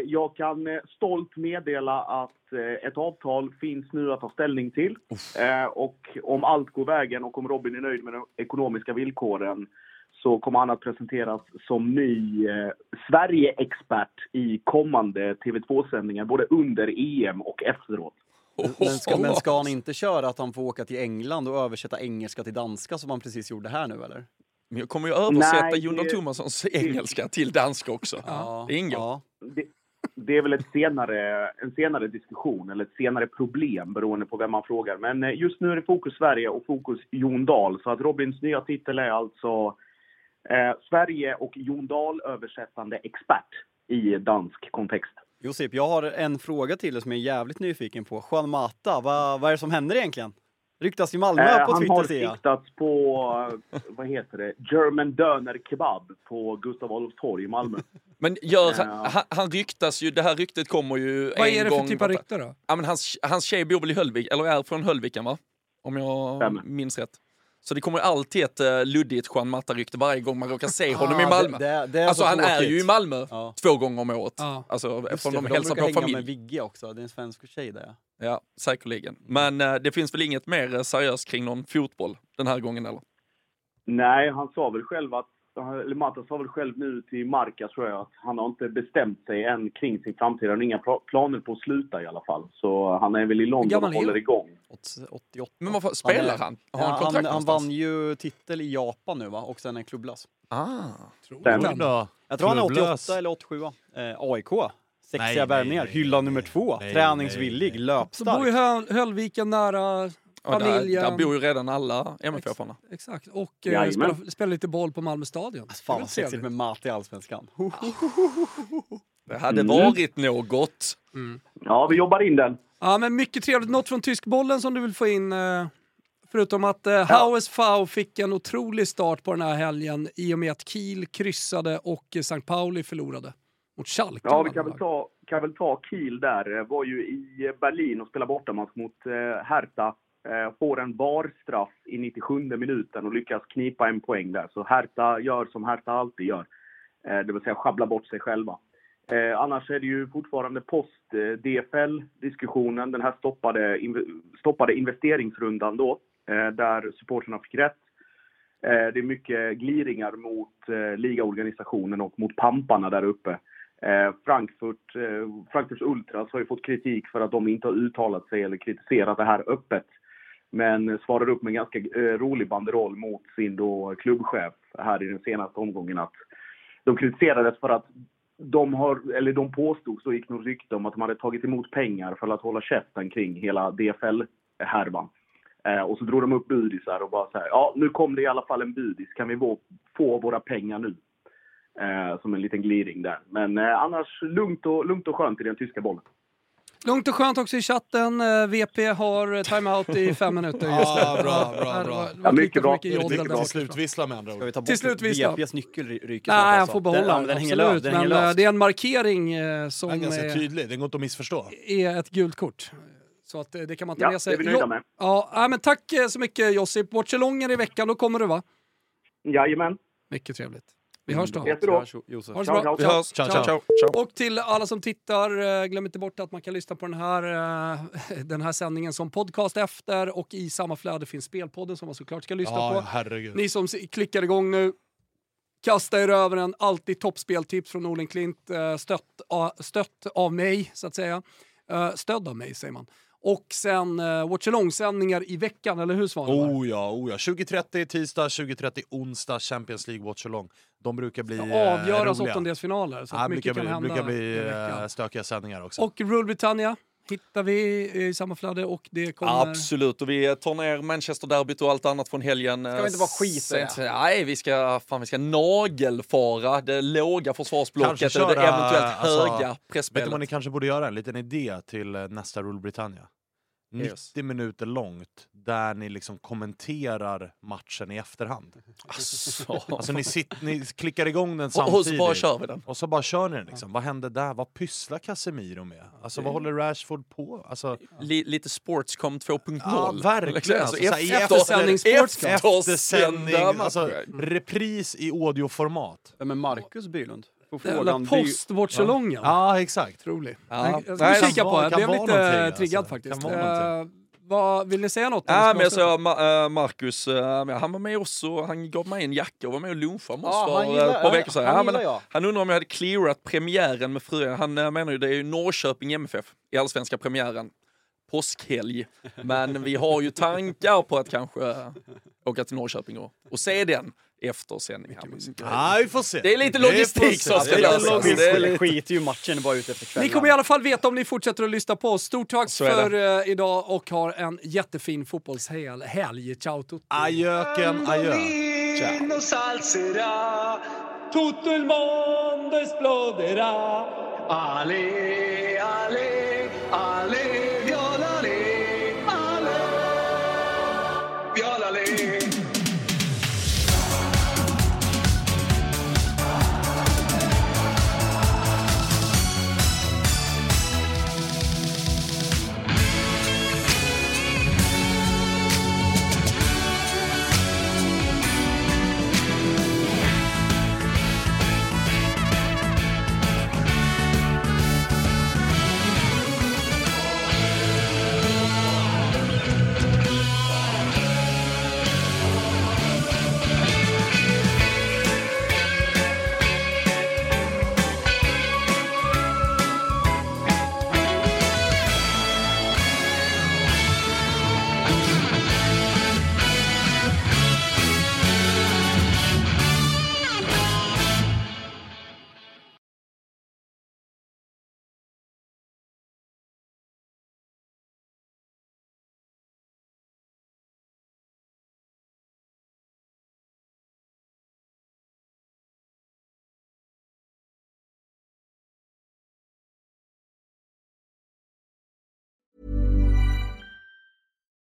Jag kan eh, stolt meddela att eh, ett avtal finns nu att ta ställning till. Eh, Och om allt går vägen och om Robin är nöjd med de ekonomiska villkoren så kommer han att presenteras som ny eh, Sverige-expert i kommande TV2-sändningar, både under EM och efteråt. Men ska, men ska han inte köra att han får åka till England och översätta engelska till danska som han precis gjorde här nu eller? Men jag kommer ju översätta Nej, Jon det- Thomassons engelska till danska också. Ja. Det ingår. Ja. Det, det är väl ett senare, en senare diskussion eller ett senare problem beroende på vem man frågar. Men eh, just nu är det fokus Sverige och fokus Jon Dahl. Så att Robins nya titel är alltså eh, Sverige och Jon Dahl översättande expert i dansk kontext. Josip, jag har en fråga till dig som jag är jävligt nyfiken på. Juan Mata, vad, vad är det som händer egentligen? Ryktas i Malmö Eh, på han Twitter har ser jag. siktats på, eh, vad heter det, German Döner Kebab på Gustav Adolfs torg i Malmö. Men gör, Ja. han, han ryktas ju, det här ryktet kommer ju vad en är det gång... för typ av rykte då? Ja, men hans, hans tjej bor väl i Höllvik, eller är från Höllviken va? Om jag Stämmer. minns rätt. Så det kommer alltid ett uh, luddigt Juan Mata-rykte varje gång man råkar se honom i Ah, Malmö. Det, det, det är alltså så han är ju i Malmö Ja. två gånger om året. Ja. Alltså det, de för hälsar brukar på hänga familj. med Vigge också, det är en svensk tjej där. Ja, säkerligen. Men eh, det finns väl inget mer eh, seriöst kring någon fotboll den här gången eller? Nej, han sa väl själv att eller Matta sa väl själv nu till Marca tror jag att han har inte bestämt sig än kring sin framtid. Han har inga pla- planer på att sluta i alla fall. Så han är väl i London och han? håller igång. 88. Men varför, spelar han? Har Ja, han han, kontrakt han någonstans? vann ju titel i Japan nu va? Och sen en klubblös. Ah. Stämmer. Då. Jag tror han är Klubblös. 88 eller 87. Eh, AIK. Sexiga värvningar. Hylla nej, nummer två. Nej, Träningsvillig. nej, nej. Så bor ju Löpstark. Höl- Höllviken nära Ja, där, familjen. där bor ju redan alla MFF-arna. Exakt. Och eh, Jajamän. spelar, spelar lite boll på Malmö stadion. Alltså, Fan Det är vad sexigt med Mate i Allsvenskan. Det hade Mm. varit något. Ja, vi jobbar in den. Ja, men mycket trevligt. Något från tyskbollen som du vill få in? Eh, förutom att eh, HSV fick en otrolig start på den här helgen i och med att Kiel kryssade och eh, St. Pauli förlorade mot Schalke. Ja, vi kan väl ta, kan väl ta Kiel där. Eh, Var ju i Berlin och spelade bortamatch mot eh, Hertha. Eh, får en VAR-straff i 97 minuten och lyckas knipa en poäng där. Så Hertha gör som Hertha alltid gör. Eh, det vill säga schabbla bort sig själva. Eh, annars är det ju fortfarande post-DFL-diskussionen. Den här stoppade, stoppade investeringsrundan då. Där supporterna fick rätt. Det är mycket gliringar mot ligaorganisationen och mot pamparna där uppe. Frankfurt, Frankfurts Ultras har ju fått kritik för att de inte har uttalat sig eller kritiserat det här öppet. Men svarar upp med en ganska eh, rolig banderoll mot sin då klubbchef här i den senaste omgången att de kritiserades för att de har, eller de påstods, då gick något rykte om att de hade tagit emot pengar för att hålla käften kring hela DFL-härvan. Eh, och så drog de upp budisar och bara så här, ja nu kom det i alla fall en budis, kan vi få, få våra pengar nu? Eh, som en liten gliring där. Men eh, annars lugnt och, lugnt och skönt i den tyska bollen. Lugnt och skönt också i chatten. Eh, VP har eh, timeout i fem minuter. Ja, bra, bra, det bra. Ja, mycket bra. mycket joddel Till, slutvissla med andra Ska ord. vi ta bort Till slut, visst då. VPs nyckel ry- ryker Nej, han alltså. får behålla den, ja, den. hänger absolut. Den hänger men eh, löst. det är en markering som Den är ganska är, tydlig, den går inte att missförstå. är ett gult kort. Så att det kan man ta Ja, med sig. det är vi nöjda med. Ja, men tack så mycket Josip. Watchelonger i veckan, då kommer du va? Jajamän. Mycket trevligt. Vi hörs då. Jättebra. Josef. Ha det så bra. ciao, Vi hörs. Ciao, ciao, ciao. Och till alla som tittar, eh, glöm inte bort att man kan lyssna på den här, eh, den här sändningen som podcast efter och i samma flöde finns spelpodden som man såklart ska lyssna Ja, på. herregud. Ni som klickar igång nu, kasta er över en alltid toppspeltips från Olin Klint, eh, stött, stött av mig så att säga. Stödd av mig säger man. Och sen uh, watch sändningar i veckan, eller hur Svanemar? Oh ja, oh ja. 20.30 tisdag, 20.30 onsdag, Champions League Watch Along. De brukar bli avgöras eh, roliga. åttondelsfinaler, så Ja, det mycket brukar kan hända brukar bli eh, stökiga sändningar också. Och Rule Britannia hittar vi i samma flöde och det kommer... Absolut, och vi tar ner Manchester-derbyt och allt annat från helgen. Ska vi inte bara skita i Nej, vi ska, fan, vi ska nagelfara det låga försvarsblocket eller det köra, eventuellt alltså, höga Vet du vad ni kanske borde göra? En liten idé till eh, nästa Rule Britannia. 90 Yes. minuter långt där ni liksom kommenterar matchen i efterhand. Alltså. Alltså ni, sitt, ni klickar igång den Och, och samtidigt. så bara kör vi den. Och så bara kör ni den liksom. Vad hände där? Vad pysslar Casemiro med? Alltså vad håller Rashford på? Alltså, Li, lite Sportscom 2.0. ja, verkligen. Alltså, Alltså, eftersändning Sportscom. eftersändning, Eftersända alltså repris i audioformat. Ja, men Marcus Bylund. Jävla frågan... by- post-watchalongen. Ja, exakt. Otrolig. Ja. Jag ska Nej, kika på det. Jag blev lite alltså. triggad Kan faktiskt. Eh, vad, vill ni säga något? Ja, eller men jag sa Ma- äh, Marcus, äh, han var med oss och han gav mig en jacka och var med och lunchade med oss Ja, för äh, gillar- ett par ja, veckor sedan. han Ja, han undrar om jag hade clearat premiären med frun. Han äh, menar ju det är ju Norrköping MFF i allsvenska premiären. Påskhelg. Men vi har ju tankar på att kanske äh, åka till Norrköping och, och se den efter sändning. här. Vi får se. Det är lite logistik som ska lösas. Det skiter ju matchen bara ut efter kvällen. Ni kommer i alla fall veta om ni fortsätter att lyssna på oss. Stort tack för eh, idag och har en jättefin fotbollshelg. Helg. Ciao tutti. Adjöken, adjö. Salserà, tutto il mondo esploderà. Ale, ale, ale,